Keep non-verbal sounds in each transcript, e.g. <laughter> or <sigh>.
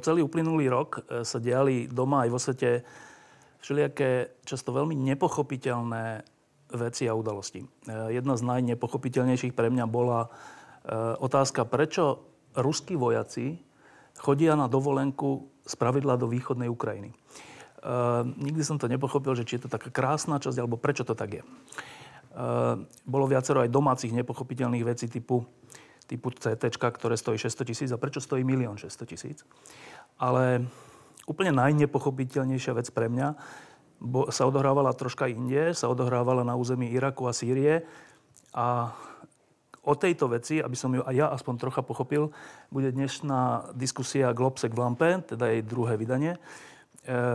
Celý uplynulý rok e, sa diali doma aj vo svete všelijaké často veľmi nepochopiteľné veci a udalosti. E, jedna z najnepochopiteľnejších pre mňa bola e, otázka, prečo ruskí vojaci chodia na dovolenku z pravidla do východnej Ukrajiny. nikdy som to nepochopil, že či je to taká krásna časť, alebo prečo to tak je. bolo viacero aj domácich nepochopiteľných vecí typu typu CT, ktoré stojí 600 tisíc a prečo stojí 1 600 tisíc. Ale úplne najnepochopiteľnejšia vec pre mňa bo, sa odohrávala troška inde, sa odohrávala na území Iraku a Sýrie a o tejto veci, aby som ju aj ja aspoň trocha pochopil, bude dnešná diskusia Globsek v Lampe, teda jej druhé vydanie. E,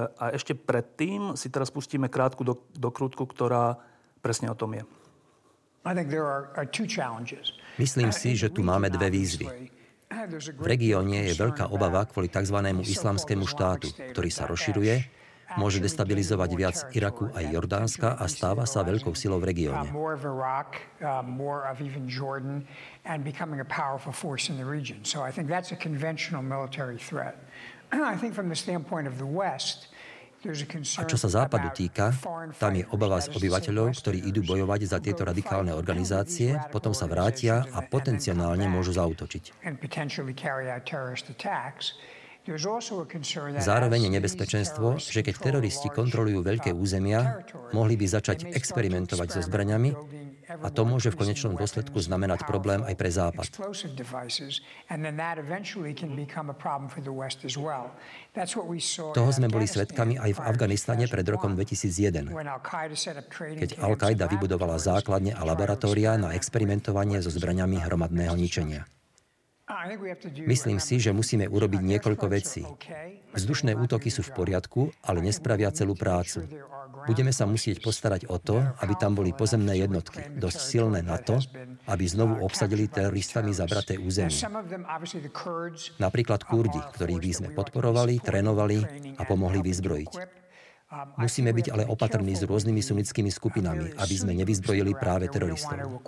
a ešte predtým si teraz pustíme krátku dokrutku, ktorá presne o tom je. Myslím si, že tu máme dve výzvy. V regióne je veľká obava kvôli tzv. islamskému štátu, ktorý sa rozširuje, môže destabilizovať viac Iraku aj Jordánska a stáva sa veľkou silou v regióne. <clears throat> I think from the standpoint of the West, a čo sa západu týka, tam je obava z obyvateľov, ktorí idú bojovať za tieto radikálne organizácie, potom sa vrátia a potenciálne môžu zautočiť. Zároveň je nebezpečenstvo, že keď teroristi kontrolujú veľké územia, mohli by začať experimentovať so zbraňami a to môže v konečnom dôsledku znamenať problém aj pre Západ. Toho sme boli svedkami aj v Afganistane pred rokom 2001, keď Al-Qaida vybudovala základne a laboratória na experimentovanie so zbraňami hromadného ničenia. Myslím si, že musíme urobiť niekoľko vecí. Vzdušné útoky sú v poriadku, ale nespravia celú prácu. Budeme sa musieť postarať o to, aby tam boli pozemné jednotky, dosť silné na to, aby znovu obsadili teroristami zabraté územie. Napríklad Kurdi, ktorých by sme podporovali, trénovali a pomohli vyzbrojiť. Musíme byť ale opatrní s rôznymi sunnickými skupinami, aby sme nevyzbrojili práve teroristov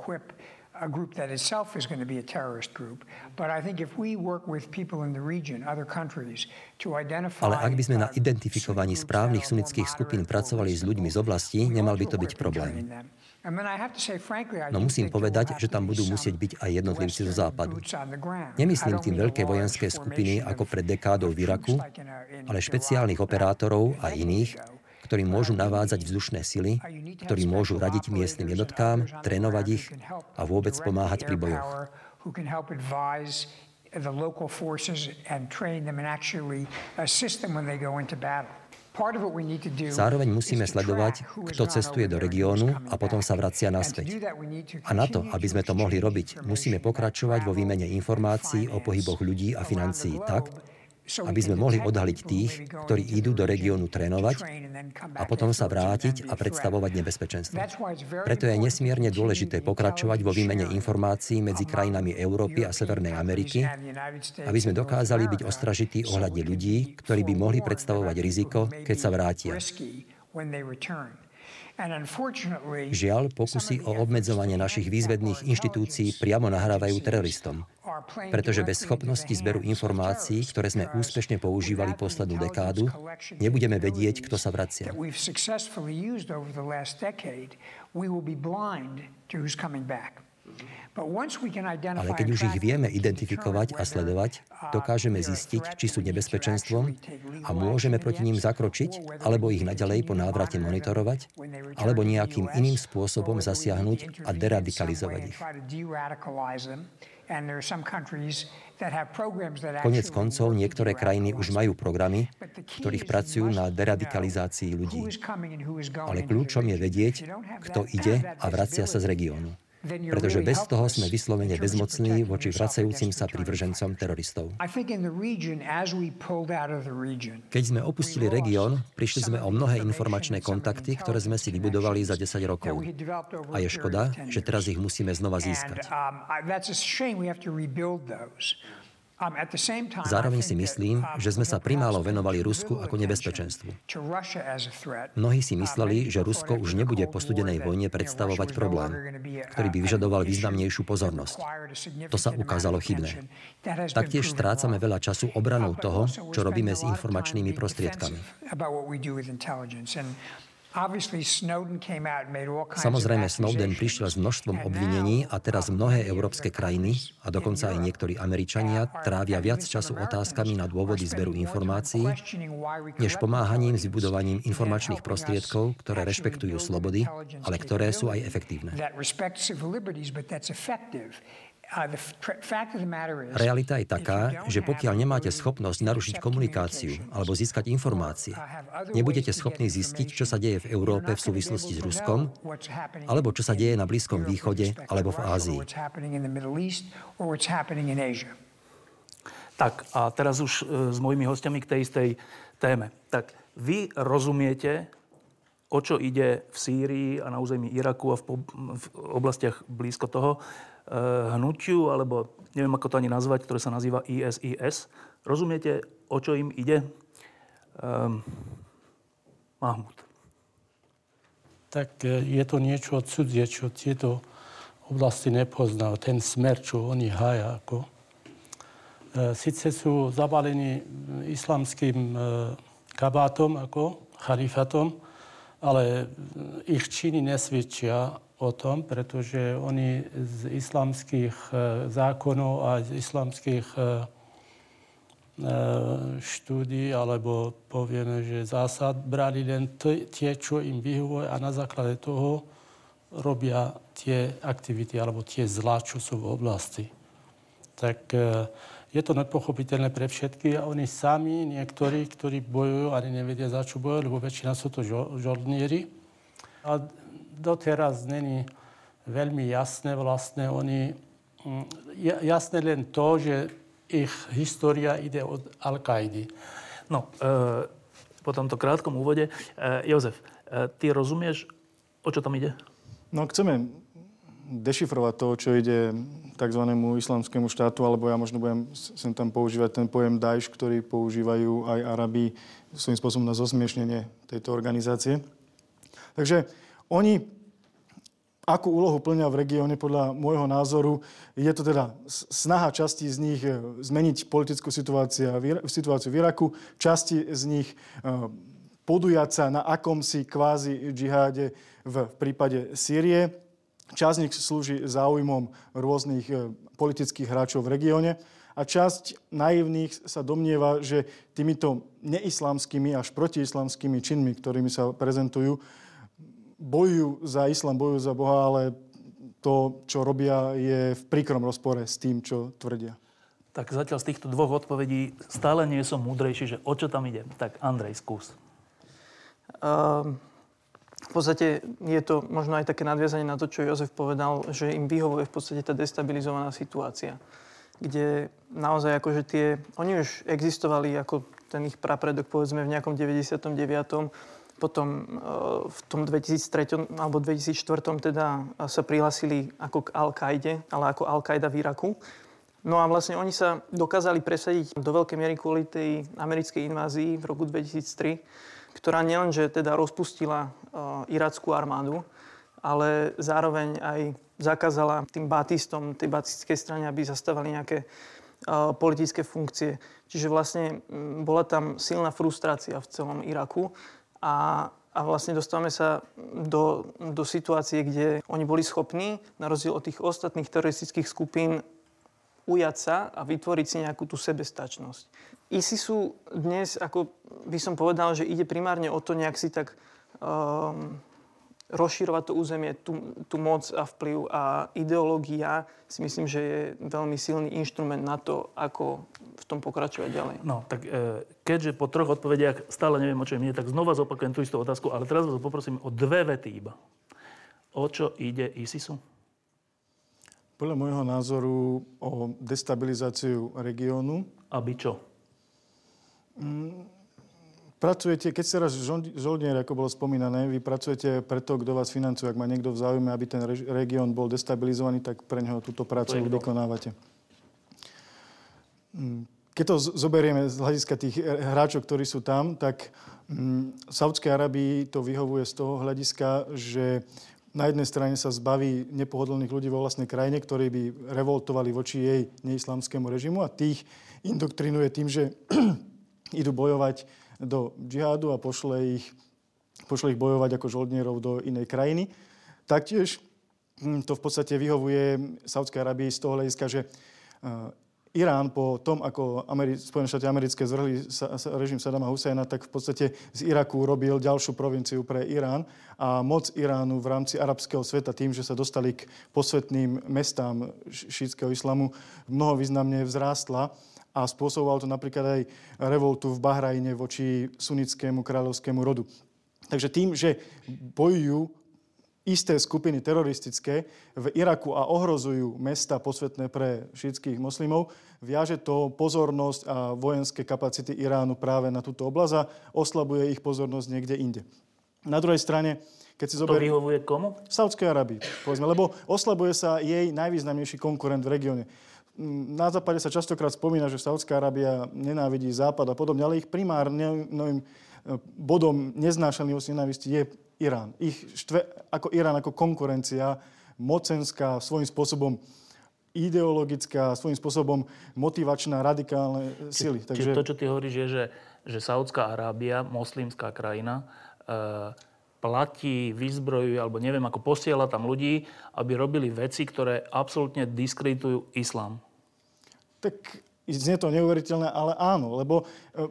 a group that itself is going to be a terrorist group. But I think if we work with people in the region, other countries, to identify... Ale ak by sme na identifikovaní správnych sunnických skupín pracovali s ľuďmi z oblasti, nemal by to byť problém. No musím povedať, že tam budú musieť byť aj jednotlivci zo západu. Nemyslím tým veľké vojenské skupiny ako pred dekádou v Iraku, ale špeciálnych operátorov a iných, ktorí môžu navádzať vzdušné sily, ktorí môžu radiť miestnym jednotkám, trénovať ich a vôbec pomáhať pri bojoch. Zároveň musíme sledovať, kto cestuje do regiónu a potom sa vracia naspäť. A na to, aby sme to mohli robiť, musíme pokračovať vo výmene informácií o pohyboch ľudí a financií tak, aby sme mohli odhaliť tých, ktorí idú do regiónu trénovať a potom sa vrátiť a predstavovať nebezpečenstvo. Preto je nesmierne dôležité pokračovať vo výmene informácií medzi krajinami Európy a Severnej Ameriky, aby sme dokázali byť ostražití ohľadne ľudí, ktorí by mohli predstavovať riziko, keď sa vrátia. Žiaľ, pokusy o obmedzovanie našich výzvedných inštitúcií priamo nahrávajú teroristom, pretože bez schopnosti zberu informácií, ktoré sme úspešne používali poslednú dekádu, nebudeme vedieť, kto sa vracia. Ale keď už ich vieme identifikovať a sledovať, dokážeme zistiť, či sú nebezpečenstvom a môžeme proti ním zakročiť, alebo ich naďalej po návrate monitorovať, alebo nejakým iným spôsobom zasiahnuť a deradikalizovať ich. Konec koncov niektoré krajiny už majú programy, v ktorých pracujú na deradikalizácii ľudí. Ale kľúčom je vedieť, kto ide a vracia sa z regiónu pretože bez toho sme vyslovene bezmocní voči vracajúcim sa privržencom teroristov. Keď sme opustili región, prišli sme o mnohé informačné kontakty, ktoré sme si vybudovali za 10 rokov. A je škoda, že teraz ich musíme znova získať. Zároveň si myslím, že sme sa primálo venovali Rusku ako nebezpečenstvu. Mnohí si mysleli, že Rusko už nebude po studenej vojne predstavovať problém, ktorý by vyžadoval významnejšiu pozornosť. To sa ukázalo chybné. Taktiež strácame veľa času obranou toho, čo robíme s informačnými prostriedkami. Samozrejme, Snowden prišiel s množstvom obvinení a teraz mnohé európske krajiny a dokonca aj niektorí Američania trávia viac času otázkami na dôvody zberu informácií, než pomáhaním s vybudovaním informačných prostriedkov, ktoré rešpektujú slobody, ale ktoré sú aj efektívne. Realita je taká, že pokiaľ nemáte schopnosť narušiť komunikáciu alebo získať informácie, nebudete schopní zistiť, čo sa deje v Európe v súvislosti s Ruskom, alebo čo sa deje na Blízkom východe alebo v Ázii. Tak a teraz už e, s mojimi hostiami k tej istej téme. Tak vy rozumiete, o čo ide v Sýrii a na území Iraku a v, po, v oblastiach blízko toho, hnutiu, alebo neviem ako to ani nazvať, ktoré sa nazýva ISIS. Rozumiete, o čo im ide? Um, Mahmud. Tak eh, je to niečo cudzie, čo tieto oblasti nepozná. Ten smer, čo oni haja. Ako. Eh, Sice sú zabalení islamským kabátom, ako chalifatom, ale ich činy nesvedčia o tom, pretože oni z islamských e, zákonov a z islamských e, e, štúdí, alebo povieme, že zásad, brali len tie, čo im vyhovuje a na základe toho robia tie aktivity alebo tie zlá, čo sú v oblasti. Tak je to nepochopiteľné pre všetky a oni sami, niektorí, ktorí bojujú, ani nevedia, za čo bojujú, lebo väčšina sú to žoldnieri. A doteraz není veľmi jasné vlastne. Oni, mm, jasné len to, že ich história ide od Al-Kaidy. No, e, po tomto krátkom úvode. E, Jozef, e, ty rozumieš, o čo tam ide? No, chceme dešifrovať to, čo ide tzv. islamskému štátu, alebo ja možno budem sem tam používať ten pojem Daesh, ktorý používajú aj Arabi svojím spôsobom na zosmiešnenie tejto organizácie. Takže oni akú úlohu plnia v regióne, podľa môjho názoru, je to teda snaha časti z nich e, zmeniť politickú situáciu, situáciu v Iraku, časti z nich e, podujať sa na akomsi kvázi džiháde v prípade Sýrie. Časť z nich slúži záujmom rôznych e, politických hráčov v regióne a časť naivných sa domnieva, že týmito neislamskými až protiislamskými činmi, ktorými sa prezentujú, bojujú za islám, bojujú za Boha, ale to, čo robia, je v príkrom rozpore s tým, čo tvrdia. Tak zatiaľ z týchto dvoch odpovedí stále nie som múdrejší, že o čo tam ide. Tak Andrej, skús. Um, v podstate je to možno aj také nadviazanie na to, čo Jozef povedal, že im vyhovuje v podstate tá destabilizovaná situácia. Kde naozaj akože tie... Oni už existovali ako ten ich prapredok, povedzme, v nejakom 99 potom e, v tom 2003 alebo 2004 teda sa prihlásili ako k Al-Kaide, ale ako Al-Qaida v Iraku. No a vlastne oni sa dokázali presadiť do veľkej miery kvôli tej americkej invázii v roku 2003, ktorá nielenže teda rozpustila uh, irackú armádu, ale zároveň aj zakázala tým batistom, tej batistickej strane, aby zastávali nejaké politické funkcie. Čiže vlastne bola tam silná frustrácia v celom Iraku a, a vlastne dostávame sa do, do situácie, kde oni boli schopní, na rozdiel od tých ostatných teroristických skupín, ujať sa a vytvoriť si nejakú tú sebestačnosť. ISISu dnes, ako by som povedal, že ide primárne o to nejak si tak um, rozširovať to územie, tú, tú moc a vplyv a ideológia si myslím, že je veľmi silný inštrument na to, ako v tom pokračovať ďalej. No, tak e, keďže po troch odpovediach stále neviem, o čo ide, tak znova zopakujem tú istú otázku, ale teraz vás poprosím o dve vety iba. O čo ide ISISu? Podľa môjho názoru o destabilizáciu regiónu. Aby čo? Mm, Pracujete, keď ste raz žoldnier, ako bolo spomínané, vy pracujete pre to, kto vás financuje. Ak má niekto v záujme, aby ten región bol destabilizovaný, tak pre neho túto prácu vykonávate. keď to zoberieme z hľadiska tých hráčov, ktorí sú tam, tak v Saudskej Arabii to vyhovuje z toho hľadiska, že na jednej strane sa zbaví nepohodlných ľudí vo vlastnej krajine, ktorí by revoltovali voči jej neislamskému režimu a tých indoktrinuje tým, že <clears throat> idú bojovať do džihádu a pošle ich, pošle ich bojovať ako žoldnierov do inej krajiny. Taktiež hm, to v podstate vyhovuje Saudskej Arabii z toho hľadiska, že Irán po tom, ako Ameri- Spojené štáty americké zvrhli sa, sa, režim Sadama Husajna, tak v podstate z Iraku robil ďalšiu provinciu pre Irán a moc Iránu v rámci arabského sveta tým, že sa dostali k posvetným mestám šítskeho islamu, mnoho významne vzrástla a spôsoboval to napríklad aj revoltu v Bahrajne voči sunickému kráľovskému rodu. Takže tým, že bojujú isté skupiny teroristické v Iraku a ohrozujú mesta posvetné pre šítských moslimov, viaže to pozornosť a vojenské kapacity Iránu práve na túto oblasť a oslabuje ich pozornosť niekde inde. Na druhej strane, keď si zober... To vyhovuje komu? Saudskej Arabii, povedzme, lebo oslabuje sa jej najvýznamnejší konkurent v regióne. Na západe sa častokrát spomína, že Saudská Arábia nenávidí Západ a podobne, ale ich primárnym bodom neznášanlivosti nenávisti je Irán. Ich štve, ako Irán, ako konkurencia, mocenská, svojím spôsobom ideologická, svojím spôsobom motivačná, radikálne sily. Či, Takže... to, čo ty hovoríš, je, že, že Saudská Arábia, moslimská krajina, e, platí, vyzbrojuje, alebo neviem, ako posiela tam ľudí, aby robili veci, ktoré absolútne diskreditujú islám. Tak znie to neuveriteľné, ale áno, lebo e,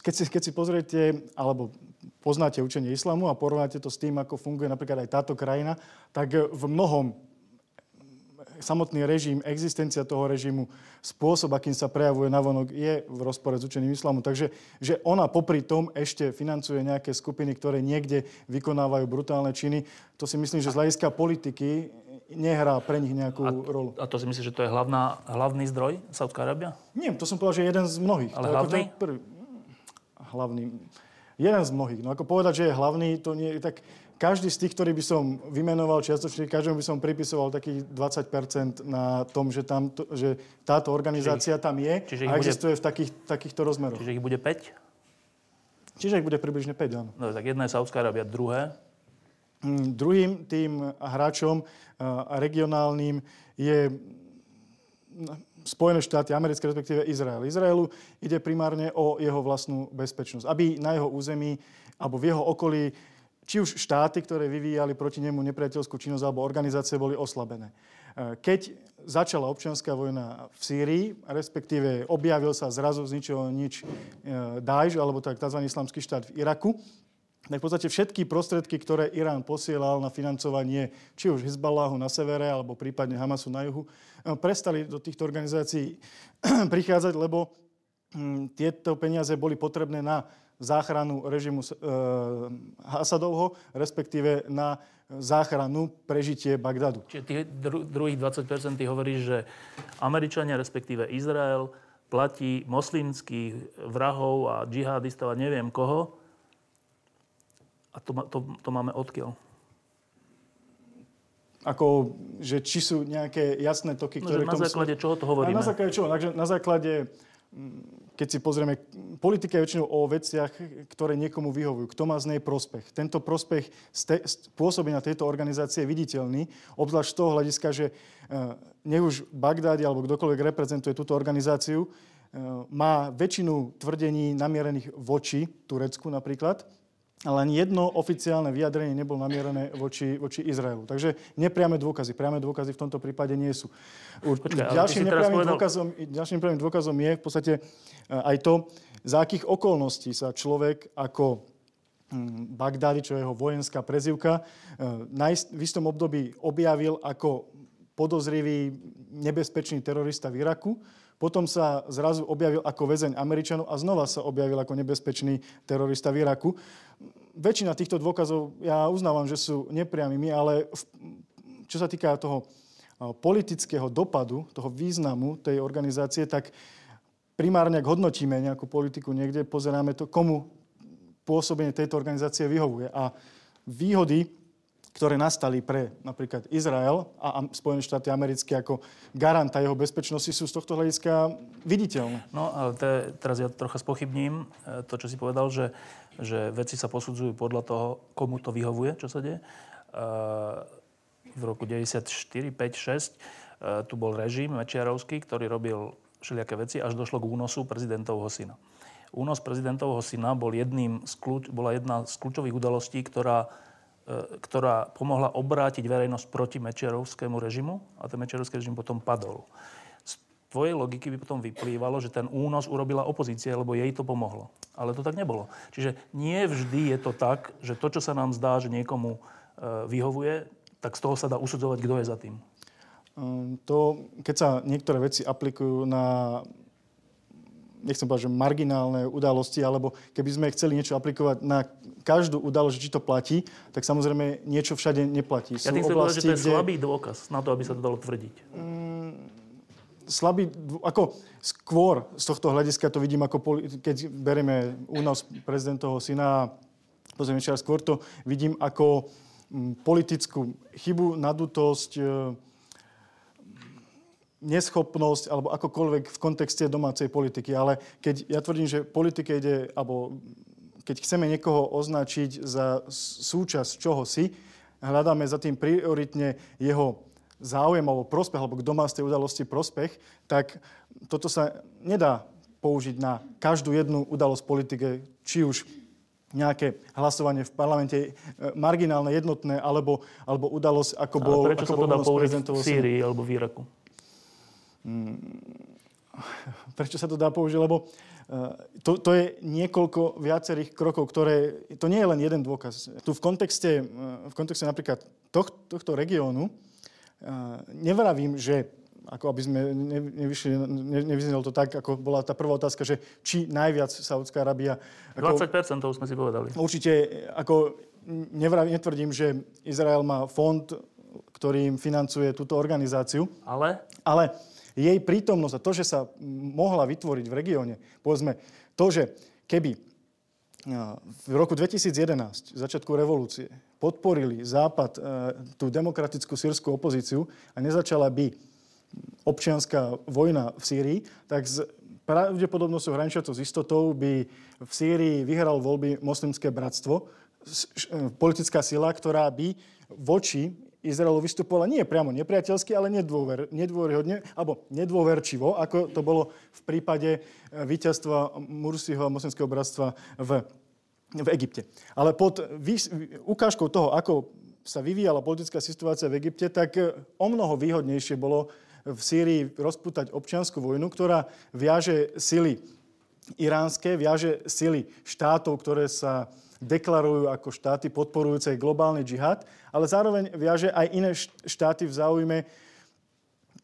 keď si, keď si pozriete, alebo poznáte učenie islamu a porovnáte to s tým, ako funguje napríklad aj táto krajina, tak v mnohom samotný režim, existencia toho režimu, spôsob, akým sa prejavuje navonok, je v rozpore s učením islamu. Takže že ona popri tom ešte financuje nejaké skupiny, ktoré niekde vykonávajú brutálne činy, to si myslím, že z hľadiska politiky nehrá pre nich nejakú a, rolu. A to si myslíš, že to je hlavná, hlavný zdroj Saudská Arábia? Nie, to som povedal, že jeden z mnohých. Ale hlavný? Prvý, hlavný. Jeden z mnohých. No ako povedať, že je hlavný, to nie tak... Každý z tých, ktorý by som vymenoval čiastočne, každému by som pripisoval takých 20% na tom, že, tam, to, že táto organizácia ich, tam je a existuje bude, v takých, takýchto rozmeroch. Čiže ich bude 5? Čiže ich bude približne 5, áno. No tak jedna je Saudská Arábia, druhé? Mm, druhým tým hráčom a regionálnym je Spojené štáty americké, respektíve Izrael. Izraelu ide primárne o jeho vlastnú bezpečnosť. Aby na jeho území alebo v jeho okolí či už štáty, ktoré vyvíjali proti nemu nepriateľskú činnosť alebo organizácie boli oslabené. E, keď začala občianská vojna v Sýrii, respektíve objavil sa zrazu z ničoho nič e, Daesh, alebo tak tzv. islamský štát v Iraku, tak v podstate všetky prostriedky, ktoré Irán posielal na financovanie či už Hezballáhu na severe, alebo prípadne Hamasu na juhu, e, prestali do týchto organizácií <clears throat> prichádzať, lebo hm, tieto peniaze boli potrebné na záchranu režimu e, Hasadovho, respektíve na záchranu prežitie Bagdadu. Čiže tých dru- druhých 20% ty hovoríš, že Američania, respektíve Izrael, platí moslimských vrahov a džihadistov a neviem koho. A to, to, to máme odkiaľ? Ako, že či sú nejaké jasné toky, ktoré... No, na základe sú... čoho to hovoríme? A na základe čoho? Na základe keď si pozrieme, politika je väčšinou o veciach, ktoré niekomu vyhovujú. Kto má z nej prospech? Tento prospech z, te, z pôsobenia tejto organizácie je viditeľný, obzvlášť z toho hľadiska, že e, nech už Bagdádi alebo kdokoľvek reprezentuje túto organizáciu, e, má väčšinu tvrdení namierených voči Turecku napríklad, ale ani jedno oficiálne vyjadrenie nebolo namierené voči, voči Izraelu. Takže nepriame dôkazy. Priame dôkazy v tomto prípade nie sú. Počkaj, ďalším, nepriamým dôkazom, ďalším nepriamým dôkazom je v podstate eh, aj to, za akých okolností sa človek ako hm, Bagdádi, čo je jeho vojenská prezivka, eh, v istom období objavil ako podozrivý nebezpečný terorista v Iraku potom sa zrazu objavil ako väzeň Američanov a znova sa objavil ako nebezpečný terorista v Iraku. Väčšina týchto dôkazov ja uznávam, že sú nepriamými, ale v, čo sa týka toho politického dopadu, toho významu tej organizácie, tak primárne, ak hodnotíme nejakú politiku niekde, pozeráme to, komu pôsobenie tejto organizácie vyhovuje. A výhody ktoré nastali pre napríklad Izrael a Spojené štáty americké ako garanta jeho bezpečnosti sú z tohto hľadiska viditeľné. No ale te, teraz ja trocha spochybním e, to, čo si povedal, že, že veci sa posudzujú podľa toho, komu to vyhovuje, čo sa deje. E, v roku 94, 5, 6 tu bol režim Mečiarovský, ktorý robil všelijaké veci, až došlo k únosu prezidentovho syna. Únos prezidentovho syna bol jedným z kľúč, bola jedna z kľúčových udalostí, ktorá ktorá pomohla obrátiť verejnosť proti Mečiarovskému režimu a ten Mečiarovský režim potom padol. Z tvojej logiky by potom vyplývalo, že ten únos urobila opozícia, lebo jej to pomohlo. Ale to tak nebolo. Čiže nie vždy je to tak, že to, čo sa nám zdá, že niekomu e, vyhovuje, tak z toho sa dá usudzovať, kto je za tým. Ehm, to, keď sa niektoré veci aplikujú na nechcem povedať, že marginálne udalosti, alebo keby sme chceli niečo aplikovať na každú udalosť, či to platí, tak samozrejme niečo všade neplatí. Ja tým chcem povedať, že to je kde... slabý dôkaz na to, aby sa to dalo tvrdiť. Mm, slabý, ako skôr z tohto hľadiska to vidím, ako keď berieme únos prezidentovho syna, pozrieme skôr to vidím ako mm, politickú chybu, nadutosť, e, neschopnosť alebo akokoľvek v kontexte domácej politiky. Ale keď ja tvrdím, že politike ide, alebo keď chceme niekoho označiť za súčasť čoho si, hľadáme za tým prioritne jeho záujem alebo prospech, alebo kto má z tej udalosti prospech, tak toto sa nedá použiť na každú jednu udalosť politike, či už nejaké hlasovanie v parlamente e, marginálne, jednotné, alebo, alebo udalosť, ako bol... Ale prečo ako sa to dá použiť v Sýrii alebo v Iraku? Mm, <laughs> prečo sa to dá použiť? Lebo eh, to, to je niekoľko viacerých krokov, ktoré... To nie je len jeden dôkaz. Tu v kontexte, eh, v kontexte napríklad tohto, tohto regiónu eh, nevravím, že ako aby sme nevyšli, ne, nevyznelo to tak, ako bola tá prvá otázka, že či najviac Saudská Arábia... Ako, 20% toho sme si povedali. Určite, ako nevravím, netvrdím, že Izrael má fond, ktorým financuje túto organizáciu. Ale? Ale jej prítomnosť a to, že sa mohla vytvoriť v regióne, povedzme, to, že keby v roku 2011, začiatku revolúcie, podporili Západ tú demokratickú sírskú opozíciu a nezačala by občianská vojna v Sýrii, tak s pravdepodobnosťou hraničiacou s istotou by v Sýrii vyhral voľby moslimské bratstvo, politická sila, ktorá by voči Izraelu vystupovala nie priamo nepriateľsky, ale nedôver, nedôverhodne, alebo nedôverčivo, ako to bolo v prípade eh, víťazstva Mursiho a moslimského bratstva v, v Egypte. Ale pod vý, ukážkou toho, ako sa vyvíjala politická situácia v Egypte, tak eh, o mnoho výhodnejšie bolo v Sýrii rozputať občianskú vojnu, ktorá viaže sily iránske, viaže sily štátov, ktoré sa deklarujú ako štáty podporujúce globálny džihad, ale zároveň viaže aj iné štáty v záujme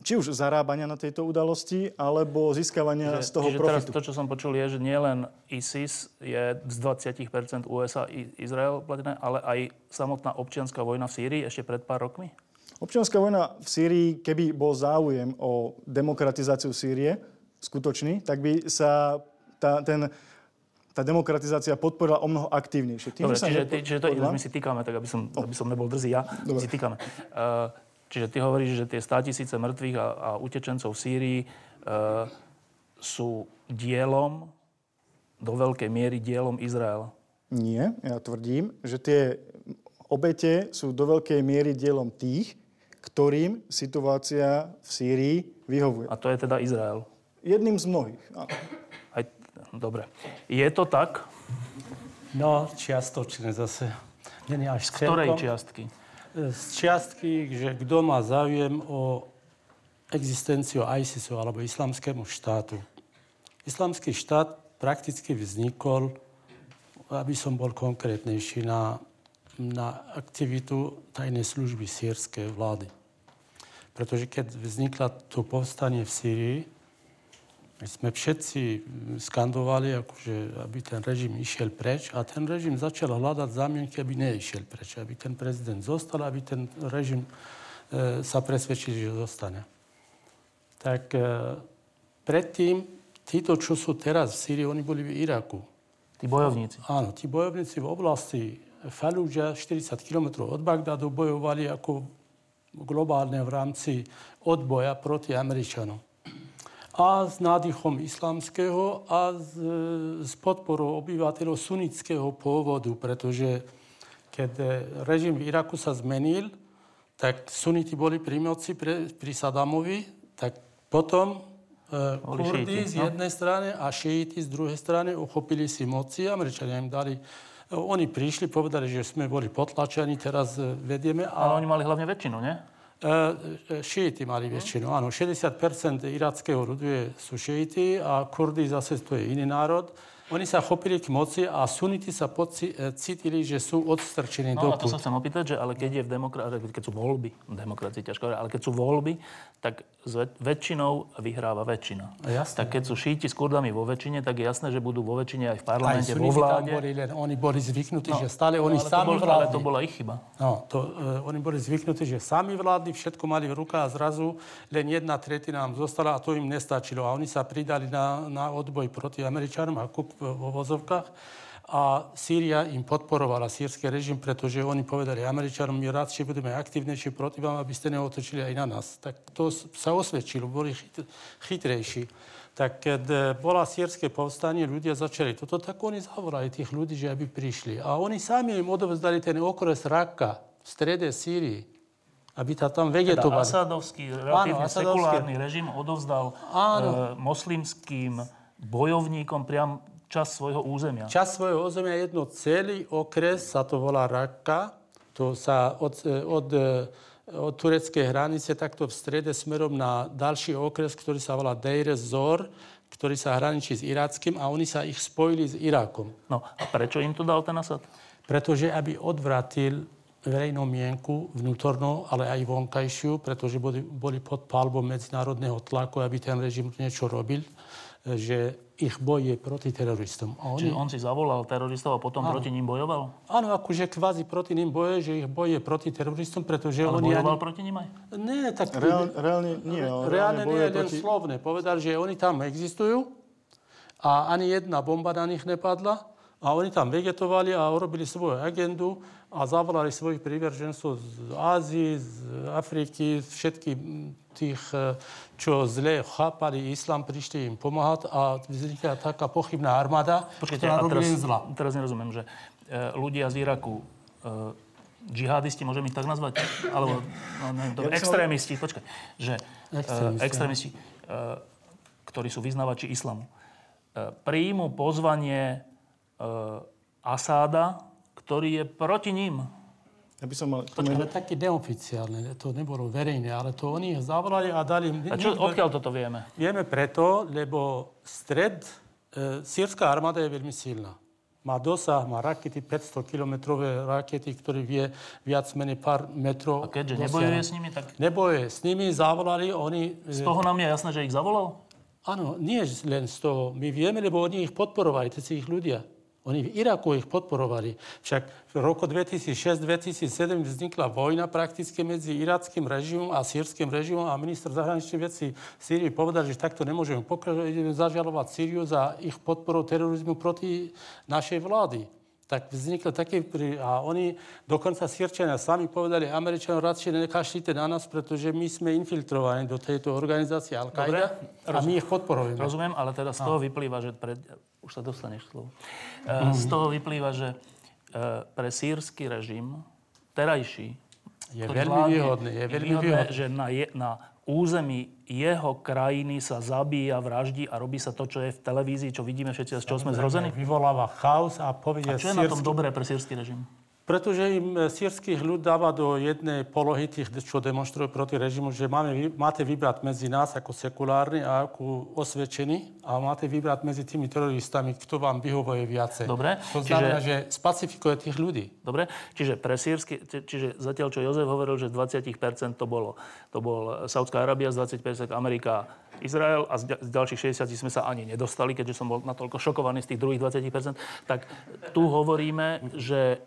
či už zarábania na tejto udalosti, alebo získavania že, z toho profitu. Teraz to, čo som počul, je, že nielen ISIS je z 20% USA i Izrael platené, ale aj samotná občianská vojna v Sýrii ešte pred pár rokmi? Občianská vojna v Sýrii, keby bol záujem o demokratizáciu Sýrie, skutočný, tak by sa tá, ten tá demokratizácia podporila o mnoho aktívnejšie. Tým, Dobre, čiže, ty, čiže to podľa... my si týkame, tak aby som, oh. aby som nebol drzý ja, Dobre. si týkame. Uh, čiže ty hovoríš, že tie 100 tisíce mŕtvych a, a utečencov v Sýrii uh, sú dielom, do veľkej miery dielom Izraela. Nie, ja tvrdím, že tie obete sú do veľkej miery dielom tých, ktorým situácia v Sýrii vyhovuje. A to je teda Izrael? Jedným z mnohých. Dobre. Je to tak? No, čiastočne zase. Nie až z ktorej čiastky? Z čiastky, že kto má záujem o existenciu ISISu alebo islamskému štátu. Islamský štát prakticky vznikol, aby som bol konkrétnejší, na, na aktivitu tajnej služby sírskej vlády. Pretože keď vznikla to povstanie v Sýrii, my sme všetci skandovali, akože, aby ten režim išiel preč a ten režim začal hľadať zámienky, aby neišiel preč, aby ten prezident zostal, aby ten režim e, sa presvedčil, že zostane. Tak e, predtým, títo, čo sú teraz v Sýrii, oni boli v Iraku. Tí bojovníci. Áno, tí bojovníci v oblasti Fallujah, 40 km od Bagdadu, bojovali ako globálne v rámci odboja proti Američanom. A s nádychom islamského a s, s podporou obyvateľov sunnického pôvodu, pretože keď režim v Iraku sa zmenil, tak suniti boli pri moci pre, pri Sadamovi, tak potom e, Kurdi z no. jednej no? strany a šíiti z druhej strany uchopili si moci. Američania im dali oni prišli, povedali, že sme boli potlačení, teraz vedieme. A... Ale oni mali hlavne väčšinu, nie? E, šíiti mali väčšinu, áno. 60% irackého ľudu sú šíiti a Kurdi zase to je iný národ. Oni sa chopili k moci a suniti sa poci, e, cítili, že sú odstrčení no, do to sa chcem opýtať, že ale keď, je v demokra- keď sú voľby, v demokracii ťažko ale keď sú voľby, tak s väčšinou vyhráva väčšina. Jasne. Tak keď sú šíti s kurdami vo väčšine, tak je jasné, že budú vo väčšine aj v parlamente, aj vo vláde. Boli len, oni boli zvyknutí, no, že stále oni no, sami bol, vládli. Ale to bola ich chyba. No, to, uh, oni boli zvyknutí, že sami vládli, všetko mali v rukách a zrazu len jedna tretina nám zostala a to im nestačilo. A oni sa pridali na, na odboj proti Američanom a kup vo vozovkách. A Sýria im podporovala sírsky režim, pretože oni povedali Američanom, my radšej budeme aktívnejší proti vám, aby ste neotočili aj na nás. Tak to sa osvedčilo, boli chyt, chytrejší. Tak keď bola sírske povstanie, ľudia začali toto, tak oni zavolali tých ľudí, že aby prišli. A oni sami im odovzdali ten okres Raqqa v strede Sýrii aby tá tam vegetovali. Teda Asadovský, relatívne Áno, sekulárny režim odovzdal Áno. E, moslimským bojovníkom priam čas svojho územia. Čas svojho územia jedno celý okres, sa to volá Raqqa. To sa od, od, od tureckej hranice takto v strede smerom na ďalší okres, ktorý sa volá Deir Zor, ktorý sa hraničí s Irackým a oni sa ich spojili s Irakom. No a prečo im to dal ten Asad? Pretože aby odvratil verejnú mienku vnútornú, ale aj vonkajšiu, pretože boli, boli pod palbou medzinárodného tlaku, aby ten režim niečo robil, že ich boj je proti teroristom. A oni... Čiže on si zavolal teroristov a potom áno. proti ním bojoval? Áno, akože kvázi proti ním boje, že ich boj je proti teroristom, pretože ale oni... bojoval ani... proti ním aj? Nie, tak... Reál, reálne nie. Ale reálne nie, len proti... slovné. Povedal, že oni tam existujú a ani jedna bomba na nich nepadla a oni tam vegetovali a urobili svoju agendu a zavolali svojich príveržencov z Ázii, z Afriky, všetky tých, e, čo zle chápali islám, prišli im pomáhať a vznikla taká pochybná armáda, Počkejte, ktorá robí zla. Teraz nerozumiem, že e, ľudia z Iraku, e, džihadisti, môžem ich tak nazvať? Alebo, no, neviem, ja extrémisti, počkaj, že extrémisti, extrémisti ktorí sú vyznávači islamu, príjmu pozvanie Asáda, ktorý je proti ním. Ja by som mal... Počkaj, ale také neoficiálne, to nebolo verejné, ale to oni zavolali a dali... A čo, odkiaľ toto vieme? Vieme preto, lebo stred, e, sírska armáda je veľmi silná. Má dosah, má rakety, 500-kilometrové rakety, ktoré vie viac menej pár metrov. A keďže nebojuje s nimi, tak... Nebojuje s nimi, zavolali oni... Z toho nám je jasné, že ich zavolal? Áno, nie len z toho. My vieme, lebo oni ich podporovali, tí ich ľudia. Oni v Iraku ich podporovali. Však v roku 2006-2007 vznikla vojna prakticky medzi irackým režimom a sírským režimom a minister zahraničných vecí Sýrii povedal, že takto nemôžeme pokračovať, ideme zažalovať Sýriu za ich podporu terorizmu proti našej vlády tak vzniklo také... A oni, dokonca Sýrčania sami povedali, Američanom radšej nekašlite na nás, pretože my sme infiltrovaní do tejto organizácie Al-Qaida a my ich podporujeme. Rozumiem, ale teda z toho vyplýva, že... Pred, už sa dostaneš slovo. Mm. Z toho vyplýva, že e, pre sírsky režim, terajší, je veľmi výhodný. Je veľmi výhodné, že na, je, na území jeho krajiny sa zabíja, vraždí a robí sa to, čo je v televízii, čo vidíme všetci, z čoho sme zrození? Vyvoláva chaos a povedia... A čo je sírsky... na tom dobré pre sírsky režim? Pretože im e, sírsky ľud dáva do jednej polohy tých, čo demonstrujú proti režimu, že máme, máte vybrať medzi nás ako sekulárny a ako osvedčený a máte vybrať medzi tými teroristami, kto vám vyhovuje viacej. Dobre. To znamená, čiže, že spacifikuje tých ľudí. Dobre. Čiže pre sírsky, čiže zatiaľ, čo Jozef hovoril, že z 20% to bolo, to bol Saudská Arábia, z 20% Amerika, Izrael a z ďalších 60 sme sa ani nedostali, keďže som bol natoľko šokovaný z tých druhých 20%, tak tu hovoríme, že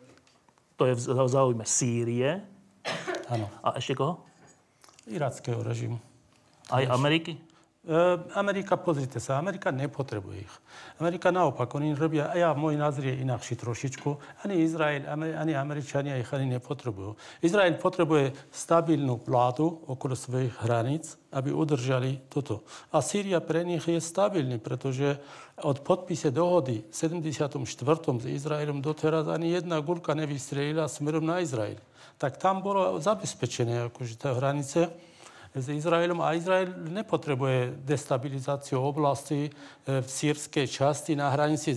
to je v záujme Sýrie. Áno. A ešte koho? Irackého režimu. Aj Ameriky? Amerika, pozrite sa, Amerika nepotrebuje ich. Amerika naopak, oni robia, a ja, môj názor je inakší trošičku. Ani Izrael, ani Američania ich ani nepotrebujú. Izrael potrebuje stabilnú vládu okolo svojich hraníc, aby udržali toto. A Sýria pre nich je stabilný, pretože od podpise dohody v 74. s Izraelom doteraz ani jedna gulka nevystrelila smerom na Izrael. Tak tam bolo zabezpečené akože tá hranice s Izraelom a Izrael nepotrebuje destabilizáciu oblasti e, v sírskej časti na hranici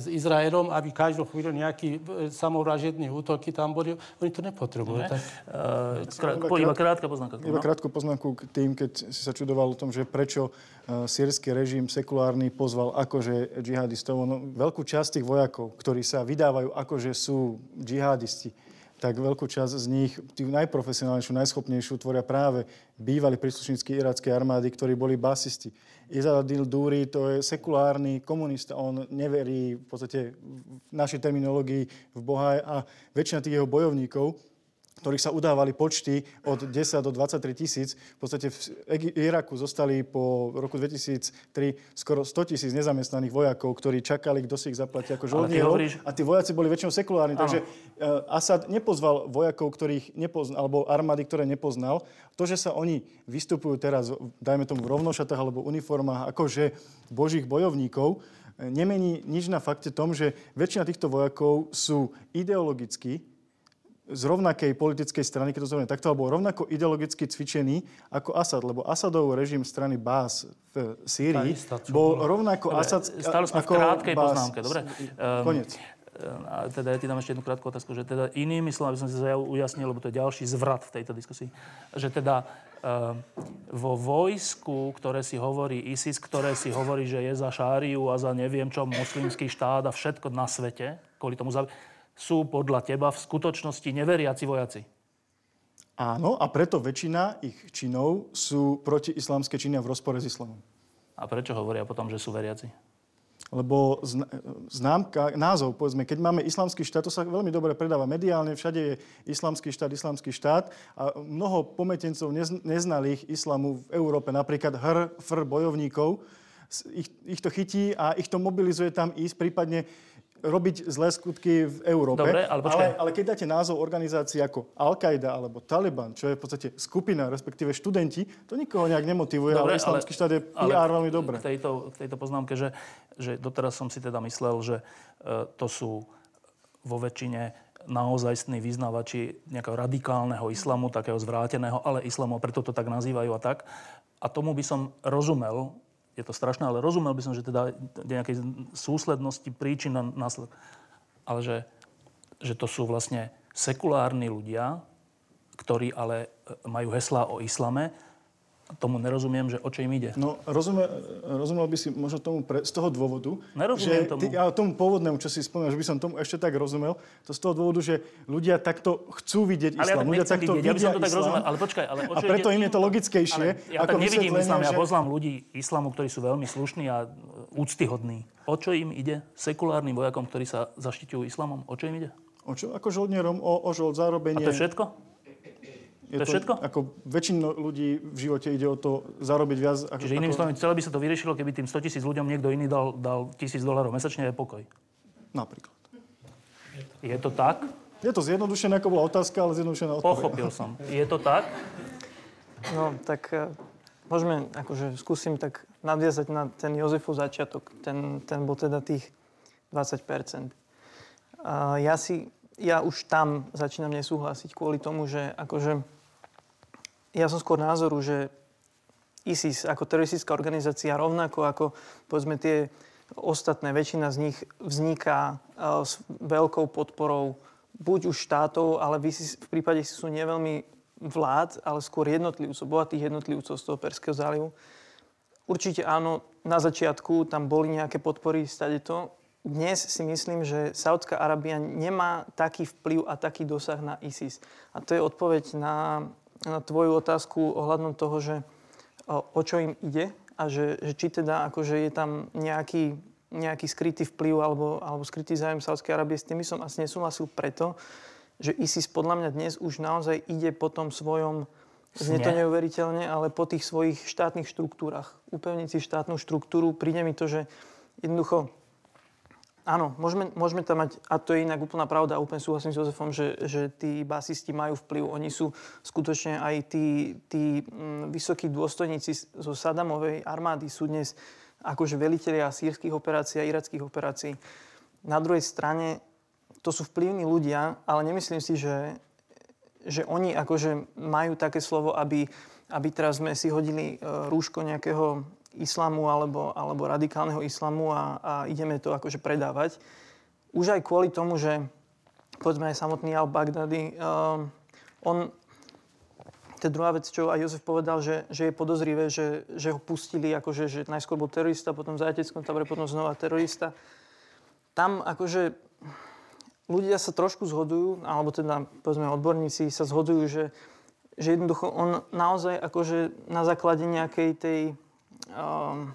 s Izraelom, aby každú chvíľu nejaký e, samovražedný útoky tam boli. Oni to nepotrebujú. Tak... Uh, iba, krátka poznámka. Iba no? krátku poznámku k tým, keď si sa čudoval o tom, že prečo sírsky režim sekulárny pozval akože džihadistov. No, veľkú časť tých vojakov, ktorí sa vydávajú akože sú džihadisti, tak veľkú časť z nich, tí najprofesionálnejšiu, najschopnejšiu, tvoria práve bývali príslušníci irackej armády, ktorí boli basisti. Izadil Dúri to je sekulárny komunista, on neverí v podstate v našej terminológii v Boha a väčšina tých jeho bojovníkov ktorých sa udávali počty od 10 do 23 tisíc. V podstate v Iraku zostali po roku 2003 skoro 100 tisíc nezamestnaných vojakov, ktorí čakali, kto si ich zaplatí ako žoldnierov. Hovoríš... A tí vojaci boli väčšinou sekulárni. Ano. Takže uh, Asad nepozval vojakov, ktorých nepoznal, alebo armády, ktoré nepoznal. To, že sa oni vystupujú teraz, dajme tomu v rovnošatách alebo uniformách, akože božích bojovníkov, nemení nič na fakte tom, že väčšina týchto vojakov sú ideologicky z rovnakej politickej strany, keď to zaujímavé takto, alebo rovnako ideologicky cvičený ako Asad, lebo Asadov režim strany Bás v Sýrii bol rovnako dobre, Asad stále sme ako v krátkej Bás. poznámke, dobre? Um, Konec. A teda ja ti dám ešte jednu krátku otázku, že teda inými slovami, aby som si to ujasnil, lebo to je ďalší zvrat v tejto diskusii, že teda uh, vo vojsku, ktoré si hovorí ISIS, ktoré si hovorí, že je za šáriu a za neviem čo, muslimský štát a všetko na svete, kvôli tomu sú podľa teba v skutočnosti neveriaci vojaci? Áno, a preto väčšina ich činov sú proti islamské činy v rozpore s islamom. A prečo hovoria potom, že sú veriaci? Lebo známka, názov, povedzme, keď máme islamský štát, to sa veľmi dobre predáva mediálne, všade je islamský štát, islamský štát a mnoho pometencov neznalých islamu v Európe, napríklad hr, fr bojovníkov, ich, ich to chytí a ich to mobilizuje tam ísť, prípadne robiť zlé skutky v Európe. Dobre, ale, ale, ale keď dáte názov organizácií ako Al-Qaida alebo Taliban, čo je v podstate skupina, respektíve študenti, to nikoho nejak nemotivuje, Dobre, ale islamský štát je PR veľmi dobré. K tejto, k tejto poznámke, že, že doteraz som si teda myslel, že uh, to sú vo väčšine naozajstní vyznávači nejakého radikálneho islamu, takého zvráteného, ale islamu, preto to tak nazývajú a tak. A tomu by som rozumel, je to strašné, ale rozumel by som, že teda nejakej súslednosti príčin na následok. Ale že, že to sú vlastne sekulárni ľudia, ktorí ale majú heslá o islame tomu nerozumiem, že o čo im ide. No, rozumie, rozumel by si možno tomu pre, z toho dôvodu, Nerozumiem že tomu. Ty, ale tomu pôvodnému, čo si spomínal, že by som tomu ešte tak rozumel, to z toho dôvodu, že ľudia takto chcú vidieť ale islám. Ja ľudia takto vidieť, ja by som to tak rozumel, ale počkaj, ale o čo A preto ide? im je to logickejšie. Ale ja ako tak nevidím islám, že... ja poznám ľudí islamu, ktorí sú veľmi slušní a úctyhodní. O čo im ide? Sekulárnym vojakom, ktorí sa zaštiťujú islamom, o čo im ide? O čo? Ako žoldnierom, o, o žold, zarobenie. A to je všetko? Je to, to všetko? Ako väčšinu ľudí v živote ide o to zarobiť viac. Ako, Čiže iným slovami, celé by sa to vyriešilo, keby tým 100 tisíc ľuďom niekto iný dal, dal tisíc dolárov mesačne je pokoj. Napríklad. Je to tak? Je to zjednodušené, ako bola otázka, ale zjednodušená odpoveď. Pochopil som. Je to tak? No, tak uh, môžeme, akože skúsim tak nadviazať na ten Jozefov začiatok. Ten, ten bol teda tých 20 uh, Ja si, ja už tam začínam nesúhlasiť kvôli tomu, že akože ja som skôr názoru, že ISIS ako teroristická organizácia rovnako ako povedzme tie ostatné, väčšina z nich vzniká uh, s veľkou podporou buď už štátov, ale v, ISIS, v prípade sú neveľmi vlád, ale skôr jednotlivcov, bohatých jednotlivcov z toho Perského zálivu. Určite áno, na začiatku tam boli nejaké podpory stade to. Dnes si myslím, že Saudská Arábia nemá taký vplyv a taký dosah na ISIS. A to je odpoveď na na tvoju otázku ohľadom toho, že o, čo im ide a že, že či teda akože je tam nejaký, nejaký skrytý vplyv alebo, alebo skrytý zájem Sávskej Arábie, s tými som asi nesúhlasil preto, že ISIS podľa mňa dnes už naozaj ide po tom svojom Znie to neuveriteľne, ale po tých svojich štátnych štruktúrach. Upevniť si štátnu štruktúru, príde mi to, že jednoducho Áno, môžeme, môžeme tam mať, a to je inak úplná pravda, úplne súhlasím s Jozefom, že, že tí basisti majú vplyv. Oni sú skutočne aj tí, tí mm, vysokí dôstojníci zo Sadamovej armády sú dnes akože velitelia sírskych operácií a irackých operácií. Na druhej strane to sú vplyvní ľudia, ale nemyslím si, že, že oni akože majú také slovo, aby, aby teraz sme si hodili e, rúško nejakého islamu alebo, alebo radikálneho islamu a, a ideme to akože predávať. Už aj kvôli tomu, že povedzme aj samotný al-Baghdadi, um, on, to je druhá vec, čo aj Jozef povedal, že, že je podozrivé, že, že ho pustili, akože, že najskôr bol terorista, potom v zajateckom tábore, potom znova terorista. Tam akože ľudia sa trošku zhodujú, alebo teda povedzme odborníci sa zhodujú, že, že jednoducho on naozaj akože na základe nejakej tej um,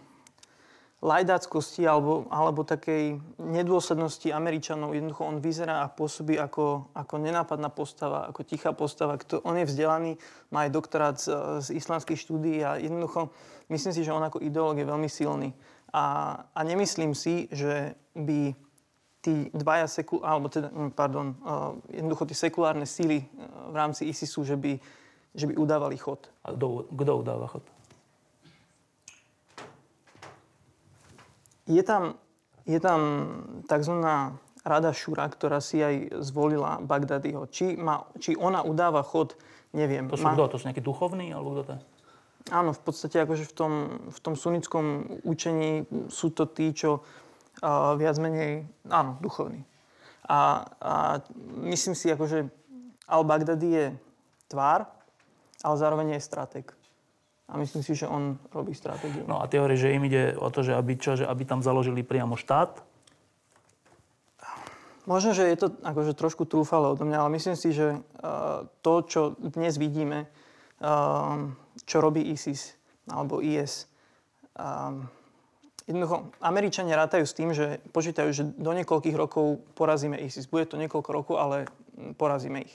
lajdáckosti alebo, alebo takej nedôslednosti Američanov. Jednoducho on vyzerá a pôsobí ako, ako nenápadná postava, ako tichá postava. Kto, on je vzdelaný, má aj doktorát z, z islamských štúdií a jednoducho myslím si, že on ako ideológ je veľmi silný. A, a nemyslím si, že by tí dvaja sekul, alebo teda, hm, pardon, uh, jednoducho tie sekulárne síly uh, v rámci ISISu, že by, že by udávali chod. A kto udáva chod? Je tam, je tam tzv. rada Šura, ktorá si aj zvolila Bagdadiho. Či, má, či ona udáva chod, neviem. To sú má... kto? To sú nejakí duchovní? Alebo kto to je? Áno, v podstate akože v tom, v tom sunnickom učení sú to tí, čo uh, viac menej, áno, duchovní. A, a myslím si, akože al-Baghdadi je tvár, ale zároveň je strateg. A myslím si, že on robí stratégiu. No a ty hovoríš, že im ide o to, že aby, čo, že aby tam založili priamo štát? Možno, že je to akože trošku trúfalo odo mňa, ale myslím si, že uh, to, čo dnes vidíme, uh, čo robí ISIS alebo IS, uh, jednoducho, Američania rátajú s tým, že počítajú, že do niekoľkých rokov porazíme ISIS. Bude to niekoľko rokov, ale porazíme ich.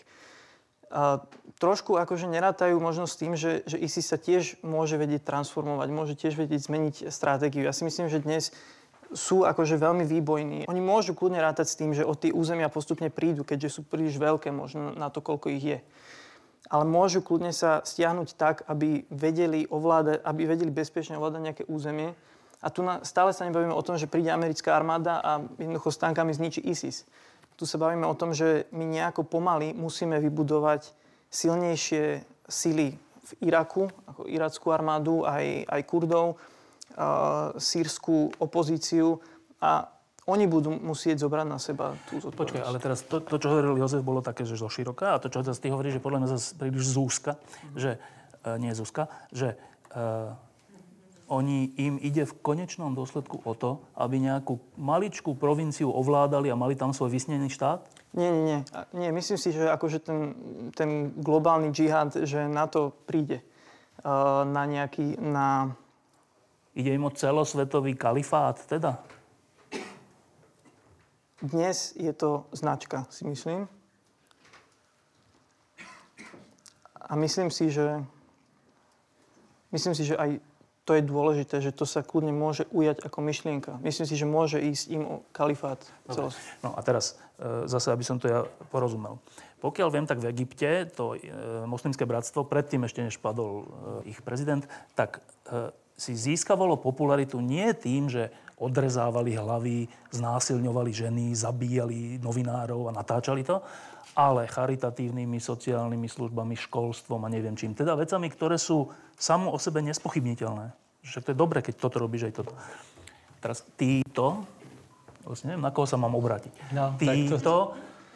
Trošku akože nerátajú možno tým, že, že ISIS sa tiež môže vedieť transformovať, môže tiež vedieť zmeniť stratégiu. Ja si myslím, že dnes sú akože veľmi výbojní. Oni môžu kľudne rátať s tým, že od tie územia postupne prídu, keďže sú príliš veľké možno na to, koľko ich je. Ale môžu kľudne sa stiahnuť tak, aby vedeli ovládať, aby vedeli bezpečne ovládať nejaké územie. A tu na, stále sa nebavíme o tom, že príde americká armáda a jednoducho s tankami zničí ISIS. Tu sa bavíme o tom, že my nejako pomaly musíme vybudovať silnejšie sily v Iraku, ako irackú armádu, aj, aj Kurdov, uh, sírskú opozíciu a oni budú musieť zobrať na seba tú zodpovednosť. Počkaj, ale teraz to, to, čo hovoril Jozef, bolo také, že zo a to, čo teraz ty hovoríš, že podľa mňa zase príliš zúska, že, uh, nie zúska, že uh, oni, im ide v konečnom dôsledku o to, aby nejakú maličkú provinciu ovládali a mali tam svoj vysnený štát? Nie, nie, nie. nie myslím si, že akože ten, ten globálny džihad, že na to príde. Uh, na nejaký, na... Ide im o celosvetový kalifát, teda? Dnes je to značka, si myslím. A myslím si, že myslím si, že aj to je dôležité, že to sa kľudne môže ujať ako myšlienka. Myslím si, že môže ísť im o kalifát celos. No a teraz e, zase, aby som to ja porozumel. Pokiaľ viem, tak v Egypte to e, moslimské bratstvo, predtým ešte než padol e, ich prezident, tak si získavalo popularitu nie tým, že odrezávali hlavy, znásilňovali ženy, zabíjali novinárov a natáčali to, ale charitatívnymi, sociálnymi službami, školstvom a neviem čím. Teda vecami, ktoré sú samo o sebe nespochybniteľné. Že to je dobre, keď toto robíš aj toto. Teraz títo, vlastne neviem, na koho sa mám obrátiť. No, títo to,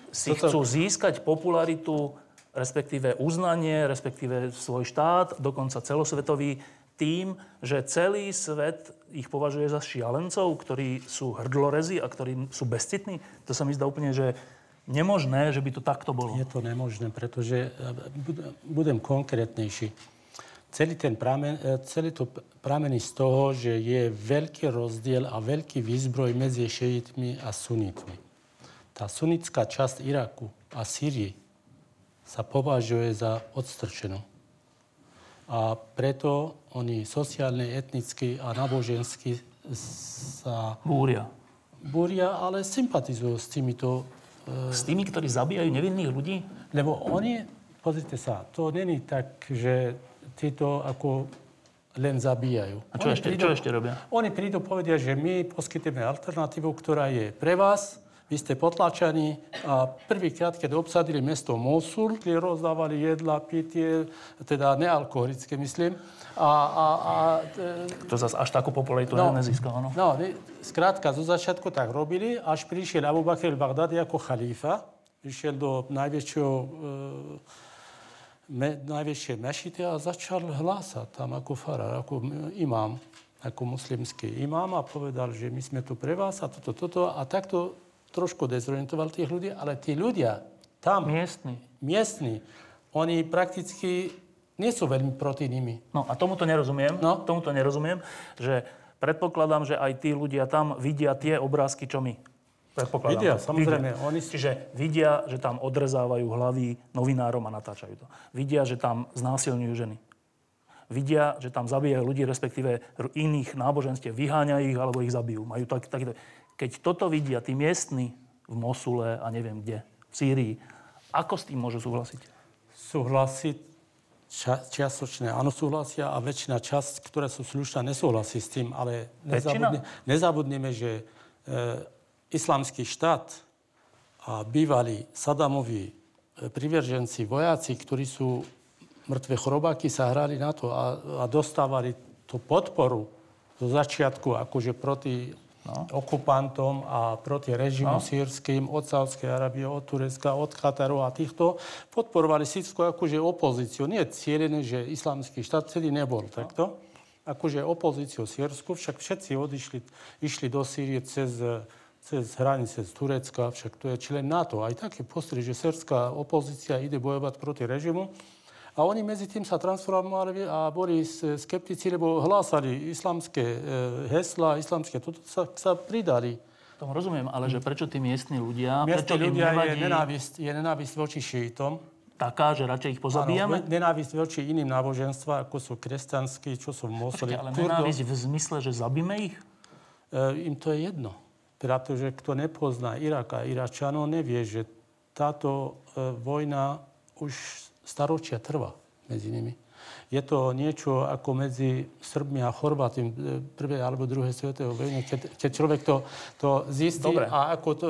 si toto... chcú získať popularitu, respektíve uznanie, respektíve svoj štát, dokonca celosvetový, tým, že celý svet ich považuje za šialencov, ktorí sú hrdlorezi a ktorí sú bezcitní. To sa mi zdá úplne, že nemožné, že by to takto bolo. Je to nemožné, pretože e, budem konkrétnejší. Celý, ten pramen, e, celý to pramení z toho, že je veľký rozdiel a veľký výzbroj medzi šeitmi a sunitmi. Tá sunická časť Iraku a Sýrie sa považuje za odstrčenú. A preto oni sociálne, etnicky a nábožensky sa Búria. búria, ale sympatizujú s týmito S tými, ktorí zabíjajú nevinných ľudí? Lebo oni, pozrite sa, to není tak, že títo ako len zabíjajú. A čo, Oni ešte, čo ešte robia? Oni prídu povedia, že my poskytujeme alternatívu, ktorá je pre vás, vy ste potlačaní a prvýkrát, keď obsadili mesto Mosul, kde rozdávali jedla, pitie, teda nealkoholické, myslím. A, a, a e, To zase až takú popularitu No. no. nezískal, áno. No, ne- skrátka, zo začiatku tak robili, až prišiel Abu Bakr al-Baghdadi ako chalifa. Prišiel do najväčšieho, e, me, najväčšej mešity a začal hlásať tam ako farár, ako imám, ako muslimský imám a povedal, že my sme tu pre vás a toto, toto. A takto trošku dezorientoval tých ľudí, ale tí ľudia tam, Miestny. miestni, oni prakticky nie sú veľmi proti nimi. No a tomuto nerozumiem, No. tomuto nerozumiem, že predpokladám, že aj tí ľudia tam vidia tie obrázky, čo my. Predpokladám. Vidia, to. samozrejme, oni si- Čiže vidia, že tam odrezávajú hlavy novinárom a natáčajú to. Vidia, že tam znásilňujú ženy. Vidia, že tam zabíjajú ľudí, respektíve iných náboženstiev, vyháňajú ich alebo ich zabijú. Majú tak, takýto... Keď toto vidia tí miestni v Mosule a neviem kde, v Sýrii, ako s tým môžu súhlasiť? súhlasiť ča, čiastočne áno súhlasia a väčšina časť, ktorá sú slušná, nesúhlasí s tým, ale nezabudne, nezabudneme, že e, islamský štát a bývalí Sadamovi e, priverženci, vojaci, ktorí sú mŕtve chorobáky, sa hrali na to a, a dostávali tú podporu zo začiatku akože proti no. okupantom a proti režimu no. sírským od Sávskej Arábie, od Turecka, od Kataru a týchto podporovali sírskú akože opozíciu. Nie cieľené, že islamský štát vtedy nebol takto. Akože opozíciu sírsku, však všetci odišli išli do Sýrie cez cez hranice z Turecka, však to je člen NATO. Aj také postri, že srbská opozícia ide bojovať proti režimu. A oni medzi tým sa transformovali a boli skeptici, lebo hlásali islamské e, hesla, islamské, toto sa, sa pridali. Tomu rozumiem, ale že prečo tí miestni ľudia, Miestni prečo ľudia nevadí je nenávisť, je nenávisť voči šítom. taká, že radšej ich pozabíjame? Áno, nenávisť voči iným náboženstvám, ako sú kresťanskí, čo sú. Počkajte, ale nenávisť v zmysle, že zabíme ich? E, im to je jedno. Pretože kto nepozná Irak a Iračanov, nevie, že táto e, vojna už staročia trvá medzi nimi. Je to niečo ako medzi Srbmi a Chorvátmi prvej alebo druhej svetovej vojny, keď, keď človek to, to zistí Dobre. a ako to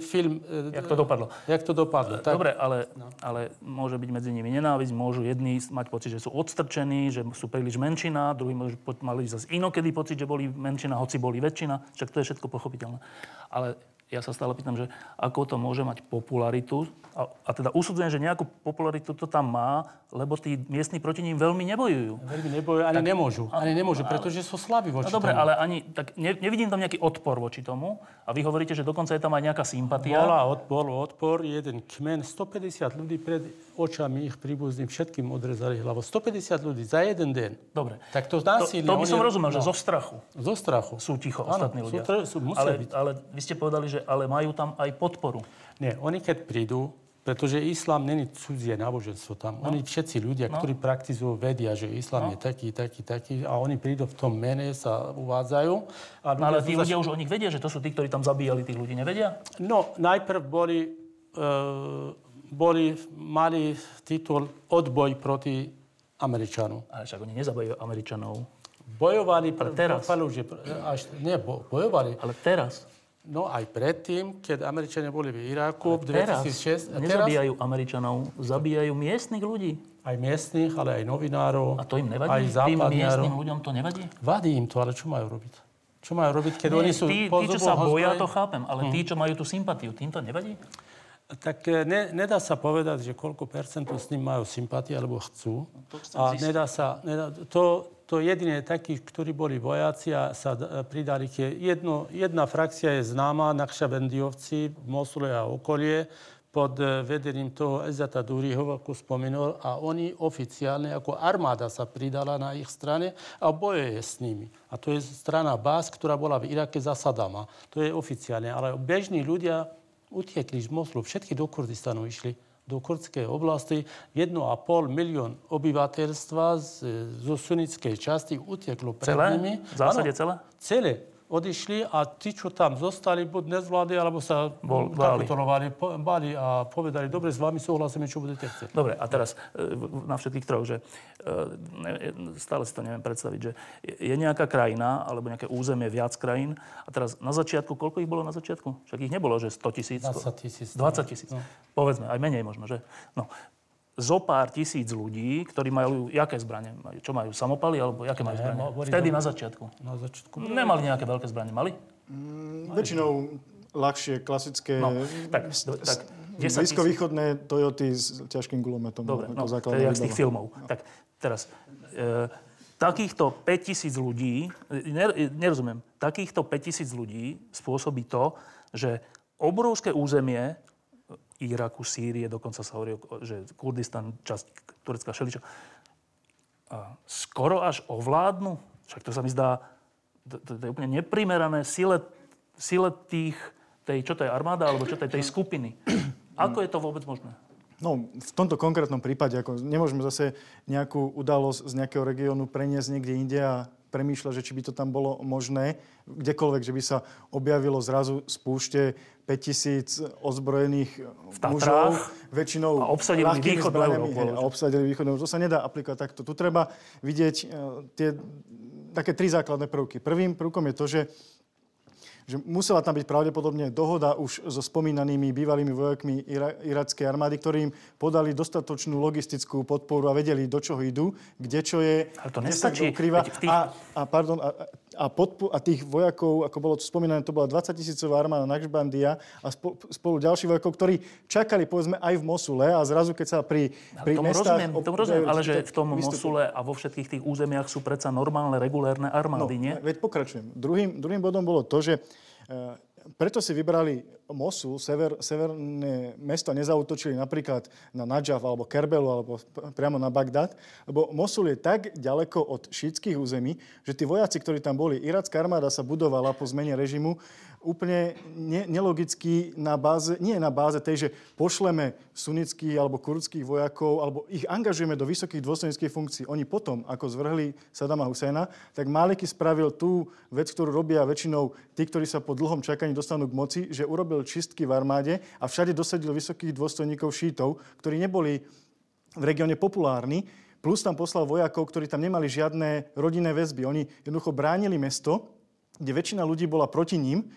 film... e, Jak to dopadlo? Jak to dopadlo. Tak, Dobre, ale, ale môže byť medzi nimi nenávisť, môžu jedni mať pocit, že sú odstrčení, že sú príliš menšina, druhí môžu mali zase inokedy pocit, že boli menšina, hoci boli väčšina, však to je všetko pochopiteľné. Ale ja sa stále pýtam, že ako to môže mať popularitu, a, a teda usudzujem, že nejakú popularitu to tam má, lebo tí miestni proti ním veľmi nebojujú. Veľmi nebojujú, ani nemôžu. Ani nemôžu, pretože sú slabí No voči dobre, tomu. ale ani, tak ne, nevidím tam nejaký odpor voči tomu a vy hovoríte, že dokonca je tam aj nejaká sympatia. Bola odpor, odpor, jeden kmen, 150 ľudí pred očami ich príbuzným všetkým odrezali hlavu. 150 ľudí za jeden deň. Dobre. Tak to To, násilie... to by oni- som rozumel, že no, zo strachu. Zo strachu. sú ticho Áno, ostatní sú ľudia. tr- sú- musia ale, byť. ale vy ste povedali, že ale majú tam aj podporu. Nie, oni keď prídu, pretože islám není cudzie náboženstvo tam. No. Oni všetci ľudia, no. ktorí praktizujú, vedia, že islám no. je taký, taký, taký a oni prídu v tom mene, sa uvádzajú. A No, ale tí zač- ľudia už o nich vedia, že to sú tí, ktorí tam zabíjali tých ľudí. Nevedia? No, najprv boli, e, boli, mali titul odboj proti Američanom. Ale však oni nezabíjajú Američanov. Bojovali pr- teraz. pr- až, nie, bo, bojovali. Ale teraz. No aj predtým, keď Američania boli v Iraku v Teraz 2006. A teraz nezabíjajú Američanov, zabíjajú miestnych ľudí. aj miestných, ale aj novinárov. A to im Aj nevadí? Tým západniarov. miestnym ľuďom to nevadí? Vadí im to, ale čo majú robiť? Čo majú robiť, keď oni sú tí, tí, čo sa boja, to chápem, ale Hm. tí, čo majú tú sympatiu, tým to nevadí? Tak e, ne, nedá sa povedať, že koľko percentov s ním majú sympatie alebo chcú. chcem A nedá sa, nedá, to, to jedine takých, ktorí boli vojaci a sa d- pridali, keď jedno, jedna frakcia je známa, Nakšabendijovci Mosule a okolie, pod e, vedením toho Ezata Duriho, ako spomenul, a oni oficiálne, ako armáda sa pridala na ich strane a bojuje s nimi. A to je strana Bás, ktorá bola v Irake za Sadama. To je oficiálne. Ale bežní ľudia utiekli z Moslu, všetky do Kurdistanu išli. do kurdskej oblasti 1,5 milión obyvateľstva z, zo sunnickej časti utieklo pred Celé? nimi. V zásade celé? Celé odišli a tí, čo tam zostali, buď nezvládli, alebo sa Bol- báli. kapitulovali, po- báli a povedali, dobre, s vami súhlasíme, čo budete chcieť. Dobre, a teraz e, na všetkých troch, že e, ne- stále si to neviem predstaviť, že je nejaká krajina, alebo nejaké územie, viac krajín, a teraz na začiatku, koľko ich bolo na začiatku? Však ich nebolo, že 100 tisíc? 20 tisíc. 20 tisíc. No. Povedzme, aj menej možno, že? No. Zo pár tisíc ľudí, ktorí majú, jaké zbranie? Majú- Čo majú, samopaly, alebo jaké majú zbranie? Vtedy na začiatku. Na začiatku. Nemali nejaké veľké zbranie, mali? Väčšinou ľahšie, klasické, No, tak, do- tak 10 tisíc. blízkovýchodné Toyoty s ťažkým gulometom. Dobre, no, to je z tých filmov. Tak teraz, e, takýchto 5000 ľudí, e, ner, e, nerozumiem, takýchto 5000 ľudí spôsobí to, že obrovské územie Iraku, Sýrie, dokonca sa hovorí, že Kurdistan, časť Turecka, všeličo, a skoro až ovládnu. Však to sa mi zdá, to, to, to je úplne neprimerané sile, sile tých, tej, čo to je armáda, alebo čo to je tej skupiny. <clears throat> Ako je to vôbec možné? No, v tomto konkrétnom prípade, ako nemôžeme zase nejakú udalosť z nejakého regiónu preniesť niekde inde a premýšľať, že či by to tam bolo možné, kdekoľvek, že by sa objavilo zrazu z púšte 5000 ozbrojených V mužov, väčšinou a obsadili východnú zbraniami, Európu, a obsadili východnú Európu. To sa nedá aplikovať takto. Tu treba vidieť e, tie také tri základné prvky. Prvým prvkom je to, že že musela tam byť pravdepodobne dohoda už so spomínanými bývalými vojakmi ira- irackej armády, ktorým podali dostatočnú logistickú podporu a vedeli, do čoho idú, kde čo je, Ale to kde sa nestačí. ukrýva. Tých- A, a, pardon, a, a, podpo- a tých vojakov, ako bolo spomínané, to bola 20 tisícová armáda Nakšbandia a spo- spolu ďalší vojakov, ktorí čakali, povedzme, aj v Mosule a zrazu, keď sa pri, pri tomu mestách... rozumiem, tomu rozumiem, ale že v tom vystupujú. Mosule a vo všetkých tých územiach sú predsa normálne, regulérne armády, nie? No, veď pokračujem. Druhým, druhým bodom bolo to, že preto si vybrali Mosul, sever, severné mesto, nezautočili napríklad na Najaf alebo Kerbelu alebo priamo na Bagdad, lebo Mosul je tak ďaleko od šítskych území, že tí vojaci, ktorí tam boli, iracká armáda sa budovala po zmene režimu úplne ne, nelogicky na báze, nie na báze tej, že pošleme sunnických alebo kurdských vojakov, alebo ich angažujeme do vysokých dôstojnických funkcií. Oni potom, ako zvrhli Sadama Husajna, tak Maliky spravil tú vec, ktorú robia väčšinou tí, ktorí sa po dlhom čakaní dostanú k moci, že urobil čistky v armáde a všade dosadil vysokých dôstojníkov šítov, ktorí neboli v regióne populárni, plus tam poslal vojakov, ktorí tam nemali žiadne rodinné väzby. Oni jednoducho bránili mesto, kde väčšina ľudí bola proti ním,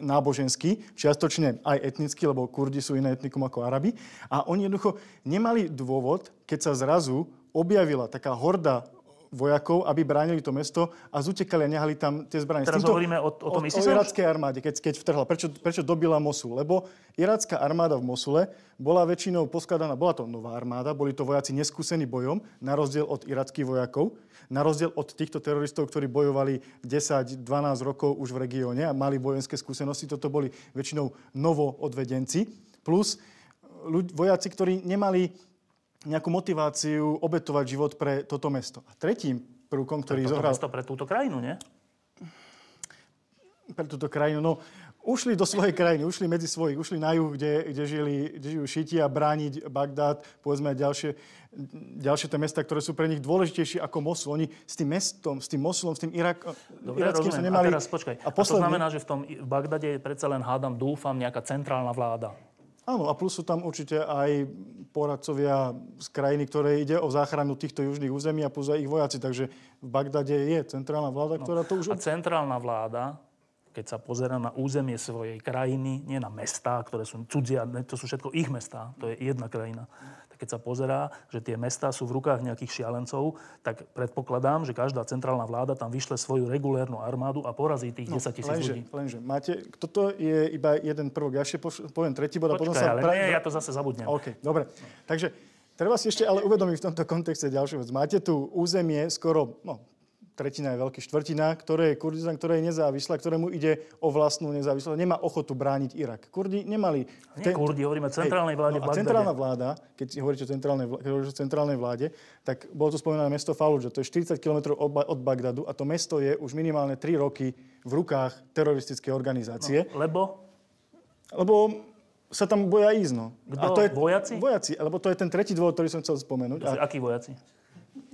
náboženský, čiastočne aj etnicky, lebo Kurdi sú iné etnikum ako Arabi. A oni jednoducho nemali dôvod, keď sa zrazu objavila taká horda vojakov, aby bránili to mesto a zutekali a nehali tam tie zbranie. Teraz týmto- hovoríme o- o tom o, už? irackej armáde, keď, keď vtrhla. Prečo, prečo dobila Mosul? Lebo iracká armáda v Mosule bola väčšinou poskladaná, bola to nová armáda, boli to vojaci neskúsení bojom, na rozdiel od irackých vojakov, na rozdiel od týchto teroristov, ktorí bojovali 10-12 rokov už v regióne a mali vojenské skúsenosti. Toto boli väčšinou novo odvedenci. Plus ľuď, vojaci, ktorí nemali nejakú motiváciu obetovať život pre toto mesto. A tretím prvkom, ktorý Toto zohral mesto pre túto krajinu, nie? pre túto krajinu. No, ušli do svojej krajiny, ušli medzi svojich, ušli na juh, kde, kde, žili, kde žijú šiti a brániť Bagdad, povedzme aj ďalšie, ďalšie tie mesta, ktoré sú pre nich dôležitejšie ako Mosul. Oni s tým mestom, s tým Mosulom, s tým Irak, Dobre, irackým rozumiem. sa nemali... A teraz počkaj. A, A to posledný, znamená, že v tom v Bagdade je predsa len, hádam, dúfam, nejaká centrálna vláda. Áno, a plus sú tam určite aj poradcovia z krajiny, ktoré ide o záchranu týchto južných území a plus aj ich vojaci. Takže v Bagdade je centrálna vláda, ktorá to A už... centrálna vláda, keď sa pozera na územie svojej krajiny, nie na mestá, ktoré sú cudzia, to sú všetko ich mestá, to je jedna krajina. Tak keď sa pozerá, že tie mestá sú v rukách nejakých šialencov, tak predpokladám, že každá centrálna vláda tam vyšle svoju regulérnu armádu a porazí tých 10 tisíc No, lenže, ľudí. lenže, máte, toto je iba jeden prvok. Ja ešte poviem tretí bod a potom sa... ale pra- nie, ja to zase zabudnem. OK, dobre. Takže treba si ešte ale uvedomiť v tomto kontexte ďalšiu vec. Máte tu územie skoro, no, tretina je veľký štvrtina, ktoré je Kurdistan, ktoré je nezávislé, ktorému ide o vlastnú nezávislosť. Nemá ochotu brániť Irak. Kurdi nemali... Nie Kurdi, hovoríme o centrálnej vláde no, a centrálna vláda, keď hovoríte o centrálnej, vlá- keď hovoríte o centrálnej vláde, tak bolo tu spomínané mesto Fallujah. To je 40 km od, Ba- od Bagdadu a to mesto je už minimálne 3 roky v rukách teroristickej organizácie. Lebo Lebo sa tam boja ísť, no. Kto? to je, Vojaci? Vojaci, lebo to je ten tretí dôvod, ktorý som chcel spomenúť. To sú A akí vojaci?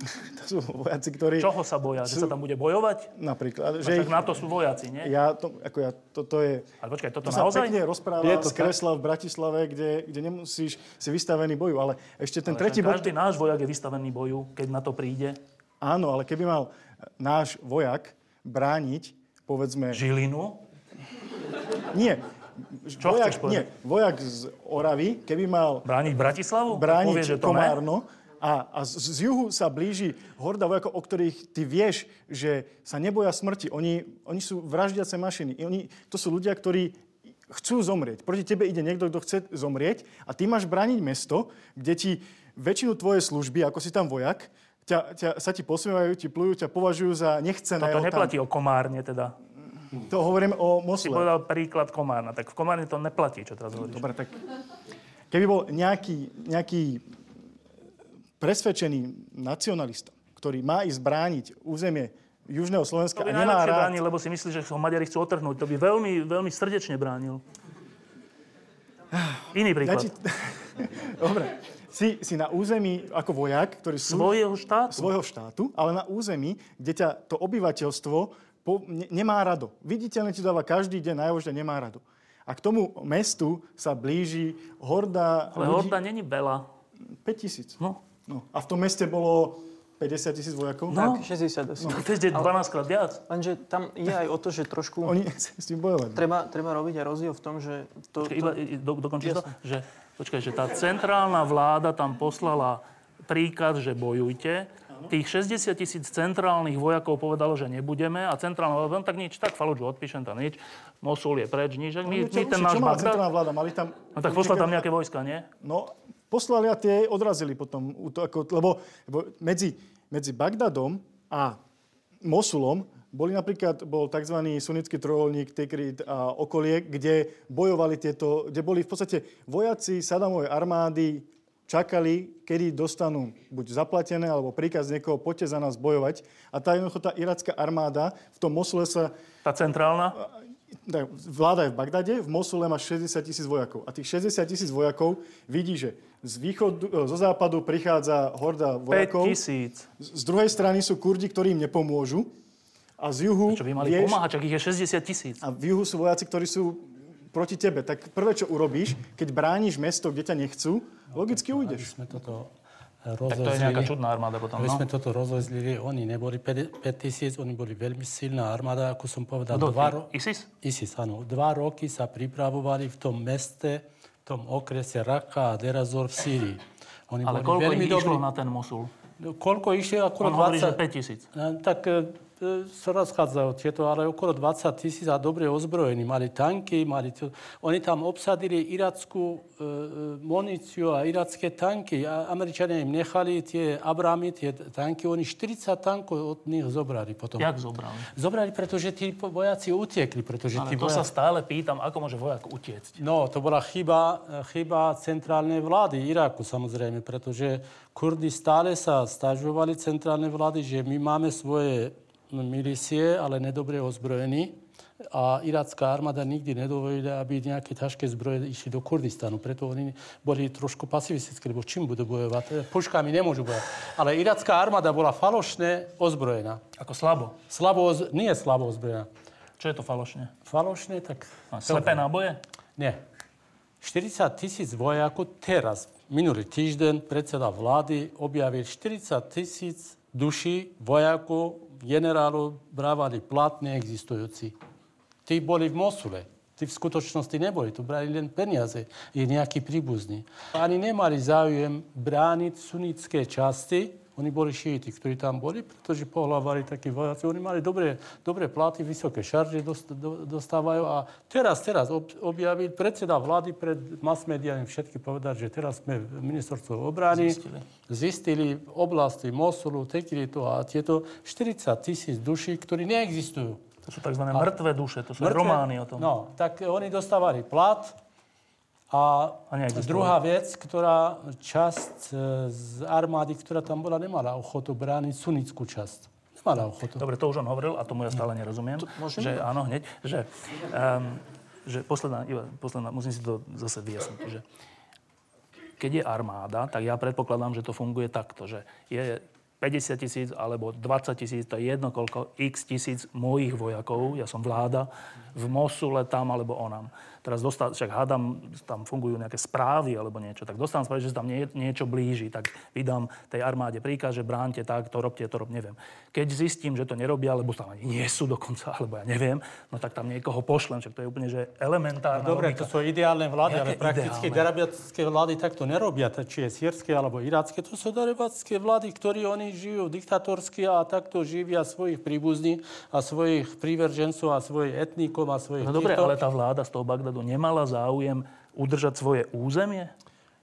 <laughs> to sú vojaci, ktorí... Čoho sa boja? Že sa tam bude bojovať? Napríklad, Že že ich, na to sú vojaci, nie? ja, to, ako ja, to, to je... Ale počkaj, toto To sa naozaj? pekne rozpráva Je to z kresla v Bratislave, kde, kde nemusíš si vystavený boju. Ale ešte ten Ale tretí bod... Každý náš vojak je vystavený boju, keď na to príde. Áno, ale keby mal náš vojak brániť, povedzme... Žilinu? Nie. Čo vojak, chceš povedať? nie, vojak z Oravy, keby mal Brániť Bratislavu? brániť Povie, že to ne? A, a z, z juhu sa blíži horda vojakov, o ktorých ty vieš, že sa neboja smrti. Oni, oni sú vraždiace mašiny. I Oni, to sú ľudia, ktorí chcú zomrieť. Proti tebe ide niekto, kto chce zomrieť a ty máš brániť mesto, kde ti väčšinu tvojej služby, ako si tam vojak, ťa, ťa, sa ti posmievajú, ti plujú, ťa považujú za nechcené. Toto neplatí o Komárne teda. To hovorím o Si Mosule. povedal príklad Komárna. Tak v Komárne to neplatí, čo teraz hovoríš. Dobre, tak keby bol nejaký, nejaký presvedčený nacionalista, ktorý má ísť brániť územie Južného Slovenska To by a nemá rád... bránil, lebo si myslí, že ho Maďari chcú otrhnúť. To by veľmi, veľmi srdečne bránil. Iný Ja príklad. ti... <laughs> Dobre. Si, si na území ako vojak, ktorý sú Svojho štátu. svojho štátu, ale na území, kde ťa to obyvateľstvo po, ne, nemá rado. Viditeľne ti dáva každý deň najavo, že nemá rado. A k tomu mestu sa blíži horda Ale ľudí... horda není veľa. 5 tisíc. No. No. A v tom meste bolo 50 tisíc vojakov? No. Tak, 60 asi. <laughs> To je 12 krát viac. Lenže tam je aj o to, že trošku... <laughs> Oni s tým bojovať. Treba, treba robiť aj rozdiel v tom, že... To, Počkaj, to, iba, do, dokončíš to? Že, počkaj, že tá centrálna vláda tam poslala príkaz, že bojujte. Tých 60 tisíc centrálnych vojakov povedalo, že nebudeme a centrálna vláda, no tak nič, tak Faludžu odpíšem tam nič. Mosul je preč, nič. My, my Čo, ten čo náš mala Bagdad, centrálna vláda? Mali tam... no tak poslal tam nejaké vojska, nie? No, poslali a tie odrazili potom. Ako, lebo, lebo medzi, medzi Bagdadom a Mosulom boli napríklad, bol tzv. sunnický trojolník, Tikrit a okolie, kde bojovali tieto, kde boli v podstate vojaci Sadamovej armády, čakali, kedy dostanú buď zaplatené, alebo príkaz niekoho, poďte za nás bojovať. A tá jednoducho, tá iracká armáda v tom Mosule sa Tá centrálna? Vláda je v Bagdade, v Mosule má 60 tisíc vojakov. A tých 60 tisíc vojakov vidí, že z východu, e, zo západu prichádza horda 5 vojakov. tisíc. Z druhej strany sú Kurdi, ktorí im nepomôžu. A z juhu, Čo by mali vieš, pomáhať, čak ich je 60 tisíc. a v juhu sú vojaci, ktorí sú proti tebe. Tak prvé, čo urobíš, keď brániš mesto, kde ťa nechcú, logicky Aby ujdeš. sme toto Tak to je nejaká čudná armáda potom, Aby no. sme toto rozvezlili, oni neboli 5 tisíc, oni boli veľmi silná armáda, ako som povedal. Kto? Dva ro- ISIS? ISIS, áno. Dva roky sa pripravovali v tom meste, v tom okrese Raqqa a Derazor v Sýrii. Oni Ale boli koľko veľmi ich išlo dobrí. na ten Mosul? No, Koľko išlo? On Okolo hovorí, že 20... 5 tisíc. No, Tak e, sa rozchádzajú tieto, ale okolo 20 tisíc a dobre ozbrojení. Mali tanky, mali to, oni tam obsadili irackú e, e, muníciu a iracké tanky. A Američania im nechali tie Abramy, tie tanky. Oni 40 tankov od nich zobrali potom. Jak zobrali? Zobrali, pretože tí vojaci utiekli. Pretože Ale tí to sa vojaci... stále pýtam, ako môže vojak utiecť. No, to bola chyba, chyba centrálnej vlády Iraku samozrejme, pretože Kurdi stále sa stažovali centrálnej vlády, že my máme svoje milície, ale nedobre ozbrojení a iracká armáda nikdy nedovolila, aby nejaké ťažké zbroje išli do Kurdistanu. Preto oni boli trošku pasivistické, lebo čím budú bojovať? E, Puškami nemôžu bojovať. Ale iracká armáda bola falošne ozbrojená. Ako slabo. Slabo, oz- nie slabo ozbrojená. Čo je to falošne? Falošne, tak... A Slepé náboje? Nie. 40 tisíc vojakov teraz, minulý týždeň, predseda vlády objavil 40 tisíc duší vojakov, generálov, brávali plat neexistujúci. Tí boli v Mosule. Tí v skutočnosti neboli, tu brali len peniaze, je nejaký príbuzný. Ani nemali záujem brániť sunnické časti, oni boli šíti, ktorí tam boli, pretože pohľavali takí vojaci. Oni mali dobré, dobré platy, vysoké šarže dost, do, dostávajú. A teraz, teraz ob, objavil predseda vlády pred mass mediami všetky povedať, že teraz sme ministerstvo obrany Zistili. zistili oblasti Mosulu, Tekritu a tieto 40 tisíc duší, ktorí neexistujú. To sú tzv. mŕtve duše, to sú Mŕtve- romány o tom. No, tak oni dostávali plat a, A druhá vec, ktorá časť e, z armády, ktorá tam bola, nemala ochotu brániť sunnickú časť. Nemala ochotu. Dobre, to už on hovoril a tomu ja stále nerozumiem. môžem? Že áno, hneď. Že, um, že posledná, iba, posledná, musím si to zase vyjasniť, že keď je armáda, tak ja predpokladám, že to funguje takto, že je 50 tisíc alebo 20 tisíc, to je jedno koľko, x tisíc mojich vojakov, ja som vláda, v Mosule tam alebo onam teraz dostal, však hádam, tam fungujú nejaké správy alebo niečo, tak dostanem správy, že sa tam nie, niečo blíži, tak vydám tej armáde príkaz, že bránte tak, to robte, to rob, neviem. Keď zistím, že to nerobia, alebo tam ani nie sú dokonca, <laughs> alebo ja neviem, no tak tam niekoho pošlem, však to je úplne že elementárna no, Dobre, logika. to sú ideálne vlády, Jaké ale prakticky arabiacké vlády takto nerobia, či je sírske alebo irácké, to sú arabické vlády, ktorí oni žijú diktatorsky a takto živia svojich príbuzní a svojich príveržencov a svojich etníkov a svojich No dobre, ale tá vláda z toho Bagdadu Bagdadu nemala záujem udržať svoje územie?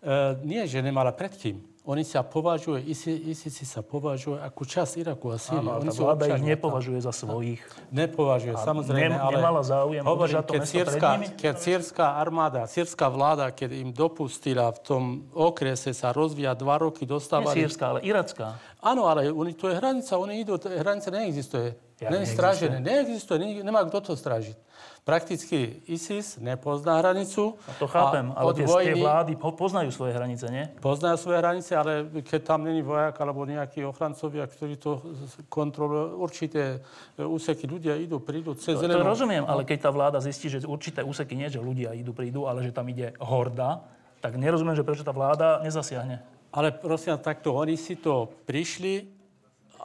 E, nie, že nemala predtým. Oni sa považujú, ISIS sa považuje ako časť Iraku a Sýrie. Áno, Oni tá vláda ich nepovažuje za svojich. Nepovažuje, a samozrejme, ne, ale nemala záujem hovorím, to keď sírska, keď sírska armáda, sírska vláda, keď im dopustila v tom okrese sa rozvíjať dva roky, dostávali... Nie sírska, ale iracká. Áno, ale oni, to je hranica, oni idú, hranica neexistuje. Ja, nie je strážené, neexistuje, nemá kto to strážiť. Prakticky ISIS nepozná hranicu. A to chápem, ale tie, vojny, tie vlády poznajú svoje hranice, nie? Poznajú svoje hranice, ale keď tam není vojak alebo nejakí ochrancovia, ktorí to kontrolujú, určité úseky ľudia idú, prídu cez to, to rozumiem, ale keď tá vláda zistí, že určité úseky nie, že ľudia idú, prídu, ale že tam ide horda, tak nerozumiem, že prečo tá vláda nezasiahne. Ale prosím, takto oni si to prišli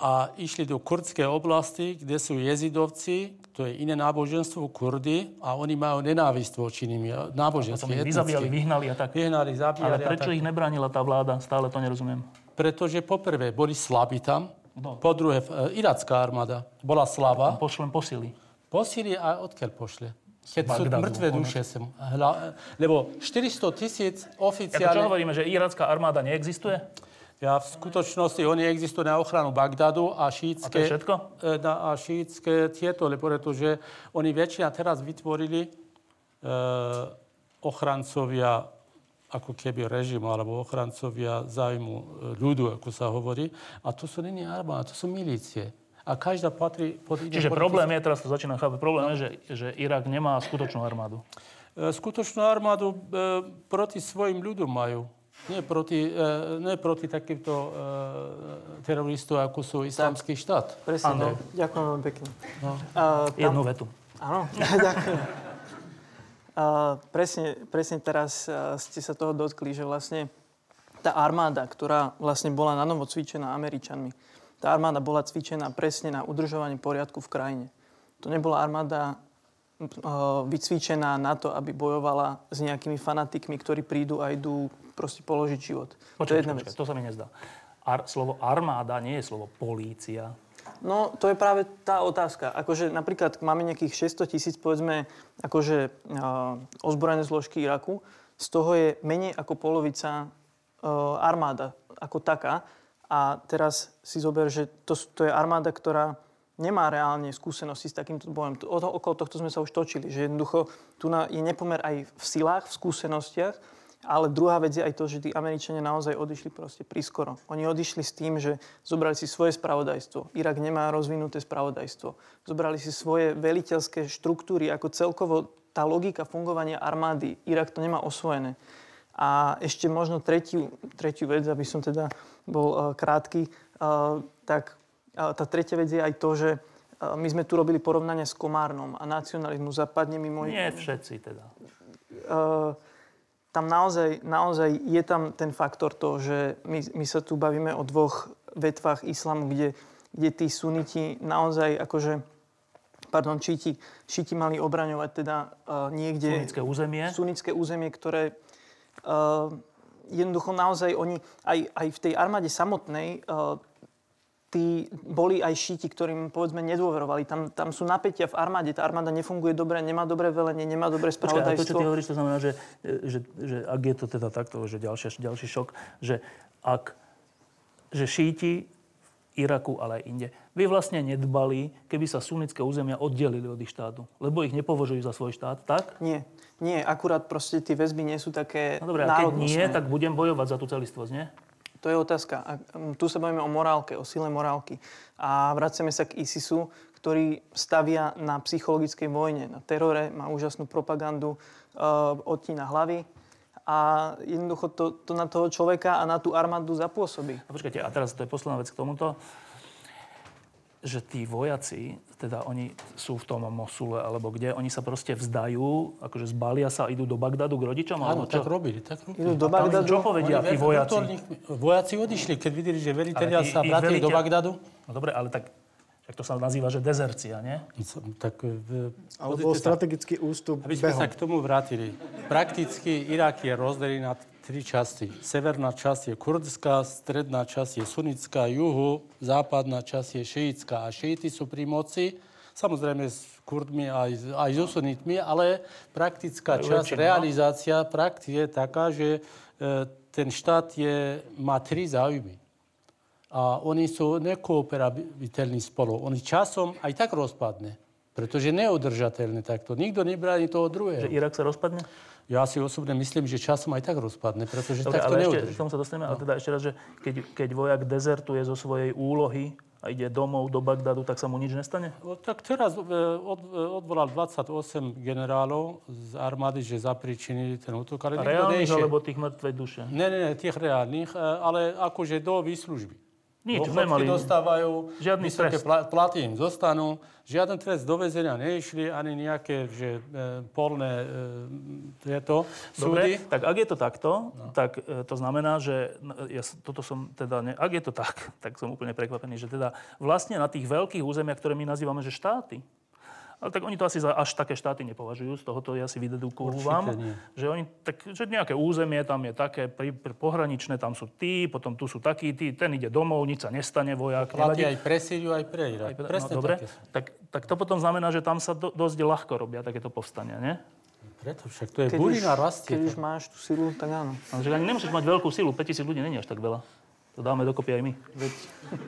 a išli do kurdskej oblasti, kde sú jezidovci, to je iné náboženstvo, Kurdy, a oni majú nenávisť voči nimi, náboženské, etnické. Vyzabíjali, vyhnali a tak. Vyhnali, zabíjali Ale prečo ich nebránila tá vláda? Stále to nerozumiem. Pretože poprvé boli slabí tam, no. po druhé, e, iracká armáda bola slabá. Pošlem posily. Posily a odkiaľ pošle? Keď sú mŕtve duše sem. Hla, lebo 400 tisíc oficiálne... Ako čo hovoríme, že iracká armáda neexistuje? Ja v skutočnosti oni existujú na ochranu Bagdadu a šítske... A všetko? E, na, a šítske tieto, pretože oni väčšina teraz vytvorili e, ochrancovia ako keby režimu, alebo ochrancovia zájmu e, ľudu, ako sa hovorí. A to sú není armáda, to sú milície. A každá patrí pod Čiže problém je, teraz to začínam chápať, problém no. je, že, že Irak nemá skutočnú armádu. E, skutočnú armádu e, proti svojim ľuďom majú. Nie proti, e, nie proti takýmto e, teroristom, ako sú islamský štát. Presne, ďakujem veľmi pekne. No. Uh, tam... Jednu vetu. Áno, <laughs> ďakujem. Uh, presne, presne teraz uh, ste sa toho dotkli, že vlastne tá armáda, ktorá vlastne bola na novo cvičená Američanmi, tá armáda bola cvičená presne na udržovanie poriadku v krajine. To nebola armáda vycvičená na to, aby bojovala s nejakými fanatikmi, ktorí prídu a idú proste položiť život. Počkej, to je jedna počkej, vec. To sa mi nezdá. Ar, slovo armáda nie je slovo polícia. No, to je práve tá otázka. Akože napríklad máme nejakých 600 tisíc, povedzme, akože uh, ozbrojené zložky Iraku. Z toho je menej ako polovica uh, armáda ako taká. A teraz si zober, že to, to je armáda, ktorá nemá reálne skúsenosti s takýmto bojom. O to, okolo tohto sme sa už točili, že jednoducho tu je nepomer aj v silách, v skúsenostiach ale druhá vec je aj to, že tí Američania naozaj odišli proste prískoro. Oni odišli s tým, že zobrali si svoje spravodajstvo. Irak nemá rozvinuté spravodajstvo. Zobrali si svoje veliteľské štruktúry, ako celkovo tá logika fungovania armády. Irak to nemá osvojené. A ešte možno tretiu, tretiu vec, aby som teda bol uh, krátky, uh, tak uh, tá tretia vec je aj to, že uh, my sme tu robili porovnanie s Komárnom a nacionalizmu zapadne mimo... Nie všetci teda. Uh, tam naozaj, naozaj je tam ten faktor to, že my, my sa tu bavíme o dvoch vetvách islamu, kde, kde tí suniti naozaj akože pardon, šíti, šíti mali obraňovať teda uh, niekde... Sunnické územie. Sunnické územie, ktoré uh, jednoducho naozaj oni aj, aj v tej armáde samotnej uh, tí boli aj šíti, ktorým povedzme nedôverovali. Tam, tam sú napätia v armáde. Tá armáda nefunguje dobre, nemá dobré velenie, nemá dobré spravodajstvo. Počkaj, to, čo ty hovoríš, to znamená, že, že, že ak je to teda takto, že ďalší, ďalší šok, že ak že šíti v Iraku, ale aj inde, by vlastne nedbali, keby sa sunnické územia oddelili od ich štátu. Lebo ich nepovažujú za svoj štát, tak? Nie. Nie, akurát proste tie väzby nie sú také No dobré, a keď nie, tak budem bojovať za tú celistvosť, nie? To je otázka. A tu sa bavíme o morálke, o sile morálky. A vraceme sa k ISISu, ktorý stavia na psychologickej vojne, na terore, má úžasnú propagandu, uh, odtína hlavy a jednoducho to, to na toho človeka a na tú armádu zapôsobí. A počkajte, a teraz to je posledná vec k tomuto že tí vojaci, teda oni sú v tom Mosule alebo kde, oni sa proste vzdajú, akože zbalia sa a idú do Bagdadu k rodičom? Áno, čo? tak robili, tak robili. Idú do Bagdadu. Čo povedia tí vojaci? Vojaci odišli, keď videli, že veliteľia sa vrátili veliteľ... do Bagdadu. No dobre, ale tak tak to sa nazýva, že dezercia, nie? Tak, v, Alebo strategický ústup Aby sme behom. sa k tomu vrátili. Prakticky Irak je rozdelený na tri časti. Severná časť je kurdská, stredná časť je sunnická, juhu, západná časť je šeická. A šeiti sú pri moci, samozrejme s kurdmi aj, aj so sunitmi, ale praktická aj časť, väčšina. Realizácia praktie je taká, že e, ten štát je, má tri záujmy. A oni sú nekooperabilní spolu. Oni časom aj tak rozpadne, pretože neudržateľné takto. Nikto nebráni toho druhého. Že Irak sa rozpadne? Ja si osobne myslím, že časom aj tak rozpadne, pretože Dobre, tak to ale ešte, k tomu sa dostaneme, no. ale teda ešte raz, že keď, keď vojak dezertuje zo svojej úlohy a ide domov do Bagdadu, tak sa mu nič nestane? No, tak teraz e, od, e, odvolal 28 generálov z armády, že zapričinili ten útok. Ale reálnych alebo tých mŕtvej duše? Ne, ne, ne, tých reálnych, e, ale akože do výslužby. Nič, nemali. dostávajú, žiadny vysoké platy im zostanú, žiaden trest do väzenia neišli, ani nejaké že, e, polné e, tieto Dobre, súdy. tak ak je to takto, no. tak e, to znamená, že ja toto som teda, ne, ak je to tak, <laughs> tak som úplne prekvapený, že teda vlastne na tých veľkých územiach, ktoré my nazývame, že štáty, ale tak oni to asi za až také štáty nepovažujú, z tohoto ja si vydedukujem, že oni, tak, že nejaké územie tam je také pri, pri, pohraničné, tam sú tí, potom tu sú takí, tí, ten ide domov, nič sa nestane, vojak. Platí aj pre Syriu, aj pre Irak. Aj, no, dobre, tak, tak to potom znamená, že tam sa do, dosť ľahko robia takéto povstania, nie? Preto však to je burina rastie. Keď už máš tú silu, tak áno. Ale že ani nemusíš mať veľkú silu, 5000 ľudí není až tak veľa. To dáme dokopy aj my. Veď,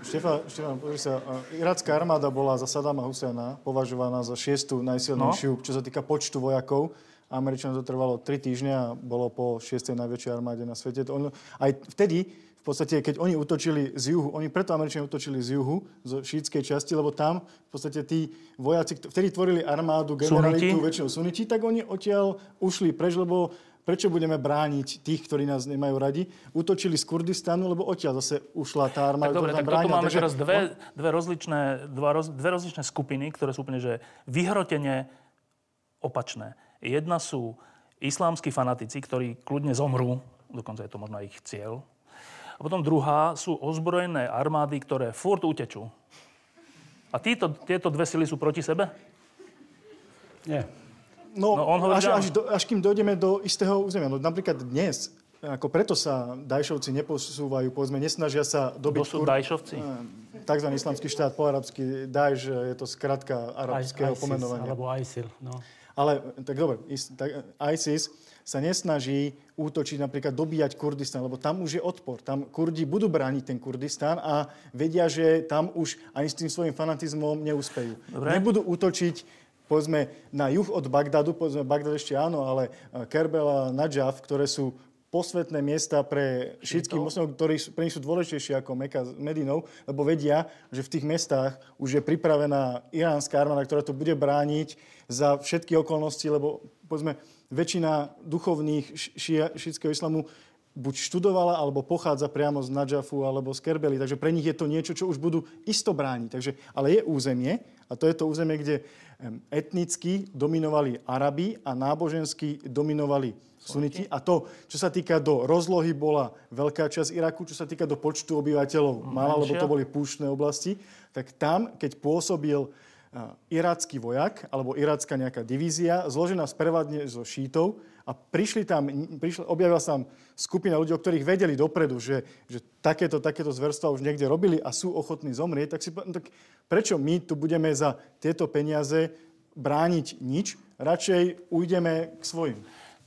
Štefan, Štefan pozri sa, iracká armáda bola za Sadama Husajna považovaná za šiestu najsilnejšiu, no? čo sa týka počtu vojakov. Američanom to trvalo 3 týždne a bolo po šiestej najväčšej armáde na svete. To on, aj vtedy, v podstate, keď oni útočili z juhu, oni preto Američania útočili z juhu, zo šítskej časti, lebo tam v podstate tí vojaci, vtedy tvorili armádu, generalitu, väčšinou suniti, tak oni odtiaľ ušli preč, lebo Prečo budeme brániť tých, ktorí nás nemajú radi? Útočili z Kurdistanu, lebo odtiaľ zase ušla tá armáda. Tak dobre, tak bránia, máme takže... teraz dve, dve, rozličné, dva roz, dve rozličné skupiny, ktoré sú úplne že vyhrotene opačné. Jedna sú islámsky fanatici, ktorí kľudne zomrú, dokonca je to možno ich cieľ. A potom druhá sú ozbrojené armády, ktoré furt utečú. A títo, tieto dve sily sú proti sebe? Nie. No, no on až, až, do, až kým dojdeme do istého územia. No, napríklad dnes, ako preto sa Dajšovci neposúvajú, povedzme, nesnažia sa dobiť... Kto sú kur... Dajšovci? Eh, takzvaný islamský štát, po arabsky Dajš, je to skratka arabského I, pomenovania. Alebo ISIL, no. Ale, tak dobre, ISIS sa nesnaží útočiť, napríklad dobíjať Kurdistan, lebo tam už je odpor. Tam Kurdi budú brániť ten Kurdistan a vedia, že tam už ani s tým svojim fanatizmom neúspejú. Dobre. Nebudú útočiť povedzme na juh od Bagdadu, povedzme Bagdad ešte áno, ale eh, Kerbel a Najaf, ktoré sú posvetné miesta pre všetkých muslimov, ktorí pre nich sú dôležitejšie ako Meka s Medinou, lebo vedia, že v tých mestách už je pripravená iránska armáda, ktorá to bude brániť za všetky okolnosti, lebo povedzme, väčšina duchovných šítského islamu buď študovala, alebo pochádza priamo z Najafu alebo z Kerbeli. Takže pre nich je to niečo, čo už budú isto brániť. Takže, ale je územie, a to je to územie, kde etnicky dominovali Arabi a nábožensky dominovali suniti. A to, čo sa týka do rozlohy, bola veľká časť Iraku, čo sa týka do počtu obyvateľov, malá, lebo to boli púštne oblasti, tak tam, keď pôsobil iracký vojak alebo iracká nejaká divízia, zložená sprevadne zo šítov a prišli tam, prišli, objavila sa tam skupina ľudí, o ktorých vedeli dopredu, že, že takéto, takéto zverstva už niekde robili a sú ochotní zomrieť, tak, si, tak prečo my tu budeme za tieto peniaze brániť nič? Radšej ujdeme k svojim.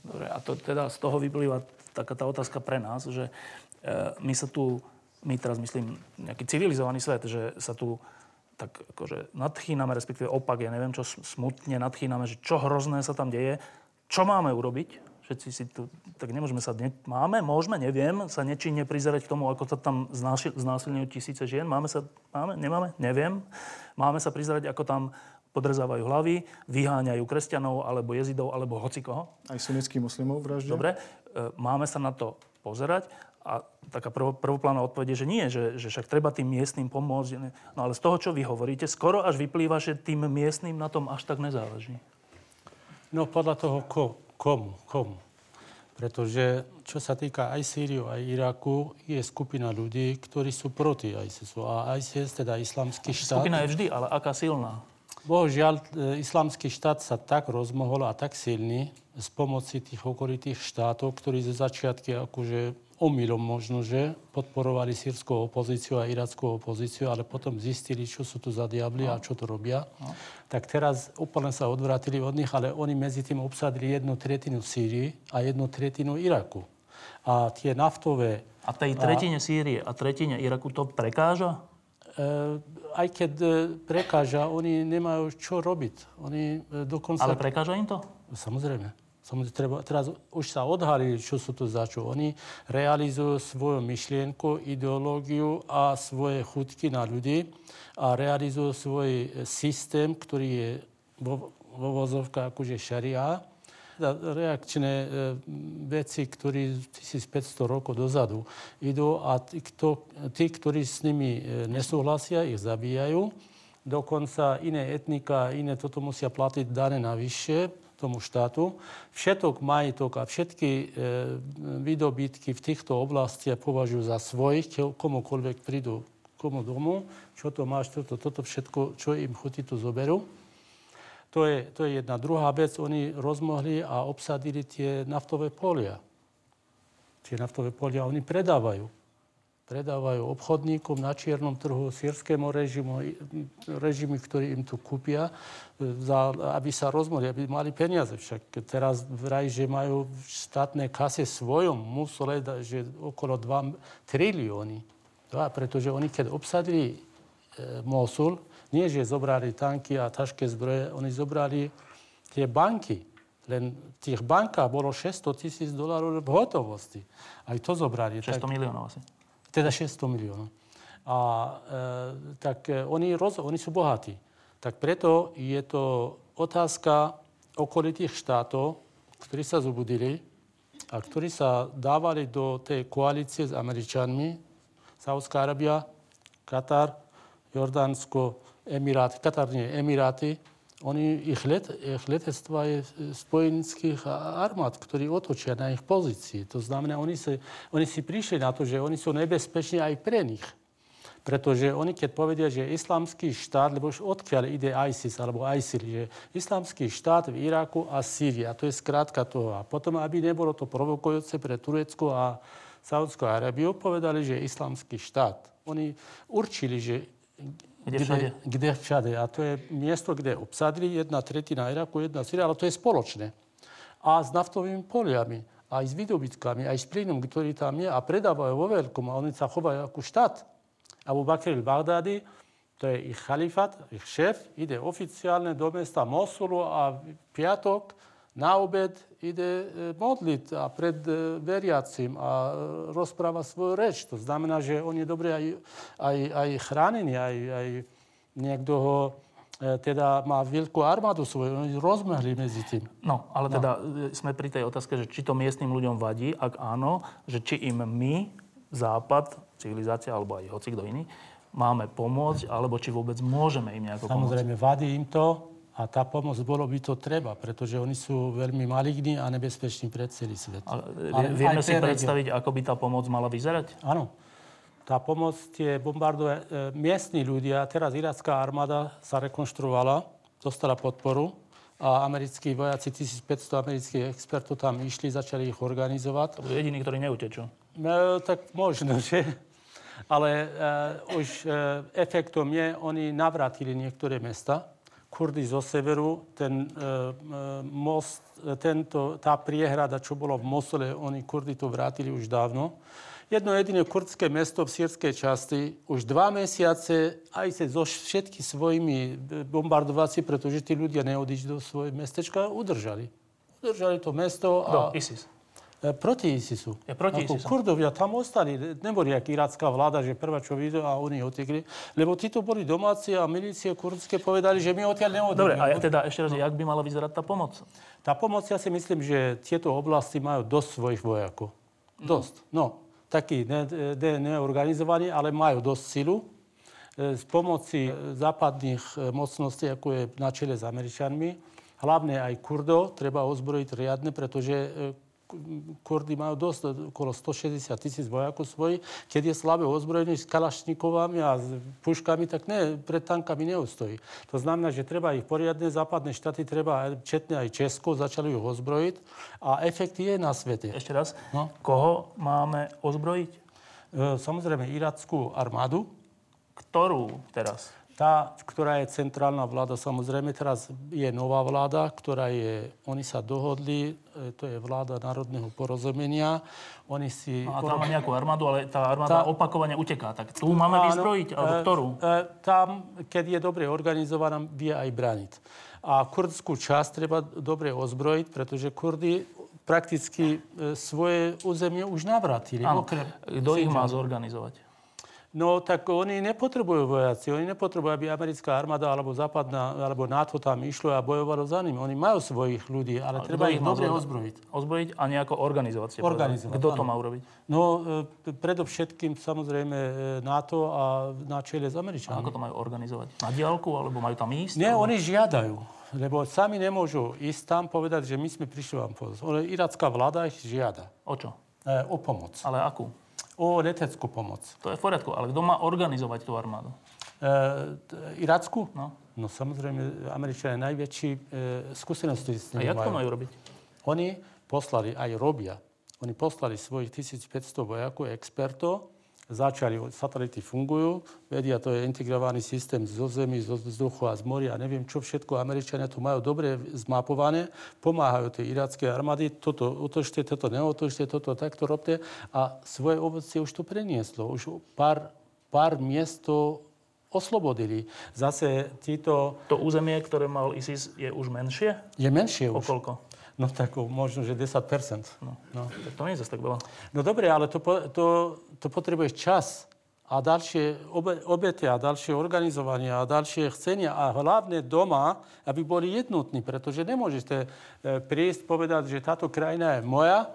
Dobre, a to teda z toho vyplýva taká tá otázka pre nás, že e, my sa tu, my teraz myslím, nejaký civilizovaný svet, že sa tu tak akože nadchýname, respektíve opak, ja neviem čo, smutne nadchýname, že čo hrozné sa tam deje, čo máme urobiť, Všetci si tu, tak nemôžeme sa, ne, máme, môžeme, neviem, sa nečinne prizerať k tomu, ako sa tam znásilňujú tisíce žien. Máme sa, máme, nemáme, neviem. Máme sa prizerať, ako tam podrezávajú hlavy, vyháňajú kresťanov, alebo jezidov, alebo hocikoho. Aj sunnických muslimov vraždia? Dobre, e, máme sa na to pozerať a taká prv, prvoplána odpoveď je, že nie, že, že však treba tým miestnym pomôcť. No ale z toho, čo vy hovoríte, skoro až vyplýva, že tým miestnym na tom až tak nezáleží. No podľa toho, ko, komu, komu. Pretože čo sa týka aj Sýriu, aj Iraku, je skupina ľudí, ktorí sú proti ISISu. A ISIS, teda islamský štát... Skupina je vždy, ale aká silná? Bohužiaľ, e, islamský štát sa tak rozmohol a tak silný z pomoci tých okolitých štátov, ktorí ze začiatky akože omylom možno, že podporovali sírskú opozíciu a irackú opozíciu, ale potom zistili, čo sú tu za diabli a čo to robia. No. Tak teraz úplne sa odvrátili od nich, ale oni medzi tým obsadili jednu tretinu Sýrii a jednu tretinu Iraku. A tie naftové... A tej tretine a... Sýrie a tretine Iraku to prekáža? E, aj keď e, prekáža, oni nemajú čo robiť. Oni e, dokonca... Ale prekáža im to? Samozrejme. Samozrejme, treba, teraz už sa odhalili, čo sú to za čo. Oni realizujú svoju myšlienku, ideológiu a svoje chutky na ľudí a realizujú svoj systém, ktorý je vo, vo vozovkách akože šaria. Reakčné e, veci, ktoré 1500 rokov dozadu idú a tí, kto, tí, ktorí s nimi e, nesúhlasia, ich zabíjajú. Dokonca iné etnika, iné toto musia platiť dane navyše tomu štátu. Všetok majetok a všetky e, výdobytky v týchto oblastiach považujú za svojich, komukoľvek prídu komu domu, čo to máš, toto, toto všetko, čo im chutí, to zoberú. To je, to je jedna. Druhá vec, oni rozmohli a obsadili tie naftové polia. Tie naftové polia oni predávajú predávajú obchodníkom na čiernom trhu, sírskému režimu, režimy, ktorí im tu kúpia, e, za, aby sa rozmohli, aby mali peniaze. Však teraz vraj, že majú v štátnej kase svojom musole, že okolo 2 trilióny. Ja, pretože oni, keď obsadili e, Mosul, nie, že zobrali tanky a ťažké zbroje, oni zobrali tie banky. Len v tých bankách bolo 600 tisíc dolárov v hotovosti. Aj to zobrali. 600 tak... miliónov asi. Teda 600 miliónov. A e, tak e, oni, roz, oni sú bohatí. Tak preto je to otázka okolitých štátov, ktorí sa zobudili a ktorí sa dávali do tej koalície s Američanmi, Saudská Arabia, Katar, Jordánsko, Emiráty, Katar nie, Emiráty, oni, ich, let, ich letectva je spojenských armád, ktorí otočia na ich pozícii. To znamená, oni si, oni si prišli na to, že oni sú nebezpeční aj pre nich. Pretože oni, keď povedia, že islamský štát, lebo už odkiaľ ide ISIS alebo ISIL, že islamský štát v Iraku a Sýrii, a to je skrátka toho. A potom, aby nebolo to provokujúce pre Turecko a Saudskú Arabiu, povedali, že je islamský štát. Oni určili, že kde všade? Kde, kde všade. A to je miesto, kde obsadili jedna tretina Iraku, jedna Syria, ale to je spoločné. A s naftovými poliami, aj s výdobytkami, aj s plynom, ktorý tam je a predávajú vo veľkom a oni sa chovajú ako štát. Abu Bakr al-Baghdadi, to je ich chalifat, ich šéf, ide oficiálne do mesta Mosulu a piatok na obed ide e, modliť a pred e, veriacim a e, rozpráva svoju reč. To znamená, že on je dobre aj, aj, aj chránený, aj, aj niekto ho teda má veľkú armádu svoju, oni rozmehli medzi tým. No, ale no. teda sme pri tej otázke, že či to miestnym ľuďom vadí, ak áno, že či im my, Západ, civilizácia alebo aj hoci kto iný, máme pomôcť, alebo či vôbec môžeme im nejako pomôcť. Samozrejme, vadí im to, a tá pomoc bolo by to treba, pretože oni sú veľmi maligní a nebezpeční pre celý svet. Ale, Ale vieme si predstaviť, region. ako by tá pomoc mala vyzerať? Áno. Tá pomoc, tie bombardové, e, miestni ľudia, teraz iracká armáda sa rekonštruovala, dostala podporu a americkí vojaci, 1500 amerických expertov tam išli, začali ich organizovať. To budú jediní, ktorí neutečú. E, tak možno, <laughs> že? Ale e, už e, efektom je, oni navratili niektoré mesta, Kurdy zo severu, ten e, e, most, e, tento, tá priehrada, čo bolo v Mosule, oni Kurdy to vrátili už dávno. Jedno jediné kurdské mesto v sírskej časti už dva mesiace aj sa so všetky svojimi bombardovací, pretože tí ľudia neodišli do svojej mestečka, udržali. udržali to mesto. A, ISIS. E, Proti ISISu. Je proti Ako ISISu. Kurdovia tam ostali. Neboli jak iracká vláda, že prvá čo videl a oni utekli. Lebo títo boli domáci a milície kurdské povedali, že my odtiaľ neodídeme. Dobre, a ja teda ešte raz, jak by mala vyzerať tá pomoc? Tá pomoc, ja si myslím, že tieto oblasti majú dosť svojich vojakov. Dosť. No, takí ne, ne, neorganizovaní, ale majú dosť silu. Z pomoci e, západných e, mocností, ako je na čele s Američanmi, hlavne aj Kurdov, treba ozbrojiť riadne, pretože Kurdy majú dosť, okolo 160 tisíc vojakov svojich. Keď je slabé ozbrojenie s kalašnikovami a s puškami, tak ne, pred tankami neustojí. To znamená, že treba ich poriadne, západné štáty, treba četne aj Česko, začali ju ozbrojiť a efekt je na svete. Ešte raz, No. koho máme ozbrojiť? E, Samozrejme, irackú armádu, Ktorú teraz? Tá, ktorá je centrálna vláda, samozrejme, teraz je nová vláda, ktorá je, oni sa dohodli, e, to je vláda národného porozumenia. Oni si... No a tam má nejakú armádu, ale tá armáda Tá- opakovane uteká. Tak tu máme Áno, vyzbrojiť? Alebo e, ktorú? E, tam, keď je dobre organizovaná, vie aj braniť. A kurdskú časť treba dobre ozbrojiť, pretože Kurdy prakticky svoje územie už navratili. Áno. Kto ich má zorganizovať? No tak oni nepotrebujú vojaci, oni nepotrebujú, aby americká armáda alebo západná, alebo NATO tam išlo a bojovalo za nimi. Oni majú svojich ľudí, ale Kto treba ich dobre ozbrojiť. Ozbrojiť a nejako organizovať. Organizovať, Kto to má urobiť? No e, predovšetkým samozrejme e, NATO a na čele s A Američanmi. ako to majú organizovať? Na diálku? Alebo majú tam ísť? Nie, alebo... oni žiadajú, lebo sami nemôžu ísť tam povedať, že my sme prišli vám pomôcť. Ale iracká vláda ich žiada O čo? e, o pomoc, Ale akú? O leteckú pomoc. To je v poriadku, ale kto má organizovať tú armádu? E, Iracku? No. No samozrejme, Američania najväčší e, skúsenosti s A nimi jak to majú robiť? Oni poslali, aj robia, oni poslali svojich 1500 vojakov, expertov, začali, satelity fungujú, vedia, to je integrovaný systém zo zemi, zo vzduchu a z moria, neviem čo všetko, Američania to majú dobre zmapované, pomáhajú tej irackej armády, toto otočte, toto neotočte, toto takto robte a svoje ovocie už to prenieslo. Už pár, pár miest to oslobodili. Zase títo To územie, ktoré mal ISIS, je už menšie? je menšie už. koľko? No tak možno, že 10 No. no. Tak to nie je tak veľa. No dobre, ale to, to, to potrebuješ čas a ďalšie obe, obete a ďalšie organizovanie a ďalšie chcenia a hlavne doma, aby boli jednotní, pretože nemôžete prísť povedať, že táto krajina je moja,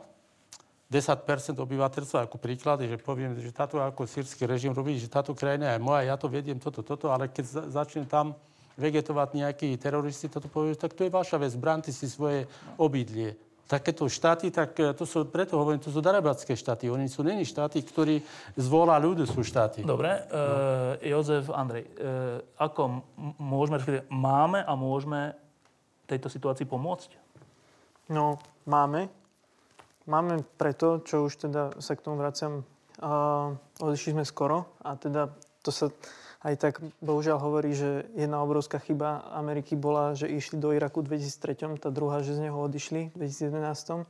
10% obyvateľstva ako príklad, je, že poviem, že táto ako sírsky režim robí, že táto krajina je moja, ja to vediem toto, toto, ale keď za, začne tam vegetovať nejakí teroristi, toto povie, tak to je vaša vec, bránte si svoje obydlie. Takéto štáty, tak e, to sú, preto hovorím, to sú darabatské štáty. Oni sú není štáty, ktorí zvolá ľudia sú štáty. Dobre, no. e, Jozef, Andrej, e, ako m- môžeme, máme a môžeme tejto situácii pomôcť? No, máme. Máme preto, čo už teda sa k tomu vraciam, uh, odišli sme skoro a teda to sa aj tak bohužiaľ hovorí, že jedna obrovská chyba Ameriky bola, že išli do Iraku v 2003, tá druhá, že z neho odišli v 2011.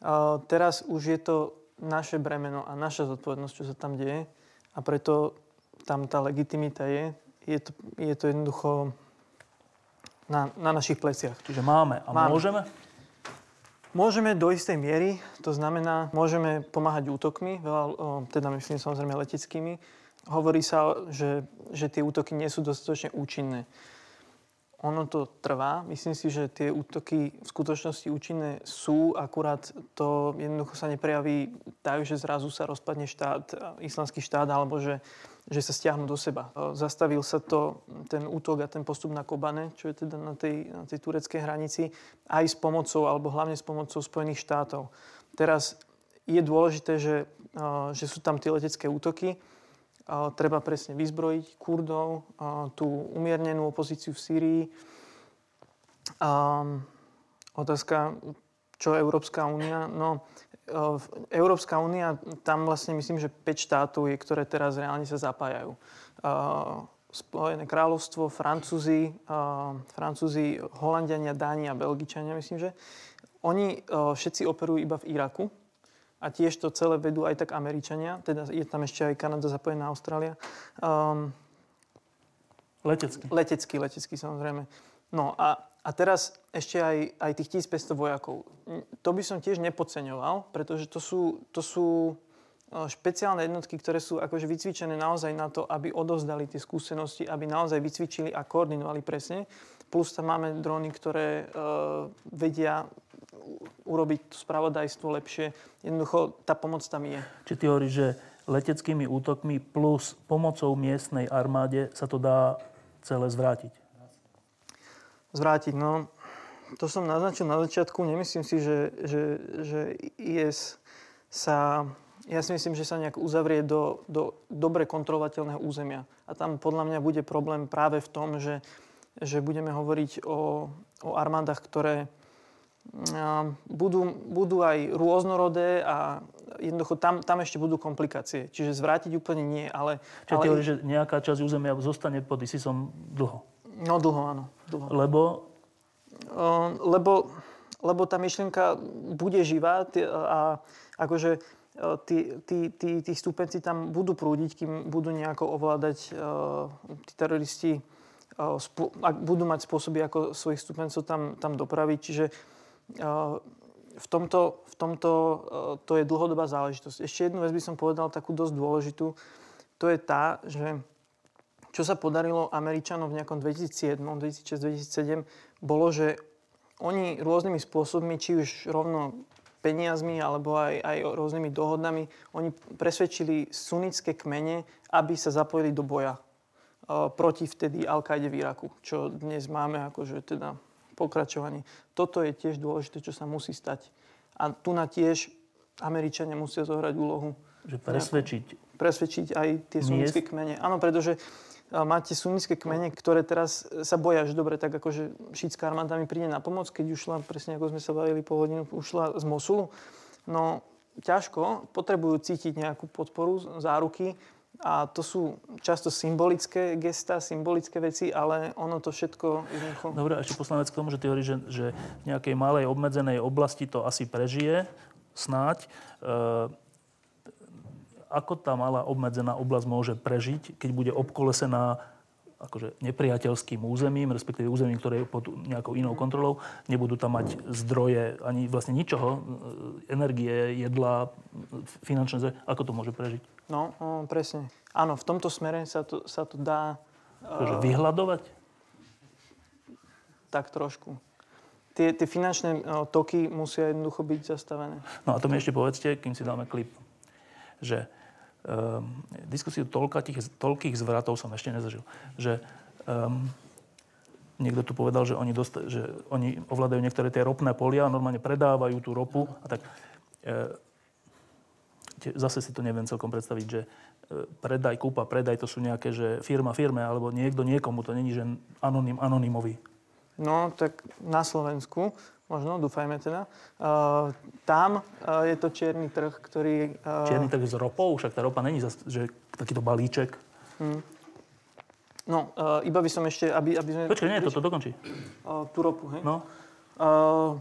Uh, teraz už je to naše bremeno a naša zodpovednosť, čo sa tam deje a preto tam tá legitimita je. Je to, je to jednoducho na, na našich pleciach. Čiže máme a Máme. môžeme? Môžeme do istej miery, to znamená, môžeme pomáhať útokmi, veľa, teda myslím samozrejme leteckými. Hovorí sa, že, že tie útoky nie sú dostatočne účinné. Ono to trvá. Myslím si, že tie útoky v skutočnosti účinné sú, akurát to jednoducho sa neprejaví tak, že zrazu sa rozpadne štát, islamský štát, alebo že, že sa stiahnu do seba. Zastavil sa to, ten útok a ten postup na Kobane, čo je teda na tej, na tej tureckej hranici, aj s pomocou, alebo hlavne s pomocou Spojených štátov. Teraz je dôležité, že, e, že sú tam tie letecké útoky, treba presne vyzbrojiť Kurdov, tú umiernenú opozíciu v Sýrii. Otázka, čo Európska únia? No, e, Európska únia, tam vlastne myslím, že 5 štátov je, ktoré teraz reálne sa zapájajú. Spojené kráľovstvo, Francúzi, Francúzi, Holandiania, Dáni a Belgičania, myslím, že. Oni e, všetci operujú iba v Iraku. A tiež to celé vedú aj tak Američania, teda je tam ešte aj Kanada zapojená, Austrália. Um, Letecky. letecky, letecky samozrejme. No a a teraz ešte aj, aj tých 1500 vojakov. To by som tiež nepodceňoval, pretože to sú, to sú špeciálne jednotky, ktoré sú akože vycvičené naozaj na to, aby odovzdali tie skúsenosti, aby naozaj vycvičili a koordinovali presne. Plus tam máme dróny, ktoré uh, vedia urobiť to spravodajstvo lepšie. Jednoducho tá pomoc tam je. Či ty hovoríš, že leteckými útokmi plus pomocou miestnej armáde sa to dá celé zvrátiť? Zvrátiť, no to som naznačil na začiatku. Nemyslím si, že, že, že IS sa ja si myslím, že sa nejak uzavrie do, do dobre kontrolovateľného územia. A tam podľa mňa bude problém práve v tom, že, že budeme hovoriť o, o armádach, ktoré budú, budú aj rôznorodé a jednoducho tam, tam ešte budú komplikácie. Čiže zvrátiť úplne nie, ale... Čiže ale... hovoríš, že nejaká časť územia zostane pod ISISom dlho? No dlho, áno. Dlho. Lebo? Lebo, lebo tá myšlienka bude živá a akože tí, tí, tí, tí stúpenci tam budú prúdiť, kým budú nejako ovládať tí teroristi, ak budú mať spôsoby, ako svojich stúpencov tam, tam dopraviť. Čiže v tomto, v tomto to je dlhodobá záležitosť. Ešte jednu vec by som povedal, takú dosť dôležitú. To je tá, že čo sa podarilo Američanom v nejakom 2007, 2006, 2007, bolo, že oni rôznymi spôsobmi, či už rovno peniazmi alebo aj, aj rôznymi dohodnami, oni presvedčili sunnické kmene, aby sa zapojili do boja proti vtedy Al-Kaide v Iraku, čo dnes máme akože teda pokračovanie. Toto je tiež dôležité, čo sa musí stať. A tu na tiež Američania musia zohrať úlohu. Že presvedčiť. Presvedčiť aj tie sunnické kmene. Áno, pretože máte sunnické kmene, ktoré teraz sa boja, že dobre, tak akože šítska armáda mi príde na pomoc, keď ušla, presne ako sme sa bavili po hodinu, ušla z Mosulu. No ťažko, potrebujú cítiť nejakú podporu, záruky a to sú často symbolické gesta, symbolické veci, ale ono to všetko jednoducho... Dobre, a ešte posledná vec k tomu, že ty hovoríš, že, že v nejakej malej obmedzenej oblasti to asi prežije, snáď. E- ako tá malá obmedzená oblasť môže prežiť, keď bude obkolesená akože nepriateľským územím, respektíve územím, ktoré je pod nejakou inou kontrolou. Nebudú tam mať zdroje ani vlastne ničoho, energie, jedla, finančné zdroje. Ako to môže prežiť? No, no presne. Áno, v tomto smere sa to, sa to dá... uh, vyhľadovať? Tak trošku. Tie, tie finančné uh, toky musia jednoducho byť zastavené. No a to mi ešte povedzte, kým si dáme klip, že um, diskusiu toľkých, toľkých zvratov som ešte nezažil. Že um, niekto tu povedal, že oni, dosta- že oni ovládajú niektoré tie ropné polia a normálne predávajú tú ropu a tak. E, zase si to neviem celkom predstaviť, že e, predaj, kúpa, predaj, to sú nejaké, že firma firme, alebo niekto niekomu, to není, že anonym, anonymový. No, tak na Slovensku možno, dúfajme teda. Uh, tam uh, je to čierny trh, ktorý... Uh... Čierny trh s ropou? Však tá ropa není zas, že takýto balíček. Hmm. No, uh, iba by som ešte, aby, aby sme... Počkaj, nie, toto dokončí. Uh, tú ropu, hej? No. Uh,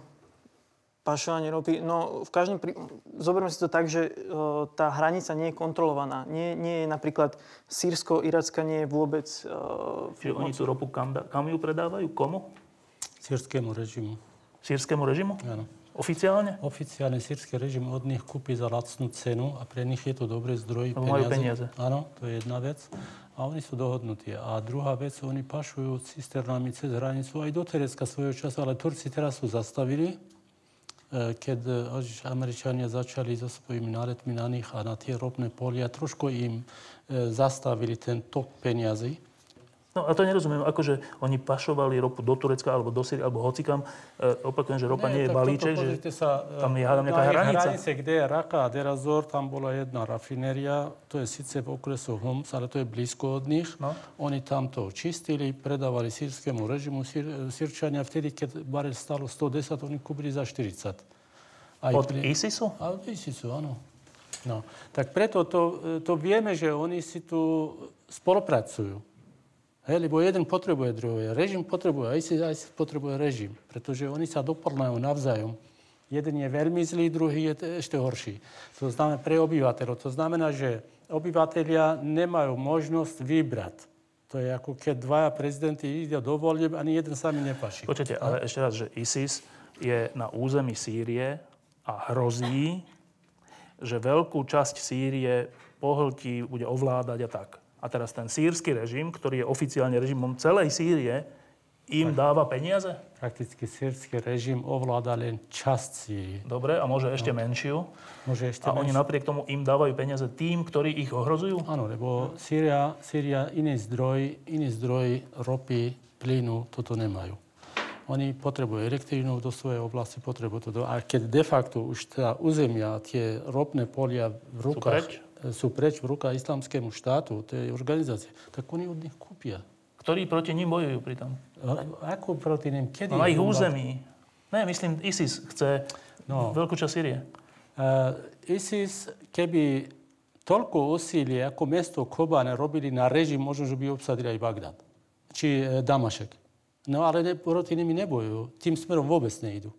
pašovanie ropy. No, v každom prí... Zoberme si to tak, že uh, tá hranica nie je kontrolovaná. Nie, nie je napríklad sírsko-iracká nie je vôbec... Uh, Čiže oni tú ropu kam, kam ju predávajú? Komu? Sírskému režimu. Sírskému režimu? Áno. Oficiálne? Oficiálne sírsky režim od nich kúpi za lacnú cenu a pre nich je to dobrý zdroj peniaze. majú peniaze. Áno, to je jedna vec. A oni sú dohodnutí. A druhá vec, oni pašujú cisternami cez hranicu aj do Terecka svojho času, ale Turci teraz sú zastavili, e, keď e, Američania začali so svojimi náletmi na nich a na tie ropné polia, trošku im e, zastavili ten tok peniazy. No a to nerozumiem, akože oni pašovali ropu do Turecka alebo do Syrie alebo hocikam. E, opakujem, že ropa nie, nie je balíček, že sa, tam je hádam nejaká hranica. hranice, kde je Raka a Derazor, tam bola jedna rafinéria, to je síce v okresu Homs, ale to je blízko od nich. No. Oni tam to čistili, predávali sírskému režimu. Sír, Sírčania vtedy, keď barel stalo 110, oni kúpili za 40. Aj od pri... ISISu? Od ISISu, áno. No. Tak preto to, to vieme, že oni si tu spolupracujú. Hej, lebo jeden potrebuje druhého. Režim potrebuje, aj si, aj si potrebuje režim, pretože oni sa doplňajú navzájom. Jeden je veľmi zlý, druhý je ešte horší. To znamená pre obyvateľov. To znamená, že obyvateľia nemajú možnosť vybrať. To je ako keď dvaja prezidenti ide do volieb, ani jeden sa mi nepaší. Počujete, ale ešte raz, že ISIS je na území Sýrie a hrozí, že veľkú časť Sýrie pohltí, bude ovládať a tak. A teraz ten sírsky režim, ktorý je oficiálne režimom celej Sýrie, im dáva peniaze? Prakticky sírsky režim ovláda len časť Sýrie. Dobre, a môže ešte No. menšiu. Môže ešte A oni menšie- napriek tomu im dávajú peniaze tým, ktorí ich ohrozujú? Áno, lebo Sýria, Sýria iný zdroj, iný zdroj ropy, plynu, toto nemajú. Oni potrebujú elektrínu do svojej oblasti, potrebujú toto. A keď de facto už tá územia, tie ropné polia v rukách? Sú preč v rukách islamskému štátu, tej organizácie, tak oni od nich kúpia. Ktorí proti ním bojujú pritom? Ako proti ním? Kedy? No na ich území. Ne, myslím, ISIS chce No. veľkú časť Sýrie. Uh, ISIS, keby toľko úsilie ako mesto Kobane robili na režim, možno, že by obsadili aj Bagdad. Či e, Damašek. No ale ne, proti nimi nebojujú. Tým smerom vôbec nejdu.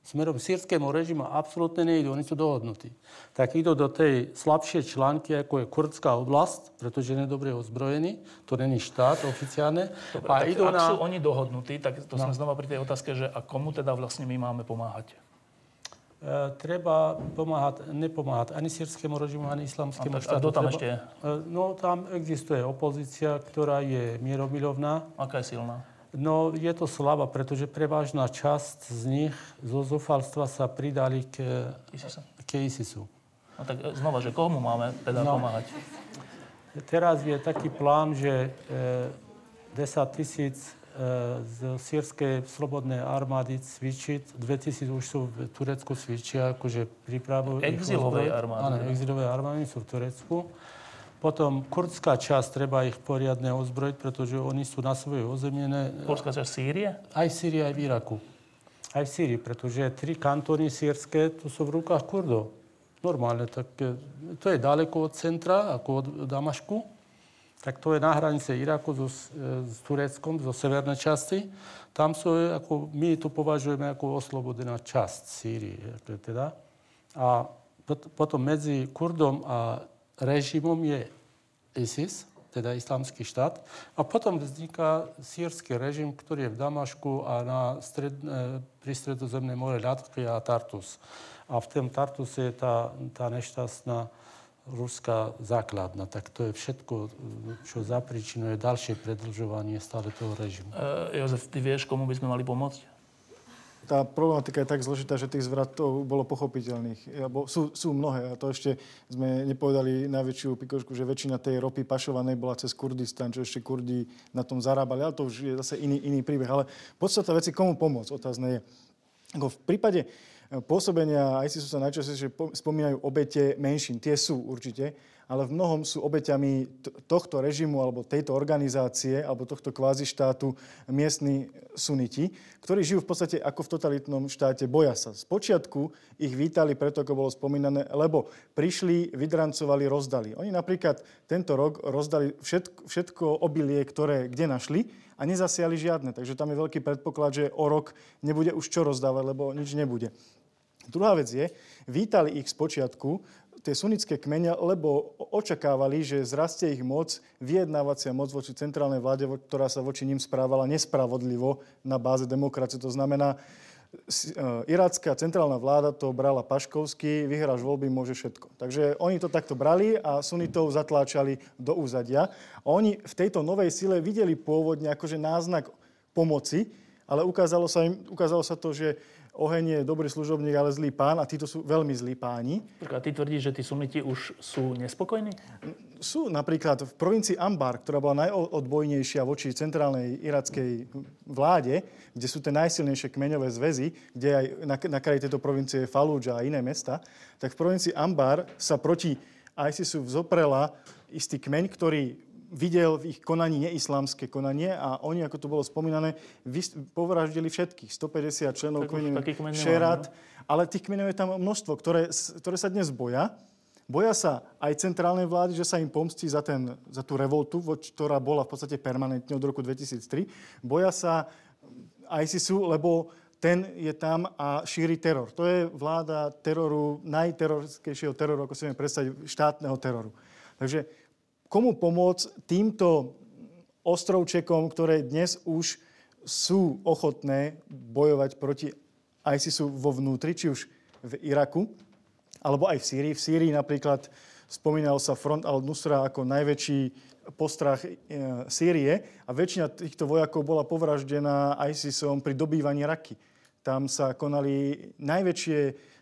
Smerom sírskému režimu absolútne nejdu, oni sú dohodnutí. Tak idú do tej slabšej články, ako je kurdská oblasť, pretože nedobre ozbrojený, to není štát oficiálne. Dobre, a tak idú ak na... sú oni dohodnutí, tak to sme znova pri tej otázke, že a komu teda vlastne my máme pomáhať? E, treba pomáhať, nepomáhať ani sírskému režimu, ani islamskému A tak- a štátu. kto tam Treba- ešte je? E, No, tam existuje opozícia, ktorá je mieromilovná. Aká je silná? No, je to slabá, pretože prevažná časť z nich zo zúfalstva sa pridali k, ISISu? k ISISu. No tak e, znova, že komu máme teda No. pomáhať? Teraz je taký plán, že e, 10 tisíc e, z sírskej slobodnej armády cvičiť. 2000 už sú v Turecku cvičia, akože pripravujú... Exilovej armády, Áno, teda. exilové armády sú v Turecku. Potom kurdská časť treba ich poriadne ozbrojiť, pretože oni sú na svoje ozemnené Kurdská časť Sýrie? aj v Sýrii, aj v Iraku. Aj v Sýrii, pretože tri kantóny sírske tu sú v rukách Kurdov. Normálne, tak e, to je daleko od centra, ako od Damašku. Tak to je na hranice Iraku so, s e, Tureckom, zo severnej časti. Tam sú, e, ako, my to považujeme ako oslobodená časť Sýrie. ako Teda. A pot- potom medzi Kurdom a režimom je ISIS, teda islamský štát. A potom vzniká sírsky režim, ktorý je v Damašku a na stred, e, pri stredozemnej more Ľadky a Tartus. A v tom Tartuse je tá, tá nešťastná ruská základna. Tak to je všetko, čo zapričinuje ďalšie predlžovanie stále toho režimu. E, Jozef, ty vieš, komu by sme mali pomôcť? Tá problematika je tak zložitá, že tých zvratov bolo pochopiteľných. Lebo sú, sú mnohé a to ešte sme nepovedali najväčšiu pikošku, že väčšina tej ropy pašovanej bola cez Kurdistan, čo ešte Kurdi na tom zarábali. Ale to už je zase iný, iný príbeh. Ale podstata veci, komu pomôcť, otázne je. V prípade e, pôsobenia ISISu sa najčastejšie po- spomínajú obete menšín. Tie sú určite, ale v mnohom sú obeťami tohto režimu alebo tejto organizácie alebo tohto kvázi štátu miestni suniti, ktorí žijú v podstate ako v totalitnom štáte. Boja sa. Spočiatku ich vítali preto, ako bolo spomínané, lebo prišli, vydrancovali, rozdali. Oni napríklad tento rok rozdali všetko, všetko obilie, ktoré kde našli a nezasiali žiadne. Takže tam je veľký predpoklad, že o rok nebude už čo rozdávať, lebo nič nebude. Druhá vec je, vítali ich z počiatku tie sunnické kmene, lebo očakávali, že zrastie ich moc, vyjednávacia moc voči centrálnej vláde, ktorá sa voči ním správala nespravodlivo na báze demokracie. To znamená, e, irácká centrálna vláda to brala paškovsky, vyhráš voľby, môže všetko. Takže oni to takto brali a sunitov zatláčali do úzadia. A oni v tejto novej sile videli pôvodne akože náznak pomoci, ale ukázalo sa, im, ukázalo sa to, že oheň je dobrý služobník, ale zlý pán a títo sú veľmi zlí páni. A ty tvrdíš, že tí suniti už sú nespokojní? Sú napríklad v provincii Ambar, ktorá bola najodbojnejšia voči centrálnej irackej vláde, kde sú tie najsilnejšie kmeňové zväzy, kde aj na, na kraji tejto provincie je Fallujah a iné mesta, tak v provincii Ambar sa proti ISISu vzoprela istý kmeň, ktorý videl v ich konaní neislámske konanie a oni, ako tu bolo spomínané, vys- povraždili všetkých. 150 členov Tak už kmeňu taký kmeň nemáme, Šerat, ale tých kmeňov je tam množstvo, ktoré, ktoré sa dnes boja. Boja sa aj centrálnej vlády, že sa im pomstí za, ten, za tú revoltu, ktorá bola v podstate permanentne od roku 2003. Boja sa ISISu, lebo ten je tam a šíri teror. To je vláda teroru, najterorickejšieho teroru, ako si vieme predstaviť, štátneho teroru. Takže komu pomôcť týmto ostrovčekom, ktoré dnes už sú ochotné bojovať proti ISISu vo vnútri, či už v Iraku, alebo aj v Sýrii. V Sýrii napríklad spomínal sa Front al-Nusra ako najväčší postrach e, Sýrie a väčšina týchto vojakov bola povraždená ISISom pri dobývaní Raky. Tam sa konali najväčšie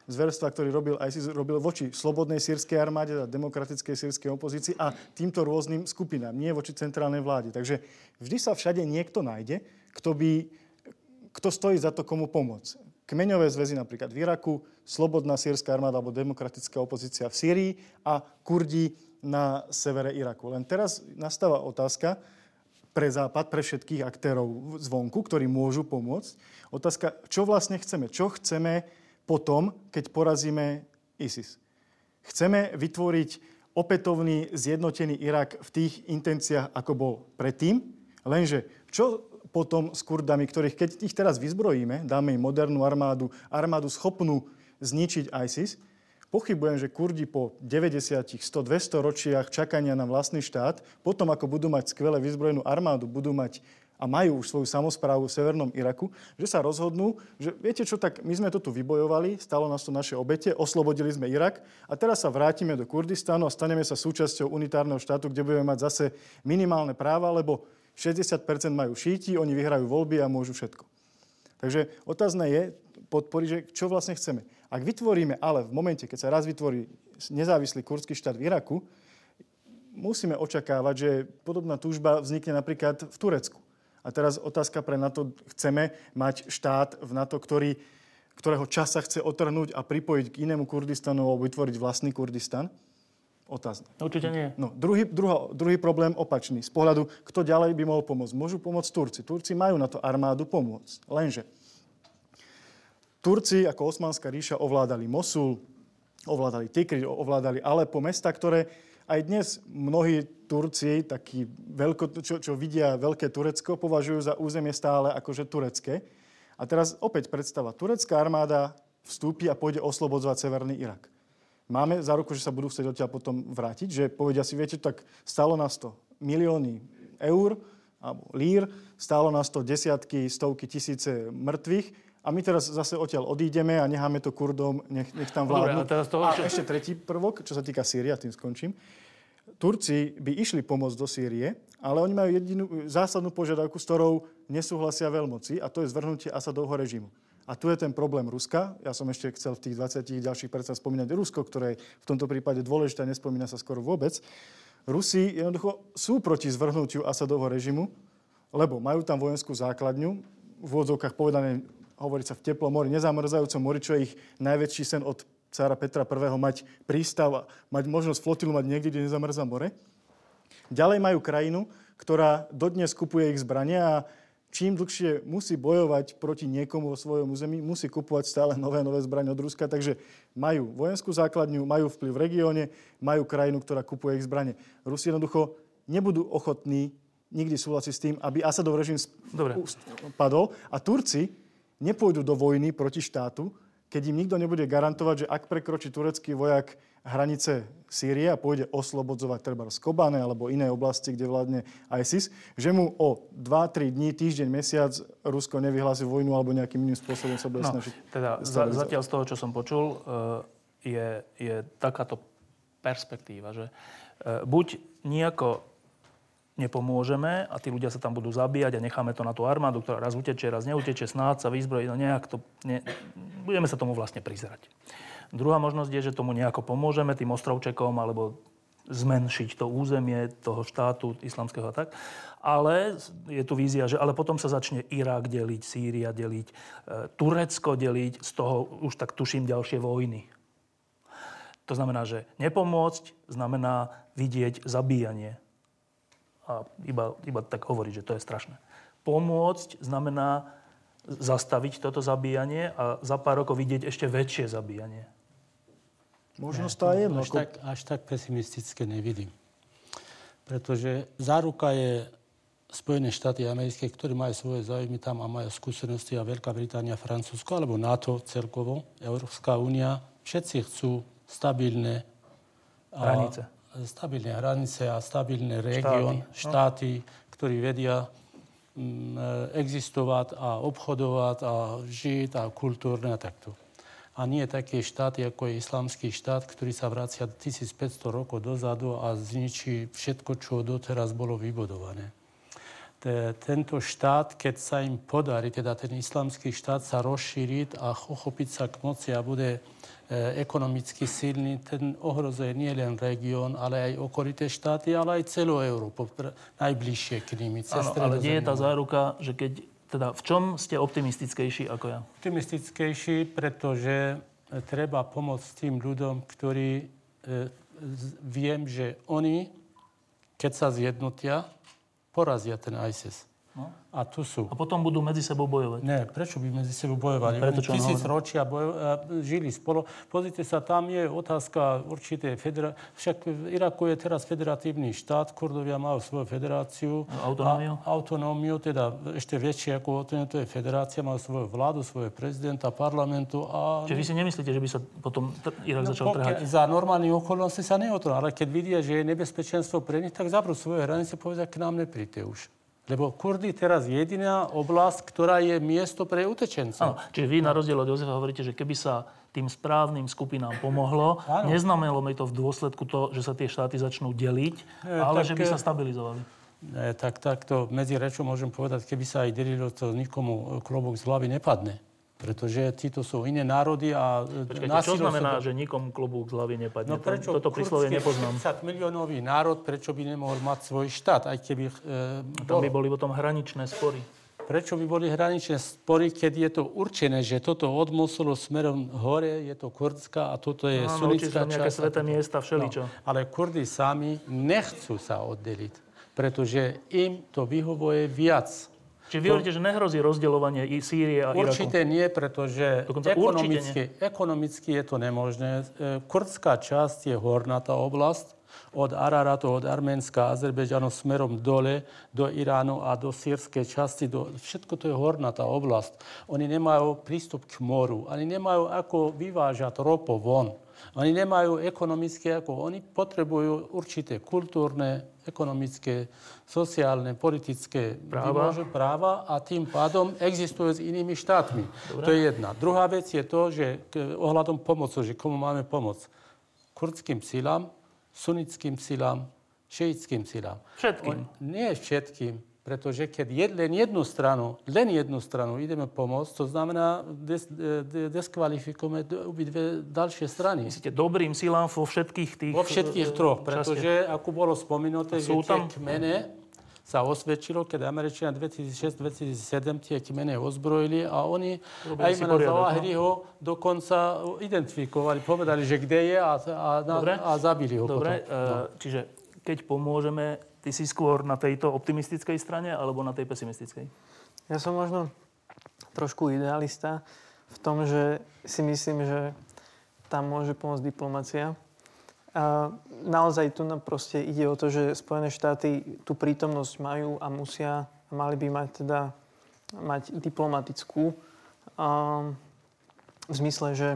zverstva, ktorý robil ISIS, robil voči slobodnej sírskej armáde a demokratickej sírskej opozícii a týmto rôznym skupinám, nie voči centrálnej vláde. Takže vždy sa všade niekto nájde, kto, by, kto stojí za to, komu pomôcť. Kmeňové zväzy napríklad v Iraku, slobodná sírska armáda alebo demokratická opozícia v Sýrii a Kurdi na severe Iraku. Len teraz nastáva otázka pre Západ, pre všetkých aktérov zvonku, ktorí môžu pomôcť. Otázka, čo vlastne chceme? Čo chceme potom, keď porazíme ISIS. Chceme vytvoriť opätovný zjednotený Irak v tých intenciách, ako bol predtým, lenže čo potom s Kurdami, ktorých keď ich teraz vyzbrojíme, dáme im modernú armádu, armádu schopnú zničiť ISIS, pochybujem, že Kurdi po 90, 100, 200 ročiach čakania na vlastný štát, potom ako budú mať skvelé vyzbrojenú armádu, budú mať a majú už svoju samozprávu v Severnom Iraku, že sa rozhodnú, že viete čo, tak my sme to tu vybojovali, stalo nás to naše obete, oslobodili sme Irak a teraz sa vrátime do Kurdistanu a staneme sa súčasťou unitárneho štátu, kde budeme mať zase minimálne práva, lebo 60% majú šíti, oni vyhrajú voľby a môžu všetko. Takže otázne je podporiť, že čo vlastne chceme. Ak vytvoríme, ale v momente, keď sa raz vytvorí nezávislý kurdský štát v Iraku, musíme očakávať, že podobná túžba vznikne napríklad v Turecku. A teraz otázka pre NATO. Chceme mať štát v NATO, ktorý, ktorého čas sa chce otrhnúť a pripojiť k inému Kurdistanu alebo vytvoriť vlastný Kurdistan? Otázne. Určite nie. No, druhý, druhá, druhý problém opačný. Z pohľadu, kto ďalej by mohol pomôcť. Môžu pomôcť Turci. Turci majú na to armádu pomôcť. Lenže Turci ako Osmanská ríša ovládali Mosul, ovládali Tikrit, ovládali Alepo, mesta, ktoré aj dnes mnohí Turci, takí veľko, čo, čo vidia veľké Turecko, považujú za územie stále akože turecké. A teraz opäť predstava. Turecká armáda vstúpi a pôjde oslobodzovať Severný Irak. Máme za ruku, že sa budú chcieť odtiaľ potom vrátiť, že povedia si, viete, tak stalo nás to milióny eur alebo lír, stálo nás to desiatky, stovky, tisíce mŕtvych a my teraz zase odtiaľ odídeme a necháme to Kurdom, nech, nech tam vládnu. Dobre, a, teraz toho, a ešte tretí prvok, čo sa týka Sýria, tým skončím. Turci by išli pomôcť do Sýrie, ale oni majú jedinú zásadnú požiadavku, s ktorou nesúhlasia veľmoci a to je zvrhnutie Asadovho režimu. A tu je ten problém Ruska. Ja som ešte chcel v tých 20 ďalších predstav spomínať Rusko, ktoré je v tomto prípade dôležité, nespomína sa skoro vôbec. Rusi jednoducho sú proti zvrhnutiu Asadovho režimu, lebo majú tam vojenskú základňu, v úvodzovkách povedané hovorí sa v teplom mori, nezamrzajúcom mori, čo je ich najväčší sen od cára Petra I. mať prístav a mať možnosť flotilu mať niekde, kde nezamrzá more. Ďalej majú krajinu, ktorá dodnes kupuje ich zbrania a čím dlhšie musí bojovať proti niekomu vo svojom území, musí kupovať stále nové, nové zbranie od Ruska. Takže majú vojenskú základňu, majú vplyv v regióne, majú krajinu, ktorá kupuje ich zbranie. Rusi jednoducho nebudú ochotní nikdy súhlasiť s tým, aby Asadov režim Dobre. padol. A Turci nepôjdu do vojny proti štátu, keď im nikto nebude garantovať, že ak prekročí turecký vojak hranice Sýrie a pôjde oslobodzovať treba z Kobane alebo iné oblasti, kde vládne ISIS, že mu o 2-3 dní, týždeň, mesiac Rusko nevyhlási vojnu alebo nejakým iným spôsobom sa bude no, snažiť. Teda za, zatiaľ z toho, čo som počul, eh, je, je takáto perspektíva, že eh, buď nejako nepomôžeme a tí ľudia sa tam budú zabíjať a necháme to na tú armádu, ktorá raz utečie, raz neutečie, snáď sa vyzbrojí, no nejak to... Ne, budeme sa tomu vlastne prizerať. Druhá možnosť je, že tomu nejako pomôžeme tým ostrovčekom alebo zmenšiť to územie toho štátu islamského a tak. Ale je tu vízia, že ale potom sa začne Irak deliť, Sýria deliť, e, Turecko deliť, z toho už tak tuším ďalšie vojny. To znamená, že nepomôcť znamená vidieť zabíjanie a iba, iba tak hovoriť, že to je strašné. Pomôcť znamená zastaviť toto zabíjanie a za pár rokov vidieť ešte väčšie zabíjanie. Možno tá je. Až, tak, až tak pesimistické nevidím. Pretože záruka je Spojené štáty americké, ktoré majú svoje záujmy tam a majú skúsenosti a Veľká Británia, Francúzsko alebo NATO celkovo, Európska únia, všetci chcú stabilné hranice stabilné hranice a stabilný región, štáty, no. štáty ktorí vedia mm, existovať a obchodovať a žiť a kultúrne a takto. A nie také štáty, ako je islamský štát, ktorý sa vracia 1500 rokov dozadu a zničí všetko, čo doteraz bolo vybudované tento štát, keď sa im podarí, teda ten islamský štát sa rozšíriť a ochopiť sa k moci a bude ekonomicky silný, ten ohrozuje nielen región, ale aj okolité štáty, ale aj celú Európu, najbližšie k nimi. Áno, ale nie je tá záruka, že keď, teda v čom ste optimistickejší ako ja? Optimistickejší, pretože e, treba pomôcť tým ľuďom, ktorí e, viem, že oni, keď sa zjednotia, porazia ten ISIS. No. A tu sú. A potom budú medzi sebou bojovať. Ne, prečo by medzi sebou bojovali? Preto, čo Tisíc ročia bojo, žili spolu. Pozrite sa, tam je otázka určité federa... Však v Iraku je teraz federatívny štát, Kurdovia majú svoju federáciu. Autonómiu? A, autonómiu, teda ešte väčšie ako autonómiu, to je federácia, majú svoju vládu, svoje prezidenta, parlamentu. A... Čiže vy si nemyslíte, že by sa potom Irak no, začal trhať? Za normálnych okolností sa neotrhá, ale keď vidia, že je nebezpečenstvo pre nich, tak zaprú svoje hranice, povedia, k nám nepríďte už. Lebo Kurdy teraz jediná oblasť, ktorá je miesto pre utečencov. Áno, čiže vy na rozdiel od Jozefa hovoríte, že keby sa tým správnym skupinám pomohlo, Áno. neznamenalo mi to v dôsledku to, že sa tie štáty začnú deliť, e, ale tak, že by sa stabilizovali. E, tak takto medzi rečou môžem povedať, keby sa aj delilo, to nikomu klobok z hlavy nepadne. Pretože títo sú iné národy a Počkajte, čo znamená, to... že nikomu klobúk z hlavy nepadne? No prečo Toto príslovie nepoznám. 30 miliónový národ, prečo by nemohol mať svoj štát, aj keby... E, Tam by boli potom hraničné spory. Prečo by boli hraničné spory, keď je to určené, že toto od Mosulu smerom hore je to kurdská a toto je no, sunická časť. nejaké sveté miesta, všeličo. No, ale Kurdi sami nechcú sa oddeliť, pretože im to vyhovuje viac Čiže vy hovoríte, že nehrozí rozdeľovanie i Sýrie a Iraku? Určite nie, pretože ekonomicky, nie. ekonomicky je to nemožné. E, kurdská časť je hornatá oblasť od Araratu, od Arménska, Azerbejdžanu smerom dole do Iránu a do sírskej časti. Do, všetko to je hornatá oblasť. Oni nemajú prístup k moru, ani nemajú ako vyvážať ropo von. Oni nemajú ekonomické, ako oni potrebujú určité kultúrne, ekonomické, sociálne, politické práva. práva a tým pádom existujú s inými štátmi. Dobre. To je jedna. Druhá vec je to, že ohľadom pomoci, že komu máme pomôcť. Kurdským silám, sunnickým silám, šeitským silám. Všetkým? On, nie všetkým. Pretože keď jed, len jednu stranu, len jednu stranu ideme pomôcť, to znamená, des, de, deskvalifikujeme obidve ďalšie strany. Myslíte dobrým silám vo všetkých tých Vo všetkých troch, pretože ako bolo spomenuté, že tie kmene sa osvedčilo, keď Američania 2006-2007 tie kmene ozbrojili a oni Robili aj mena Zawahiriho no? dokonca identifikovali, povedali, že kde je a, a, a zabili ho Dobre, potom. No. čiže keď pomôžeme Ty si skôr na tejto optimistickej strane alebo na tej pesimistickej? Ja som možno trošku idealista v tom, že si myslím, že tam môže pomôcť diplomacia. A naozaj tu proste ide o to, že Spojené štáty tú prítomnosť majú a musia, a mali by mať teda mať diplomatickú. A, v zmysle, že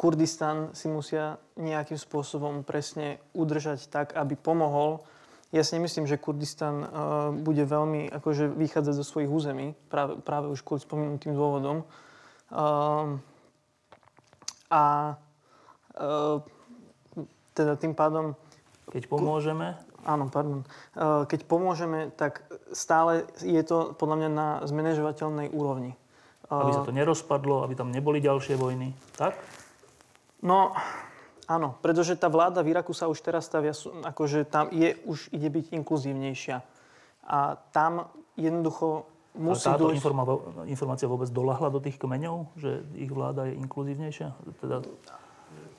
Kurdistan si musia nejakým spôsobom presne udržať tak, aby pomohol ja si nemyslím, že Kurdistan uh, bude veľmi akože, vychádzať zo svojich území, práve, práve už kvôli spomenutým dôvodom. Uh, a uh, teda tým pádom... Keď pomôžeme? Áno, pardon. Uh, keď pomôžeme, tak stále je to podľa mňa na zmanéžovateľnej úrovni. Aby sa to nerozpadlo, aby tam neboli ďalšie vojny, tak? No, Áno, pretože tá vláda v Iraku sa už teraz stavia, akože tam je, už ide byť inkluzívnejšia. A tam jednoducho musí Ale táto dojsť... informácia vôbec dolahla do tých kmeňov, že ich vláda je inkluzívnejšia? Teda...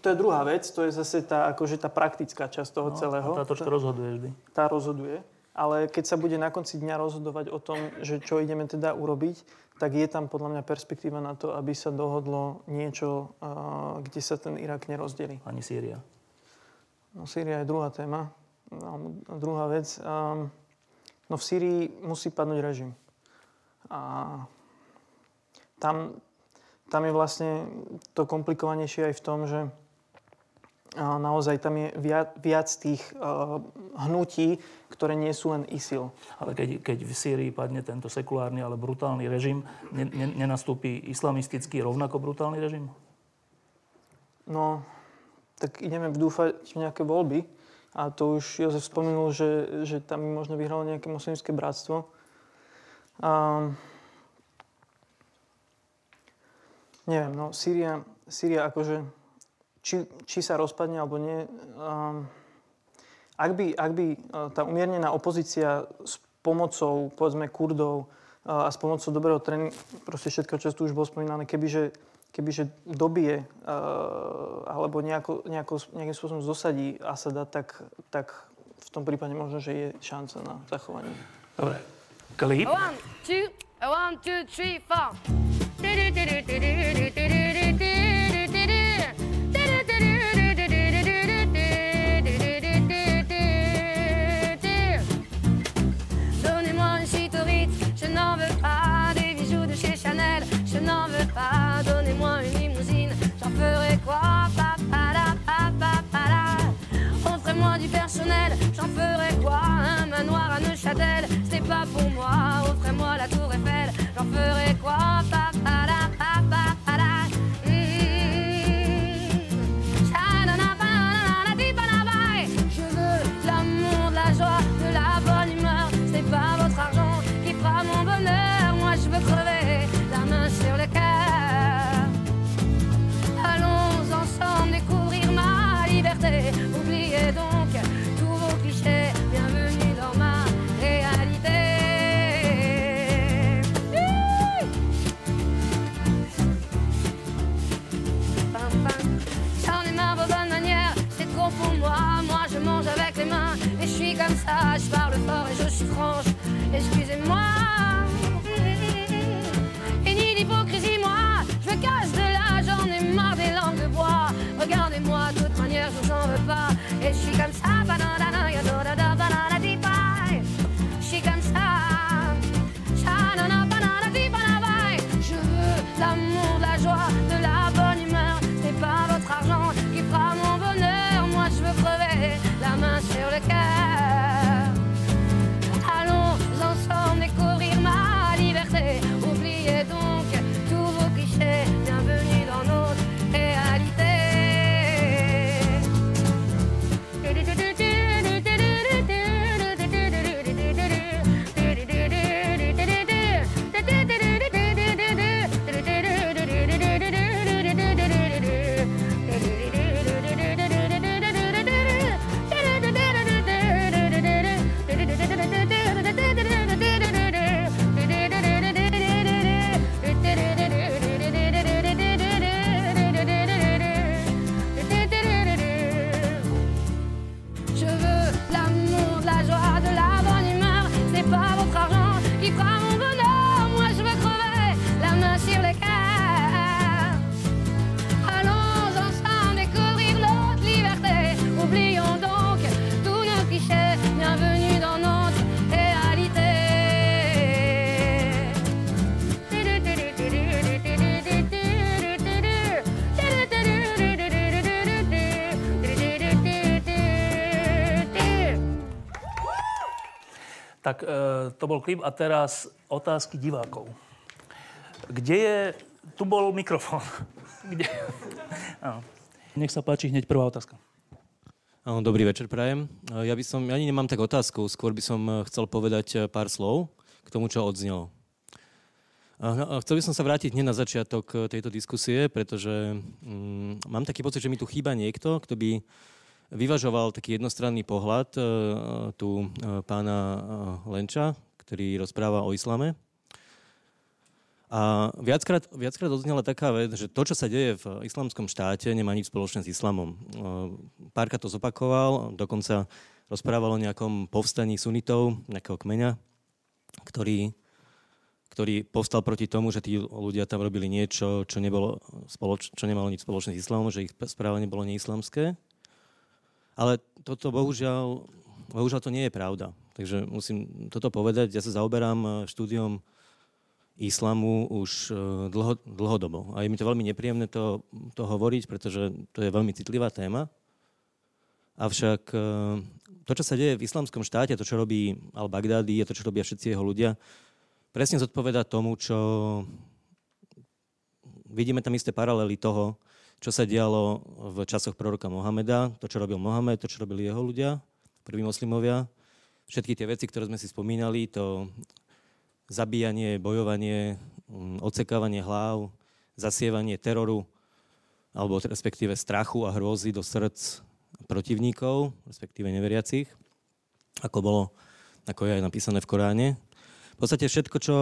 To je druhá vec, to je zase tá, akože tá praktická časť toho no, celého. A tá troška rozhoduje vždy. Tá rozhoduje. Ale keď sa bude na konci dňa rozhodovať o tom, že čo ideme teda urobiť, tak je tam podľa mňa perspektíva na to, aby sa dohodlo niečo, kde sa ten Irak nerozdeli. Ani Sýria. No Sýria je druhá téma. No, druhá vec. No v Sýrii musí padnúť režim. A tam, tam je vlastne to komplikovanejšie aj v tom, že naozaj tam je viac, viac tých uh, hnutí, ktoré nie sú len ISIL. Ale keď, keď v Sýrii padne tento sekulárny, ale brutálny režim, ne, ne, nenastúpi islamistický rovnako brutálny režim? No, tak ideme dúfať v nejaké voľby. A to už Jozef spomenul, že, že tam možno vyhralo nejaké moslimské bratstvo. Um, neviem, no Sýria, Sýria akože, či, či sa rozpadne alebo nie, um, ak by, ak by tá umiernená opozícia s pomocou, povedzme, Kurdov a s pomocou dobrého tréningu, proste všetko, čo tu už bolo spomínané, kebyže, kebyže dobije alebo nejako, nejako, nejakým spôsobom zosadí Asada, tak, tak v tom prípade možno, že je šanca na zachovanie. Dobre. Klip. One, two, one, two, three, four. J'en ferai quoi Un manoir à Neuchâtel, c'est pas pour moi. Offrez-moi la tour Eiffel, j'en ferai quoi je parle fort et je suis franche. Excusez-moi. Et ni d'hypocrisie, moi, je casse de là, j'en ai marre des langues de bois. Regardez-moi, de toute manière, je vous en veux pas. Et je suis comme Tak e, to bol klip a teraz otázky divákov. Kde je... Tu bol mikrofón. <laughs> Kde? Nech sa páči hneď prvá otázka. Dobrý večer, prajem. E, ja by som, ani nemám tak otázku, skôr by som e, chcel povedať e, pár slov k tomu, čo odznelo. Chcel by som sa vrátiť hneď na začiatok tejto diskusie, pretože mm, mám taký pocit, že mi tu chýba niekto, kto by vyvažoval taký jednostranný pohľad e, tu e, pána e, Lenča, ktorý rozpráva o islame. A viackrát, viackrát odznela taká vec, že to, čo sa deje v islamskom štáte, nemá nič spoločné s islamom. Párka to zopakoval, dokonca rozprával o nejakom povstaní sunitov, nejakého kmeňa, ktorý, ktorý povstal proti tomu, že tí ľudia tam robili niečo, čo, nebolo spoloč, čo nemalo nič spoločné s islamom, že ich správanie bolo neislamské. Ale toto bohužiaľ, bohužiaľ to nie je pravda. Takže musím toto povedať. Ja sa zaoberám eh, štúdiom islamu už eh, dlho, dlhodobo. A je mi to veľmi nepríjemné to, to hovoriť, pretože to je veľmi citlivá téma. Avšak e, to, čo sa deje v islamskom štáte, to, čo robí al-Baghdadi a to, čo robia všetci jeho ľudia, presne zodpoveda tomu, čo vidíme tam isté paralely toho, čo sa dialo v časoch proroka Mohameda, to, čo robil Mohamed, to, čo robili jeho ľudia, prví moslimovia. Všetky tie veci, ktoré sme si spomínali, to zabíjanie, bojovanie, mm, odsekávanie hlav, zasievanie teroru, alebo respektíve strachu a hrôzy do srdc protivníkov, respektíve neveriacich, ako bolo, ako je aj napísané v Koráne. V podstate všetko, čo,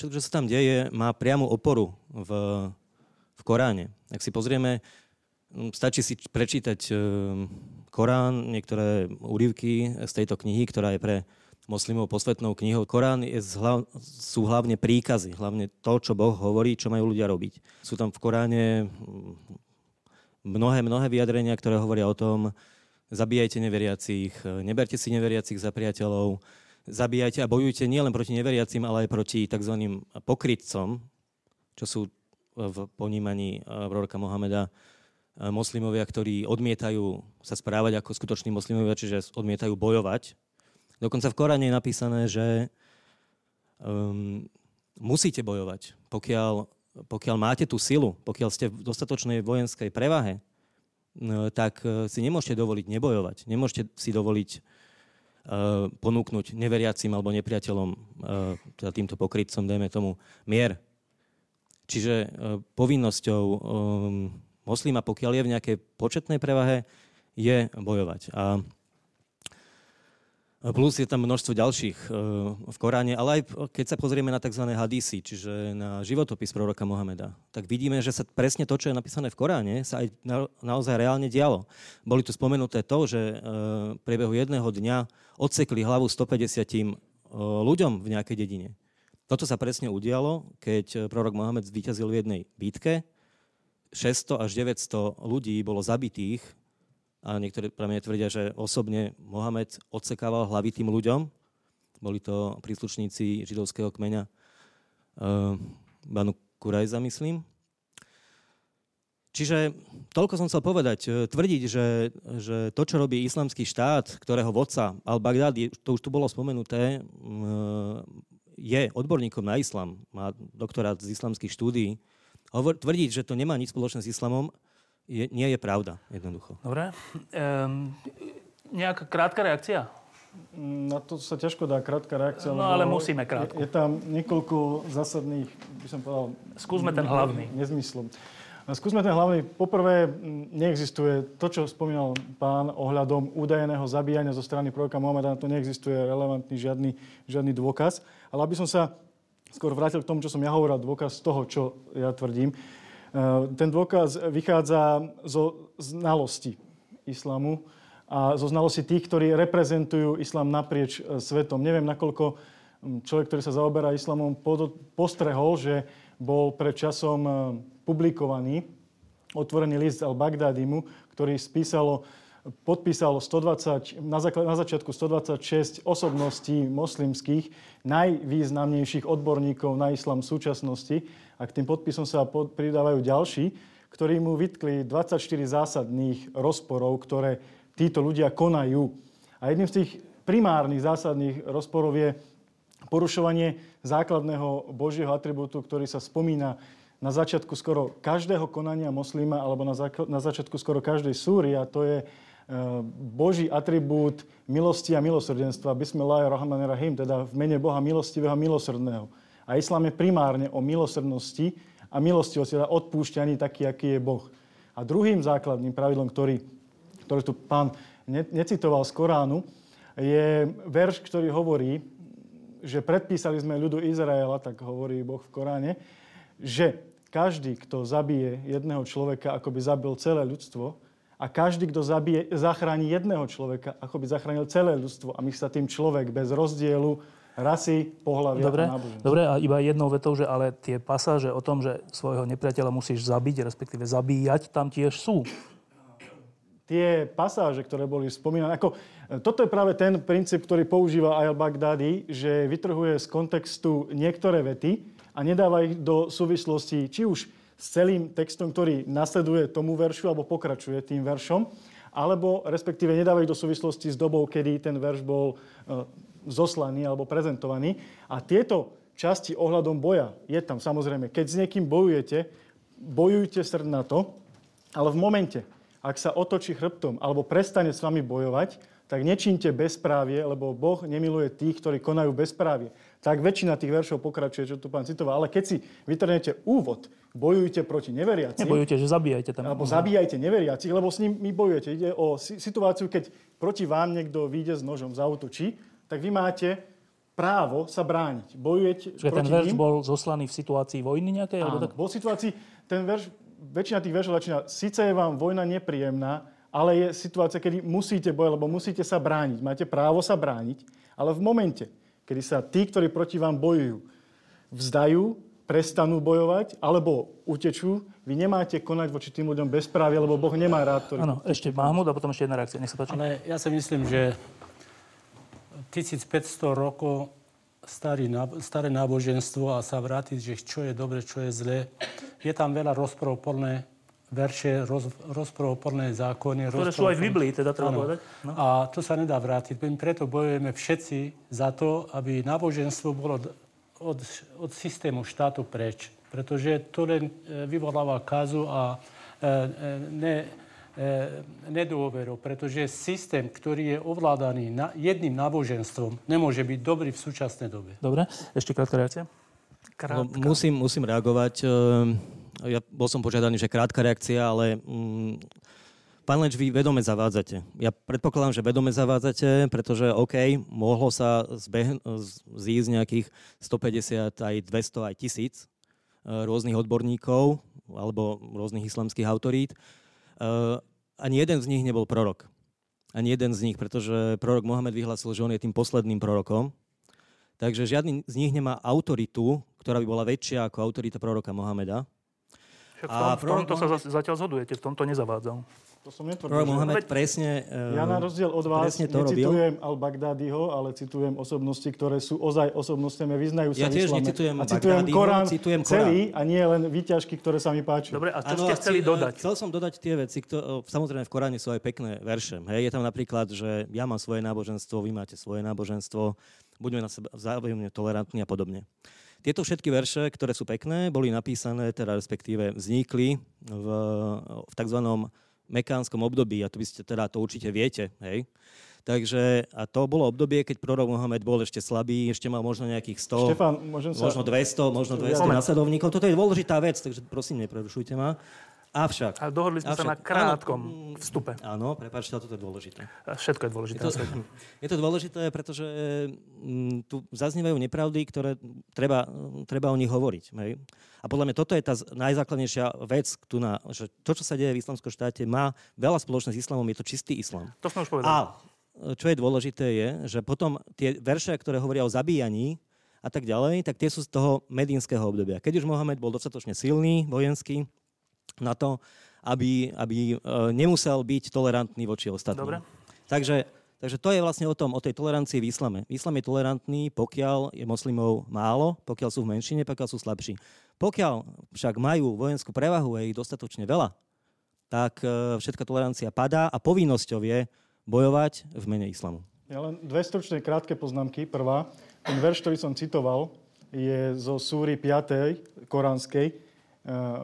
všetko, čo sa tam deje, má priamu oporu v, v Koráne. Ak si pozrieme, stačí si prečítať e, Korán, niektoré úryvky z tejto knihy, ktorá je pre moslimov posvetnou knihou. Korán je zhlav, sú hlavne príkazy, hlavne to, čo Boh hovorí, čo majú ľudia robiť. Sú tam v Koráne mnohé, mnohé vyjadrenia, ktoré hovoria o tom, zabíjajte neveriacich, neberte si neveriacich za priateľov, zabíjajte a bojujte nielen proti neveriacim, ale aj proti tzv. pokrytcom, čo sú v ponímaní eh, proroka Mohameda eh, moslimovia, ktorí odmietajú sa správať ako skutoční moslimovia, čiže odmietajú bojovať. Dokonca v Koráne je napísané, že um, musíte bojovať. Pokiaľ, pokiaľ máte tú silu, pokiaľ ste v dostatočnej vojenskej prevahe, no, tak eh, si nemôžete dovoliť nebojovať. Nemôžete si dovoliť uh, ponúknuť neveriacim alebo nepriateľom, uh, teda týmto pokrytcom, dajme tomu, mier. Čiže e, povinnosťou e, moslima, pokiaľ je v nejakej početnej prevahe, je bojovať. A Plus je tam množstvo ďalších e, v Koráne, ale aj keď sa pozrieme na tzv. hadisy, čiže na životopis proroka Mohameda, tak vidíme, že sa presne to, čo je napísané v Koráne, sa aj na, naozaj reálne dialo. Boli tu spomenuté to, že v priebehu jedného dňa odsekli hlavu 150 ľuďom v nejakej dedine. Toto sa presne udialo, keď eh, prorok Mohamed zvíťazil v jednej bitke. 600 až 900 ľudí bolo zabitých a niektoré mňa tvrdia, že osobne Mohamed odsekával hlavy tým ľuďom. Boli to príslušníci židovského kmeňa uh, Banu Kurajza, myslím. Čiže toľko som chcel povedať. Eh, tvrdiť, že, že to, čo robí islamský štát, ktorého vodca al-Baghdadi, to už tu bolo spomenuté, je odborníkom na islam, má doktorát z islamských štúdií, hovor, tvrdiť, že to nemá nič spoločné s islamom, je, nie je pravda, jednoducho. Dobre. Um, nejaká krátka reakcia? Na to sa ťažko dá krátka reakcia. No ale musíme krátko. Je, je tam niekoľko zásadných, by som povedal... Skúsme ten hlavný. Nezmyslom. Skúsme ten hlavný. Poprvé, neexistuje to, čo spomínal pán ohľadom údajného zabíjania zo strany proroka Mohameda. To neexistuje relevantný žiadny, žiadny dôkaz. Ale aby som sa skôr vrátil k tomu, čo som ja hovoril, dôkaz z toho, čo ja tvrdím. E, ten dôkaz vychádza zo znalosti islamu a zo znalosti tých, ktorí reprezentujú islam naprieč e, svetom. Neviem, nakoľko človek, ktorý sa zaoberá islamom, postrehol, že bol pred časom e, publikovaný otvorený list al-Baghdadimu, ktorý spísalo, podpísalo 120, na, na začiatku 126 osobností moslimských, najvýznamnejších odborníkov na islam v súčasnosti. A k tým podpisom sa pod, pridávajú ďalší, ktorí mu vytkli 24 zásadných rozporov, ktoré títo ľudia konajú. A jedným z tých primárnych zásadných rozporov je porušovanie základného Božieho atribútu, ktorý sa spomína na začiatku skoro každého konania moslima alebo na, na začiatku skoro každej súry a to je e, Boží atribút milosti a milosrdenstva. Bismillahirrahmanirrahim, teda v mene Boha milostivého a milosrdného. A islám je primárne o milosrdnosti a milostivosti, teda odpúšťaní taký, aký je Boh. A druhým základným pravidlom, ktorý, ktorý tu pán ne, necitoval z Koránu, je verš, ktorý hovorí, že predpísali sme ľudu Izraela, tak hovorí Boh v Koráne, že každý, kto zabije jedného človeka, ako by zabil celé ľudstvo, a každý, kto zabije, zachráni jedného človeka, ako by zachránil celé ľudstvo. A my sa tým človek bez rozdielu rasy, pohľavia dobre, a náboženstva. Dobre, a iba jednou vetou, že ale tie pasáže o tom, že svojho nepriateľa musíš zabiť, respektíve zabíjať, tam tiež sú. Tie pasáže, ktoré boli spomínané, ako, toto je práve ten princíp, ktorý používa Ayal Baghdadi, že vytrhuje z kontextu niektoré vety, a nedáva ich do súvislosti či už s celým textom, ktorý nasleduje tomu veršu alebo pokračuje tým veršom. alebo respektíve nedávajú do súvislosti s dobou, kedy ten verš bol uh, zoslaný alebo prezentovaný. A tieto časti ohľadom boja je tam samozrejme. Keď s niekým bojujete, bojujte srd na to, ale v momente, ak sa otočí chrbtom alebo prestane s vami bojovať, tak nečínte bezprávie, lebo Boh nemiluje tých, ktorí konajú bezprávie. Tak väčšina tých veršov pokračuje, čo tu pán citoval. Ale keď si vytrhnete úvod, bojujte proti neveriacim. Nebojujte, že zabíjajte tam. Alebo zabíjajte neveriacich, lebo s nimi bojujete. Ide o situáciu, keď proti vám niekto vyjde s nožom, zautočí, tak vy máte právo sa brániť. Bojujete Čiže proti ten verš ním. bol zoslaný v situácii vojny nejakej? Áno, tak? bol v situácii, ten verš, väčšina tých veršov začína, síce je vám vojna nepríjemná, ale je situácia, kedy musíte bojovať, lebo musíte sa brániť. Máte právo sa brániť, ale v momente, kedy sa tí, ktorí proti vám bojujú, vzdajú, prestanú bojovať alebo utečú, vy nemáte konať voči tým ľuďom bezprávie, lebo Boh nemá rád, ktorý... Áno, ešte Mahmud a potom ešte jedna reakcia. Nech sa páči. Ale ja si myslím, že 1500 rokov starý, staré náboženstvo a sa vrátiť, že čo je dobre, čo je zlé. Je tam veľa rozprávporné verše, roz, rozprávporné zákony. Ktoré sú aj v Biblii, teda treba Áno. povedať. No. A to sa nedá vrátiť. My preto bojujeme všetci za to, aby náboženstvo bolo od, od systému štátu preč. Pretože to len e, vyvoláva kazu a e, e, ne, e, nedôveru. Pretože systém, ktorý je ovládaný na, jedným náboženstvom, nemôže byť dobrý v súčasnej dobe. Dobre, ešte krátka reakcia. No, musím, musím reagovať. Ja bol som požiadaný, že krátka reakcia, ale mm, pán Lenč, vy vedome zavádzate. Ja predpokladám, že vedome zavádzate, pretože OK, mohlo sa zbeh- zísť nejakých 150, aj 200, aj 1000 rôznych odborníkov alebo rôznych islamských autorít. Eh, Ani jeden z nich nebol prorok. Ani jeden z nich, pretože prorok Mohamed vyhlásil, že on je tým posledným prorokom. Takže žiadny z nich nemá autoritu, ktorá by bola väčšia ako autorita proroka Mohameda. Však v, A tom, v tomto sa zatiaľ zhodujete, v tomto nezavádzal. To som netvrdil. Prorok Mohamed presne... Ja na rozdiel od vás necitujem al-Baghdadiho, ale citujem osobnosti, ktoré sú ozaj osobnostiami, vyznajú sa Ja tiež islame. necitujem A citujem Korán citujem Korán. celý a nie len výťažky, ktoré sa mi páčia. Dobre, a čo Áno, ste chceli chci- dodať? Chcel som dodať tie veci, kto, samozrejme v Koráne sú aj pekné verše. Hej, je tam napríklad, že ja mám svoje náboženstvo, vy máte svoje náboženstvo, buďme na seba vzájomne tolerantní a podobne. Tieto všetky verše, ktoré sú pekné, boli napísané, teda respektíve vznikli v, v tzv. mekánskom období, a to by ste teda to určite viete, hej. Takže, a to bolo obdobie, keď prorok Mohamed bol ešte slabý, ešte mal možno nejakých 100, Štefan, môžem sa... možno 200, možno 200 Moment. nasledovníkov. Toto je dôležitá vec, takže prosím, neprerušujte ma. Avšak... A dohodli sme sa avšak- na krátkom áno, vstupe. Áno, prepáčte, ale toto je dôležité. Všetko je dôležité. Je to, <laughs> je to dôležité, pretože mm, tu zaznievajú nepravdy, ktoré treba, treba o nich hovoriť. Hej? A podľa mňa toto je tá najzákladnejšia vec, tu na, že to, čo sa deje v islamskom štáte, má veľa spoločné s islamom, je to čistý islam. To sme už povedali. A čo je dôležité je, že potom tie verše, ktoré hovoria o zabíjaní a tak ďalej, tak tie sú z toho medínskeho obdobia. Keď už Mohamed bol dostatočne silný vojenský na to, aby, aby e, nemusel byť tolerantný voči ostatným. Dobre. Takže, takže to je vlastne o tom, o tej tolerancii v islame. Islam je tolerantný, pokiaľ je moslimov málo, pokiaľ sú v menšine, pokiaľ sú slabší. Pokiaľ však majú vojenskú prevahu a je ich dostatočne veľa, tak e, všetká tolerancia padá a povinnosťou je bojovať v mene islamu. Ja len dve stručné krátke poznámky. Prvá, ten verš, ktorý som citoval, je zo súry 5. koránskej,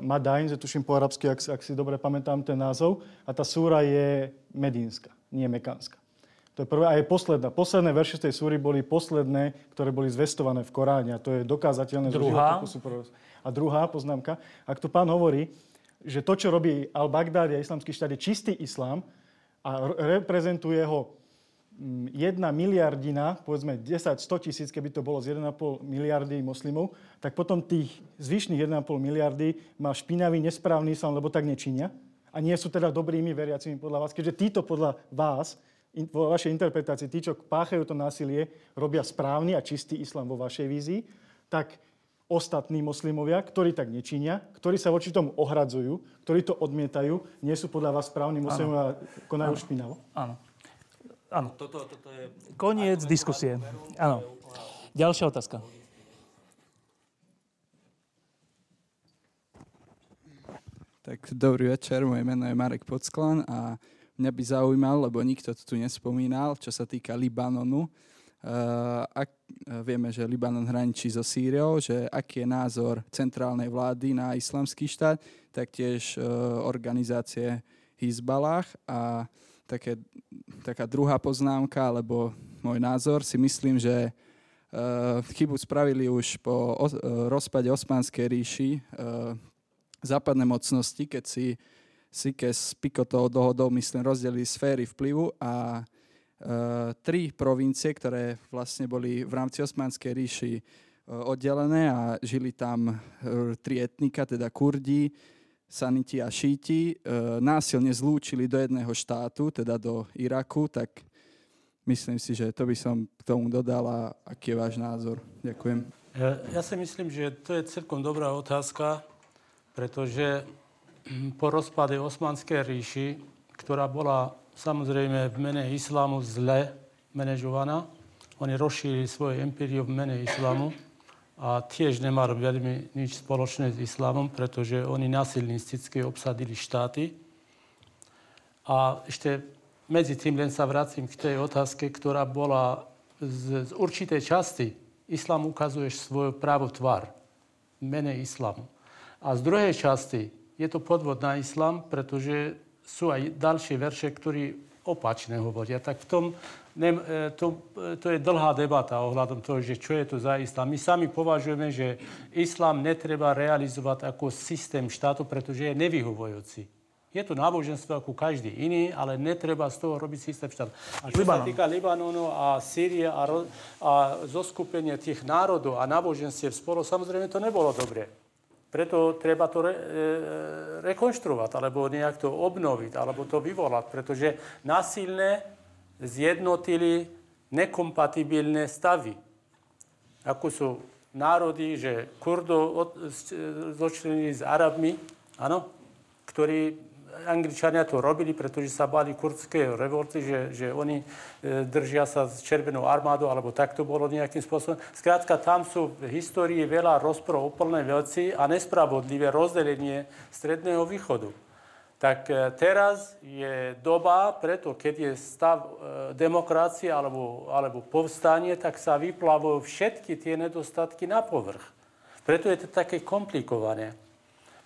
Madain, že tuším po arabsky, ak, ak si dobre pamätám ten názov. A tá súra je medínska, nie mekánska. To je prvá a je posledná. Posledné verše tej súry boli posledné, ktoré boli zvestované v Koráne. A to je dokázateľné Druhá. A druhá poznámka. Ak tu pán hovorí, že to, čo robí al-Baghdadi a islamský štát, je čistý islám a reprezentuje ho jedna miliardina, povedzme 10-100 tisíc, keby to bolo z 1,5 miliardy moslimov, tak potom tých zvyšných 1,5 miliardy má špinavý, nesprávny islám, lebo tak nečinia. A nie sú teda dobrými veriacimi podľa vás, keďže títo podľa vás, vo vašej interpretácii, tí, čo páchajú to násilie, robia správny a čistý islám vo vašej vízii, tak ostatní moslimovia, ktorí tak nečinia, ktorí sa voči tomu ohradzujú, ktorí to odmietajú, nie sú podľa vás správni moslimovia a konajú špinavo? Áno. Áno. Toto, toto je... Koniec diskusie. Áno. Ďalšia otázka. Tak dobrý večer, moje meno je Marek Pocklan a mňa by zaujímal, lebo nikto to tu nespomínal, čo sa týka Libanonu. Uh, ak, uh, vieme, že Libanon hraničí so Sýriou, že aký je názor centrálnej vlády na islamský štát, taktiež uh, organizácie Hizbalách a také, taká druhá poznámka, alebo môj názor, si myslím, že uh, chybu spravili už po uh, rozpade Osmanskej ríši uh, západné mocnosti, keď si Sike s Pikotou dohodou, myslím, rozdelili sféry vplyvu a uh, tri provincie, ktoré vlastne boli v rámci Osmanskej ríši uh, oddelené a žili tam uh, tri etnika, teda Kurdi, Saniti a Šíti, uh, násilne zlúčili do jedného štátu, teda do Iraku, tak myslím si, že to by som k tomu dodal a aký je váš názor. Ďakujem. Ja, ja si myslím, že to je celkom dobrá otázka, pretože po rozpade Osmanskej ríši, ktorá bola samozrejme v mene islámu zle manažovaná. Oni rozšírili svoje impérium v mene islámu a tiež nemali veľmi nič spoločné s islámom, pretože oni nasilnisticky obsadili štáty. A ešte medzi tým len sa vracím k tej otázke, ktorá bola z, z určitej časti. Islám ukazuješ svoju právo tvar v mene islámu. A z druhej časti je to podvod na islám, pretože sú aj ďalšie verše, ktorí opačne hovoria. Tak v tom, ne, to, to je dlhá debata ohľadom toho, že čo je to za islám. My sami považujeme, že islám netreba realizovať ako systém štátu, pretože je nevyhovujúci. Je to náboženstvo ako každý iný, ale netreba z toho robiť systém štátu. A čo Libanon. sa týka Libanonu a Sýrie a, a zoskupenie tých národov a náboženstiev spolu, samozrejme to nebolo dobré. Preto treba to re, e, rekonštruovať, alebo nejak to obnoviť, alebo to vyvolať, pretože násilne zjednotili nekompatibilné stavy. Ako sú národy, že Kurdo zočlenili s Arabmi, áno, ktorí Angličania to robili, pretože sa báli kurdské revolty, že, že oni e, držia sa s červenou armádou, alebo tak to bolo nejakým spôsobom. Skrátka, tam sú v histórii veľa rozprov úplné veci a nespravodlivé rozdelenie Stredného východu. Tak e, teraz je doba, preto keď je stav e, demokracie alebo, alebo povstanie, tak sa vyplavujú všetky tie nedostatky na povrch. Preto je to také komplikované.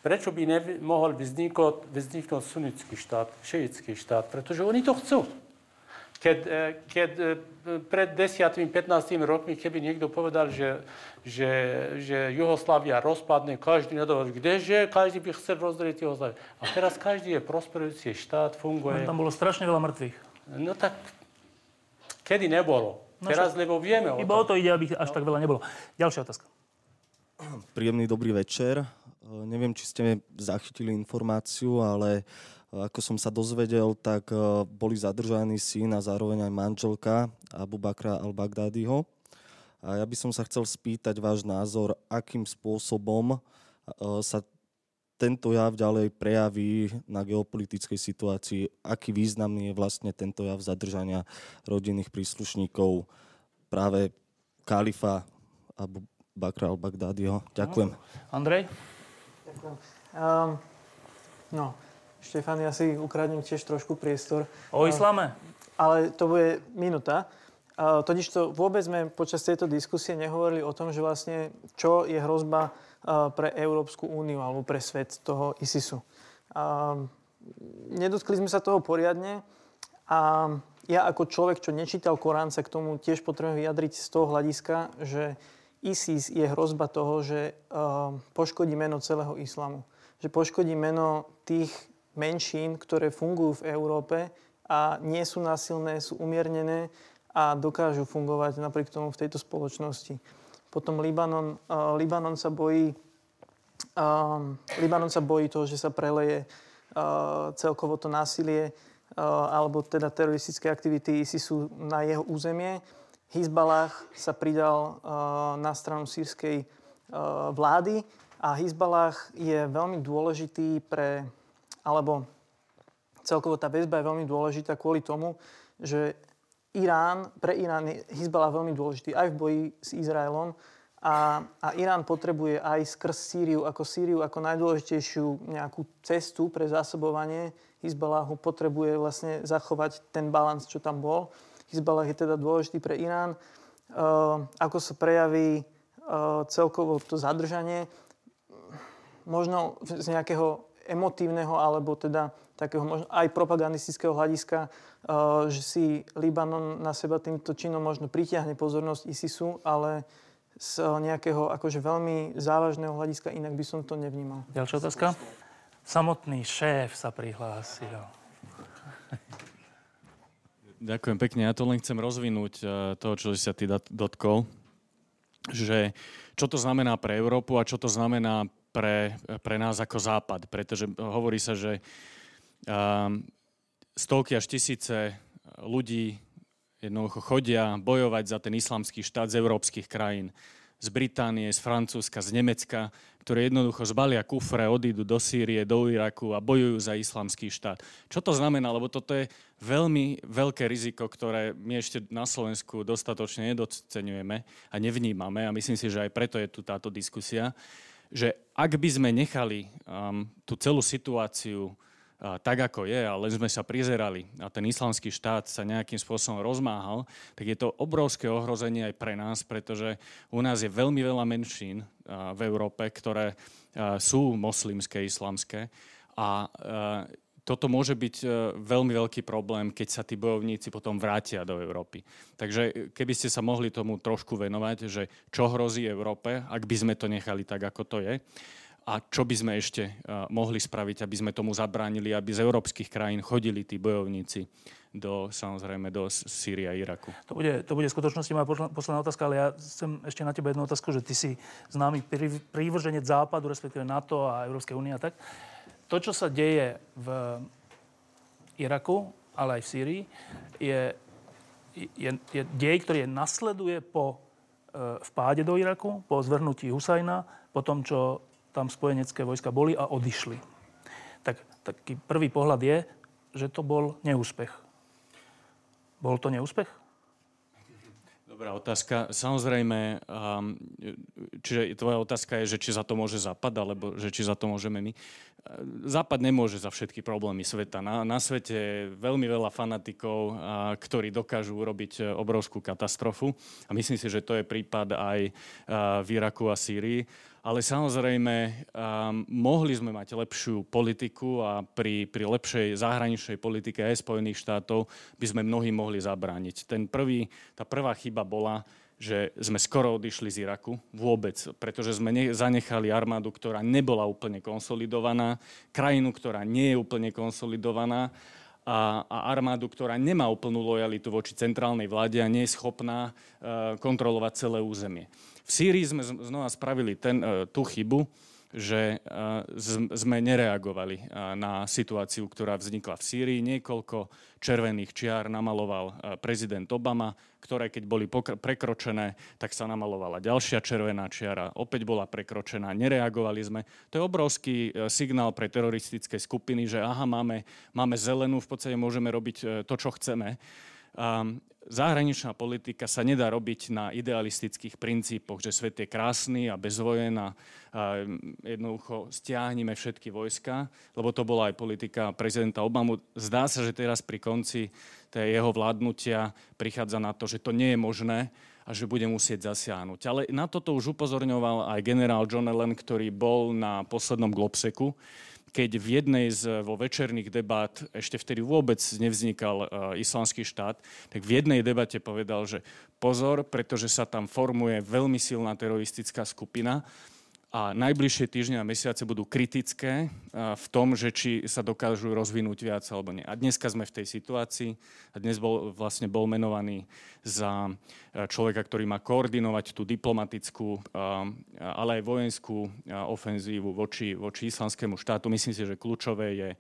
Prečo by nemohol vzniknúť, vzniknúť sunnický štát, šeický štát? Pretože oni to chcú. Keď, e, keď e, pred 10-15 rokmi, keby niekto povedal, že, že, že Juhoslávia rozpadne, každý nadával, kdeže, každý by chcel rozdeliť Juhosláviu. A teraz každý je prosperujúci štát, funguje. tam bolo strašne veľa mŕtvych. No tak, kedy nebolo? No, teraz, lebo vieme o Iba o to ide, aby až no. tak veľa nebolo. Ďalšia otázka. Príjemný dobrý večer. Eh, neviem, či ste zachytili informáciu, ale eh, ako som sa dozvedel, tak eh, boli zadržaní syn a zároveň aj manželka Abu Bakra al-Baghdadiho. A ja by som sa chcel spýtať váš názor, akým spôsobom sa tento jav ďalej prejaví na geopolitickej situácii, aký významný je vlastne tento jav zadržania rodinných príslušníkov práve kalifa Abu Bakra al-Baghdadiho. Ďakujem. Andrej? Um, no, Štefan, ja si ukradnem tiež trošku priestor. O islame? Ale to bude minúta. Totiž to vôbec sme počas tejto diskusie nehovorili o tom, že vlastne čo je hrozba pre Európsku úniu alebo pre svet toho ISISu. Nedotkli sme sa toho poriadne a ja ako človek, čo nečítal Korán, sa k tomu tiež potrebujem vyjadriť z toho hľadiska, že ISIS je hrozba toho, že poškodí meno celého islamu. Že poškodí meno tých menšín, ktoré fungujú v Európe a nie sú násilné, sú umiernené a dokážu fungovať napriek tomu v tejto spoločnosti. Potom Libanon, uh, Libanon sa bojí uh, Libanon sa bojí toho, že sa preleje uh, celkovo to násilie uh, alebo teda teroristické aktivity ISISu na jeho územie Hizbalách sa pridal uh, na stranu sírskej uh, vlády a Hizbalách je veľmi dôležitý pre, alebo celkovo tá väzba je veľmi dôležitá kvôli tomu, že Irán, pre Irán je Hizbalah veľmi dôležitý aj v boji s Izraelom, A, a Irán potrebuje aj skrz Sýriu ako Sýriu ako najdôležitejšiu nejakú cestu pre zásobovanie Hizbalahu potrebuje vlastne zachovať ten balans, čo tam bol. Hizbalah je teda dôležitý pre Irán. Uh, ako sa prejaví uh, celkovo to zadržanie, možno z nejakého emotívneho alebo teda takého možno aj propagandistického hľadiska, uh, že si Libanon na seba týmto činom možno pritiahne pozornosť ISISu, ale z nejakého akože veľmi závažného hľadiska inak by som to nevnímal. Ďalšia otázka? Samotný šéf sa prihlásil. Ďakujem pekne. Ja to len chcem rozvinúť eh, to, čo si sa ty dotkol. Že čo to znamená pre Európu a čo to znamená pre, pre nás ako Západ. Pretože hovorí sa, že um, stovky až tisíce ľudí jednoducho chodia bojovať za ten islamský štát z európskych krajín z Británie, z Francúzska, z Nemecka, ktoré jednoducho zbalia kufre, odídu do Sýrie, do Iraku a bojujú za islamský štát. Čo to znamená? Lebo toto je veľmi veľké riziko, ktoré my ešte na Slovensku dostatočne nedocenujeme a nevnímame a myslím si, že aj preto je tu táto diskusia, že ak by sme nechali um, tú celú situáciu tak, ako je, ale sme sa prizerali a ten islamský štát sa nejakým spôsobom rozmáhal, tak je to obrovské ohrozenie aj pre nás, pretože u nás je veľmi veľa menšín v Európe, ktoré sú moslimské, islamské a toto môže byť veľmi veľký problém, keď sa tí bojovníci potom vrátia do Európy. Takže keby ste sa mohli tomu trošku venovať, že čo hrozí Európe, ak by sme to nechali tak, ako to je a čo by sme ešte uh, mohli spraviť, aby sme tomu zabránili, aby z európskych krajín chodili tí bojovníci do, samozrejme, do Sýrie a Iraku. To bude, to bude v skutočnosti moja posledná otázka, ale ja chcem ešte na teba jednu otázku, že ty si známy prívrženec Západu, respektíve NATO a Európskej únie a tak. To, čo sa deje v Iraku, ale aj v Sýrii, je, je, je dej, ktorý je nasleduje po e, vpáde do Iraku, po zvrhnutí Husajna, po tom, čo tam spojenecké vojska boli a odišli. Tak taký prvý pohľad je, že to bol neúspech. Bol to neúspech? Dobrá otázka. Samozrejme, um, čiže tvoja otázka je, že či za to môže Západ, alebo že či za to môžeme my. Západ nemôže za všetky problémy sveta. Na, na svete je veľmi veľa fanatikov, ktorí dokážu urobiť e, obrovskú katastrofu. A myslím si, že to je prípad aj a, v Iraku a Sýrii. Ale samozrejme, um, mohli sme mať lepšiu politiku a pri, pri lepšej zahraničnej politike aj Spojených štátov by sme mnohí mohli zabrániť. Ten prvý, tá prvá chyba bola, že sme skoro odišli z Iraku vôbec, pretože sme ne- zanechali armádu, ktorá nebola úplne konsolidovaná, krajinu, ktorá nie je úplne konsolidovaná a, a armádu, ktorá nemá úplnú lojalitu voči centrálnej vláde a nie je schopná uh, kontrolovať celé územie. V Sýrii sme znova spravili ten, e, tú chybu, že e, sme nereagovali e, na situáciu, ktorá vznikla v Sýrii. Niekoľko červených čiar namaloval prezident Obama, ktoré keď boli prekročené, tak sa namalovala ďalšia červená čiara, opäť bola prekročená, nereagovali sme. To je obrovský signál pre teroristické skupiny, že aha, máme, máme zelenú, v podstate môžeme robiť to, čo chceme. Zahraničná politika sa nedá robiť na idealistických princípoch, že svet je krásny a bez vojen a jednoducho stiahneme všetky vojska, lebo to bola aj politika prezidenta Obamu. Zdá sa, že teraz pri konci tej jeho vládnutia prichádza na to, že to nie je možné a že bude musieť zasiahnuť. Ale na toto už upozorňoval aj generál John Allen, ktorý bol na poslednom Globseku, keď v jednej z vo večerných debát, ešte vtedy vôbec nevznikal uh, islamský štát, tak v jednej debate povedal, že pozor, pretože sa tam formuje veľmi silná teroristická skupina, a najbližšie týždne a mesiace budú kritické v tom, že či sa dokážu rozvinúť viac alebo nie. A dneska sme v tej situácii a dnes bol, vlastne bol menovaný za človeka, ktorý má koordinovať tú diplomatickú, ale aj vojenskú ofenzívu voči, voči islamskému štátu. Myslím si, že kľúčové je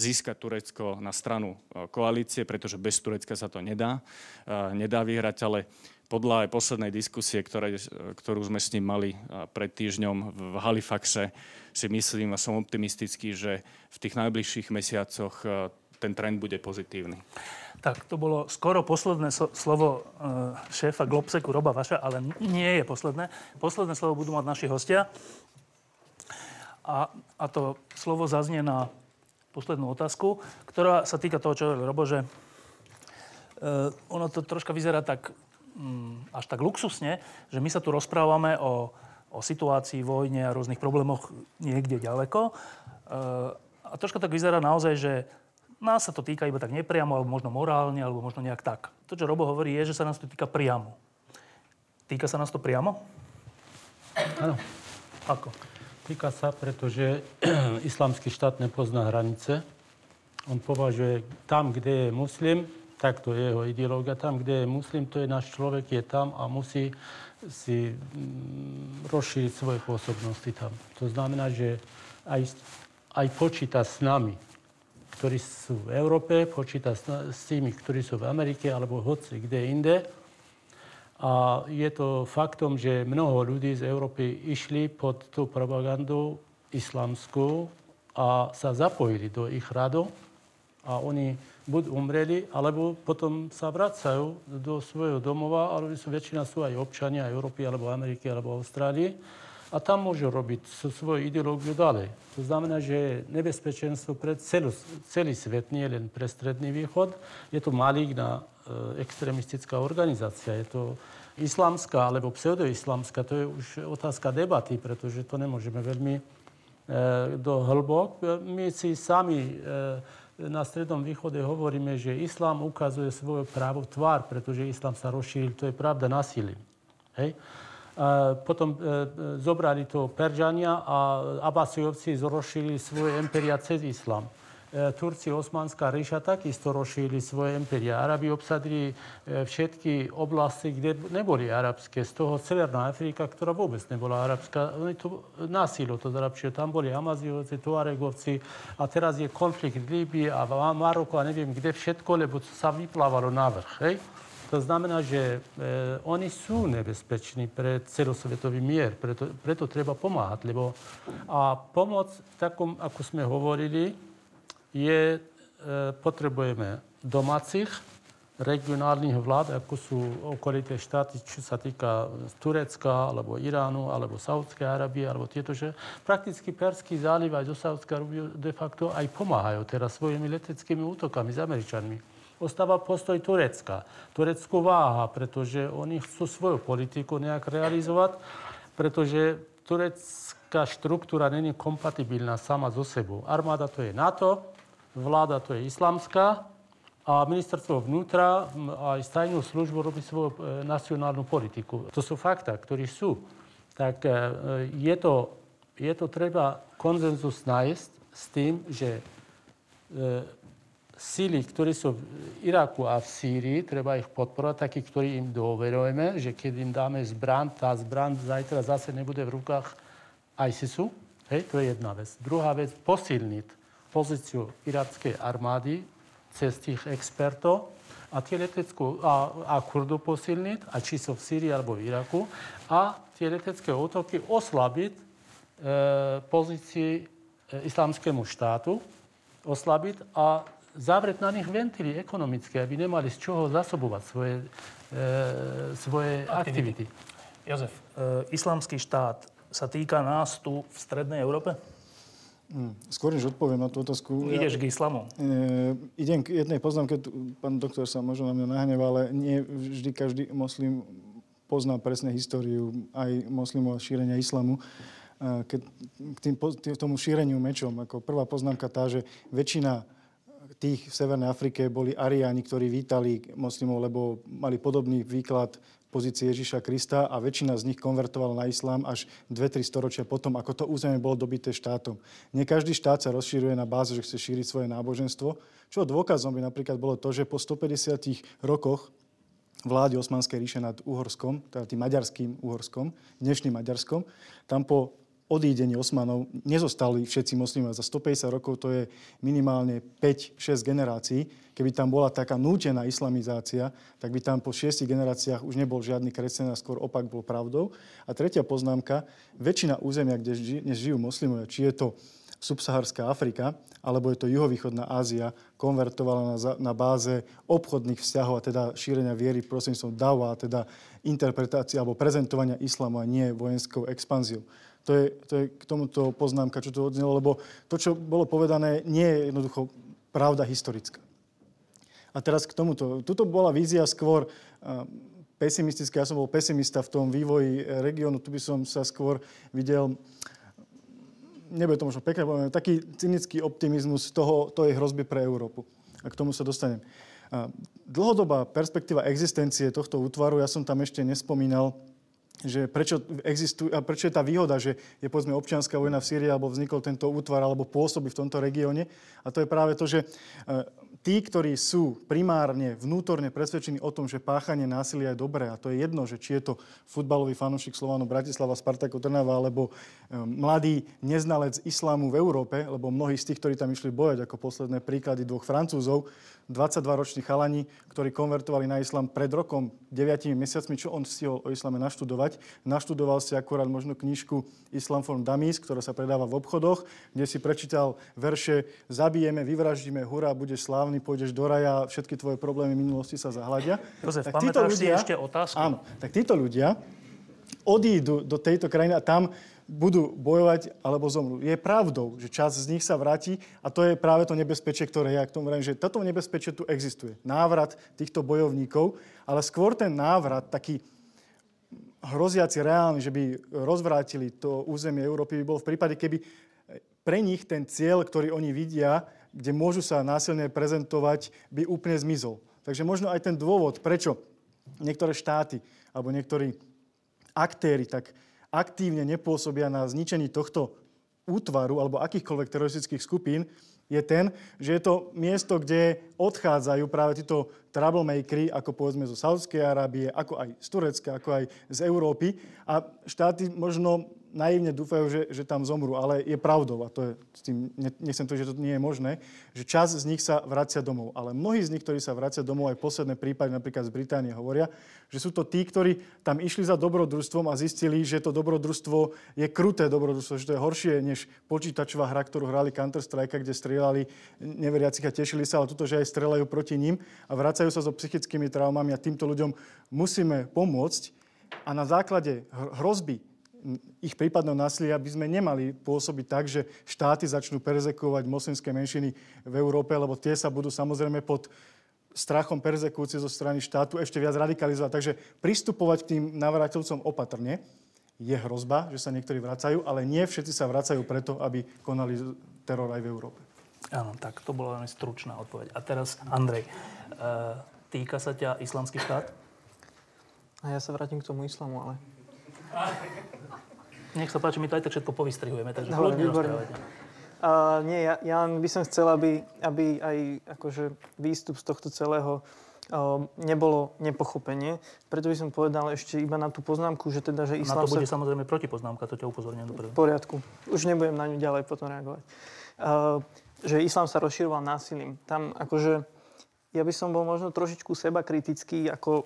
získať Turecko na stranu koalície, pretože bez Turecka sa to nedá, nedá vyhrať, ale podľa aj poslednej diskusie, ktoré, ktorú sme s ním mali pred týždňom v Halifaxe, si myslím a som optimistický, že v tých najbližších mesiacoch ten trend bude pozitívny. Tak, to bolo skoro posledné slovo šéfa Globseku Roba Vaša, ale nie je posledné. Posledné slovo budú mať naši hostia. A, a to slovo zaznie na poslednú otázku, ktorá sa týka toho, čo hovoril Robo, že uh, ono to troška vyzerá tak um, až tak luxusne, že my sa tu rozprávame o, o situácii, vojne a rôznych problémoch niekde ďaleko. Uh, a troška tak vyzerá naozaj, že nás sa to týka iba tak nepriamo, alebo možno morálne, alebo možno nejak tak. To, čo Robo hovorí, je, že sa nás to týka priamo. Týka sa nás to priamo? Áno. Ako? Týka sa, pretože <clears throat> islamský štát nepozná hranice. On považuje tam, kde je muslim, tak to je jeho ideológia. Tam, kde je muslim, to je náš človek, je tam a musí si mm, rozšíriť svoje pôsobnosti tam. To znamená, že aj, aj počíta s nami, ktorí sú v Európe, počíta s, s tými, ktorí sú v Amerike alebo hoci kde inde a je to faktom, že mnoho ľudí z Európy išli pod tú propagandu islamskú a sa zapojili do ich radov a oni buď umreli, alebo potom sa vracajú do svojho domova, ale väčšina sú aj občania Európy, alebo Ameriky, alebo Austrálie. A tam môžu robiť svoju ideológiu ďalej. To znamená, že nebezpečenstvo pre celú, celý svet, nie len pre Stredný východ. Je to maligná E, extremistická organizácia. Je to islamská alebo pseudoislamská, to je už otázka debaty, pretože to nemôžeme veľmi e, do hĺbok. My si sami e, na Strednom východe hovoríme, že islám ukazuje svoju právo tvár, pretože islám sa rozšíril, to je pravda, násilím. Hej? A potom e, zobrali to Peržania a Abasijovci rozšírili svoje imperia cez islám. E, Turci, Osmanská ríša takisto rozšírili svoje imperia. Arabi obsadili e, všetky oblasti, kde neboli arabské. Z toho Severná Afrika, ktorá vôbec nebola arabská, oni to násilo to zarabčili. Tam boli Amazijovci, Tuaregovci a teraz je konflikt v Líbii a v Maroku a neviem kde všetko, lebo sa vyplávalo na vrch. Hej? To znamená, že e, oni sú nebezpeční pre celosvetový mier, preto, preto treba pomáhať. Lebo, a pomoc, takom, ako sme hovorili, je, e, potrebujeme domácich, regionálnych vlád, ako sú okolité štáty, čo sa týka Turecka, alebo Iránu, alebo Saudskej Arábie, alebo tieto, že prakticky Perský záliv aj do Saudskej Arábie de facto aj pomáhajú teraz svojimi leteckými útokami s Američanmi. Ostáva postoj Turecka. Turecko váha, pretože oni chcú svoju politiku nejak realizovať, pretože turecká štruktúra není kompatibilná sama so sebou. Armáda to je NATO, vláda to je islamská a ministerstvo vnútra aj tajnú službu robí svoju e, nacionálnu politiku. To sú fakta, ktorí sú. Tak e, je to, je to treba konzenzus nájsť s tým, že e, síly, ktorí sú v Iraku a v Sýrii, treba ich podporovať, takí, ktorí im dôverujeme, že keď im dáme zbran, tá zbran zajtra zase nebude v rukách ISISu. Hej, to je jedna vec. Druhá vec, posilniť pozíciu irackej armády cez tých expertov a tie leteckú, a, a Kurdu posilniť, a či sú v Sýrii alebo v Iraku, a tie letecké útoky oslabiť e, pozícii e, islamskému štátu, oslabiť a zavrieť na nich ventily ekonomické, aby nemali z čoho zasobovať svoje, e, svoje aktivity. aktivity. Jozef, e, islamský štát sa týka nás tu v Strednej Európe? Hmm. Skôr než odpoviem na tú otázku... Ideš ja, k islamu? E, idem k jednej poznámke, pán doktor sa možno na mňa nahneva, ale nie vždy každý moslim pozná presne históriu aj moslimov a šírenia islamu. E, keď k tým, tým, tomu šíreniu mečom, ako prvá poznámka tá, že väčšina tých v Severnej Afrike boli Ariáni, ktorí vítali moslimov, lebo mali podobný výklad pozície Ježiša Krista a väčšina z nich konvertovala na islám až 2-3 storočia potom, ako to územie bolo dobité štátom. Nie každý štát sa rozšíruje na báze, že chce šíriť svoje náboženstvo, čo dôkazom by napríklad bolo to, že po 150 rokoch vlády Osmanskej ríše nad Uhorskom, teda tým maďarským Uhorskom, dnešným Maďarskom, tam po odídení Osmanov nezostali všetci moslimi. Za 150 rokov to je minimálne 5-6 generácií. Keby tam bola taká nútená islamizácia, tak by tam po 6 generáciách už nebol žiadny kresťan a skôr opak bol pravdou. A tretia poznámka, väčšina územia, kde dnes žijú moslimovia, či je to subsaharská Afrika, alebo je to juhovýchodná Ázia, konvertovala na, na báze obchodných vzťahov a teda šírenia viery prostredníctvom dawa, teda interpretácie alebo prezentovania islamu a nie vojenskou expanziou. To je, to je k tomuto poznámka, čo tu odznelo, lebo to, čo bolo povedané, nie je jednoducho pravda historická. A teraz k tomuto. Tuto bola vízia skôr pesimistická. Ja som bol pesimista v tom vývoji regiónu. Tu by som sa skôr videl nebude to možno pekné, poviem, taký cynický optimizmus toho, tej hrozby pre Európu. A k tomu sa dostanem. Dlhodobá perspektíva existencie tohto útvaru, ja som tam ešte nespomínal, že prečo, existuje, a prečo je tá výhoda, že je povedzme občianská vojna v Sýrii alebo vznikol tento útvar alebo pôsobí v tomto regióne. A to je práve to, že e, tí, ktorí sú primárne vnútorne presvedčení o tom, že páchanie násilia je dobré, a to je jedno, že či je to futbalový fanúšik Slovanu Bratislava, Spartako Trnava, alebo e, mladý neznalec islámu v Európe, lebo mnohí z tých, ktorí tam išli bojať, ako posledné príklady dvoch Francúzov, 22-roční chalani, ktorí konvertovali na islám pred rokom, 9 mesiacmi, čo on stihol o islame naštudovať. Naštudoval si akurát možno knižku Islam from Damis, ktorá sa predáva v obchodoch, kde si prečítal verše Zabijeme, vyvraždíme, hurá, budeš slávny, pôjdeš do raja, všetky tvoje problémy minulosti sa zahľadia. Jozef, tak títo ľudia, si ešte otázku? Áno, tak títo ľudia odídu do tejto krajiny a tam budú bojovať alebo zomrú. Je pravdou, že čas z nich sa vráti a to je práve to nebezpečie, ktoré ja k tomu vravím, že toto nebezpečie tu existuje. Návrat týchto bojovníkov, ale skôr ten návrat, taký hroziaci reálny, že by rozvrátili to územie Európy, by bol v prípade, keby pre nich ten cieľ, ktorý oni vidia, kde môžu sa násilne prezentovať, by úplne zmizol. Takže možno aj ten dôvod, prečo niektoré štáty alebo niektorí aktéry tak aktívne nepôsobia na zničení tohto útvaru alebo akýchkoľvek teroristických skupín, je ten, že je to miesto, kde odchádzajú práve títo troublemakery, ako povedzme zo Saudskej Arábie, ako aj z Turecka, ako aj z Európy. A štáty možno naivne dúfajú, že, že tam zomrú, ale je pravdou, a to je s tým, nechcem to, že to nie je možné, že čas z nich sa vracia domov. Ale mnohí z nich, ktorí sa vracia domov, aj posledné prípady napríklad z Británie hovoria, že sú to tí, ktorí tam išli za dobrodružstvom a zistili, že to dobrodružstvo je kruté dobrodružstvo, že to je horšie než počítačová hra, ktorú hrali Counter-Strike, kde strieľali neveriacich a tešili sa, ale tuto, že aj strelajú proti ním a vracajú sa so psychickými traumami a týmto ľuďom musíme pomôcť. A na základe hrozby ich prípadného násilia by sme nemali pôsobiť tak, že štáty začnú perzekovať moslimské menšiny v Európe, lebo tie sa budú samozrejme pod strachom perzekúcie zo strany štátu ešte viac radikalizovať. Takže pristupovať k tým navrátilcom opatrne je hrozba, že sa niektorí vracajú, ale nie všetci sa vracajú preto, aby konali teror aj v Európe. Áno, tak to bola veľmi stručná odpoveď. A teraz Andrej, e, týka sa ťa islamský štát? A ja sa vrátim k tomu islamu, ale... Nech sa páči, my to aj tak všetko povystrihujeme, takže Dobre, Uh, nie, ja, ja by som chcel, aby, aby aj akože výstup z tohto celého nebolo nepochopenie. Preto by som povedal ešte iba na tú poznámku, že teda, že islám Na to bude sa... samozrejme protipoznámka, to ťa upozorňujem dopredu. V poriadku. Už nebudem na ňu ďalej potom reagovať. Uh, že islám sa rozširoval násilím. Tam akože, ja by som bol možno trošičku seba kritický ako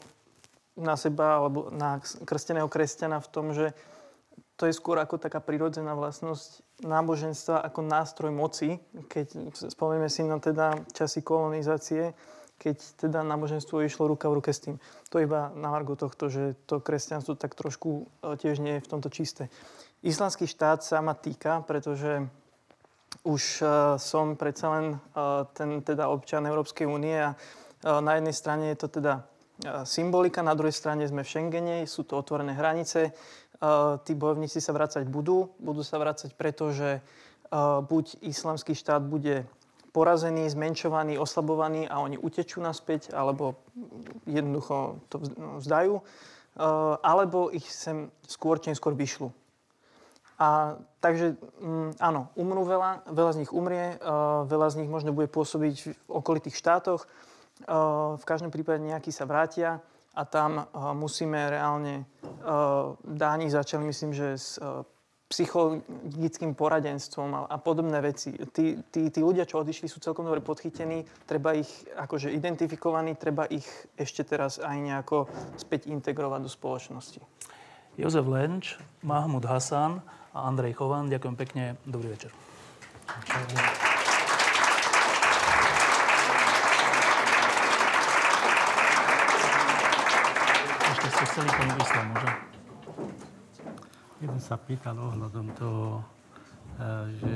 na seba alebo na krsteného kresťana v tom, že to je skôr ako taká prirodzená vlastnosť náboženstva ako nástroj moci, keď spomenieme si na teda časy kolonizácie, keď teda náboženstvo išlo ruka v ruke s tým. To iba na margo tohto, že to kresťanstvo tak trošku e, tiež nie je v tomto čisté. Islamský štát sa ma týka, pretože už uh, som predsa len uh, ten teda občan Európskej únie a na jednej strane je to teda symbolika, na druhej strane sme v Schengene, sú to otvorené hranice, tí bojovníci sa vracať budú. Budú sa vracať preto, že buď islamský štát bude porazený, zmenšovaný, oslabovaný a oni utečú naspäť, alebo jednoducho to vzdajú, alebo ich sem skôr či skôr vyšľú. A takže m, áno, umrú veľa, veľa z nich umrie, veľa z nich možno bude pôsobiť v okolitých štátoch, v každom prípade nejakí sa vrátia a tam uh, musíme reálne, uh, Dáni začali myslím, že s psychologickým poradenstvom a, a podobné veci. Tí, tí, tí ľudia, čo odišli, sú celkom dobre podchytení, treba ich akože identifikovaní, treba ich ešte teraz aj nejako späť integrovať do spoločnosti. Jozef Lenč, Mahmud Hasan a Andrej Chovan, ďakujem pekne, dobrý večer. Ešte chceli tomu islamu, že? Jeden sa pýtal ohľadom toho, eh, že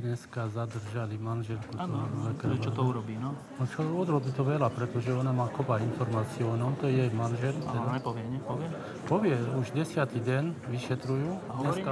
dneska zadržali manželku. Áno, čo to urobí, no? No čo urobí to veľa, pretože ona má kopa informácií o ňom, to je jej manžel. Áno, nepovie, nepovie. Povie, už desiatý deň vyšetrujú. A hovorí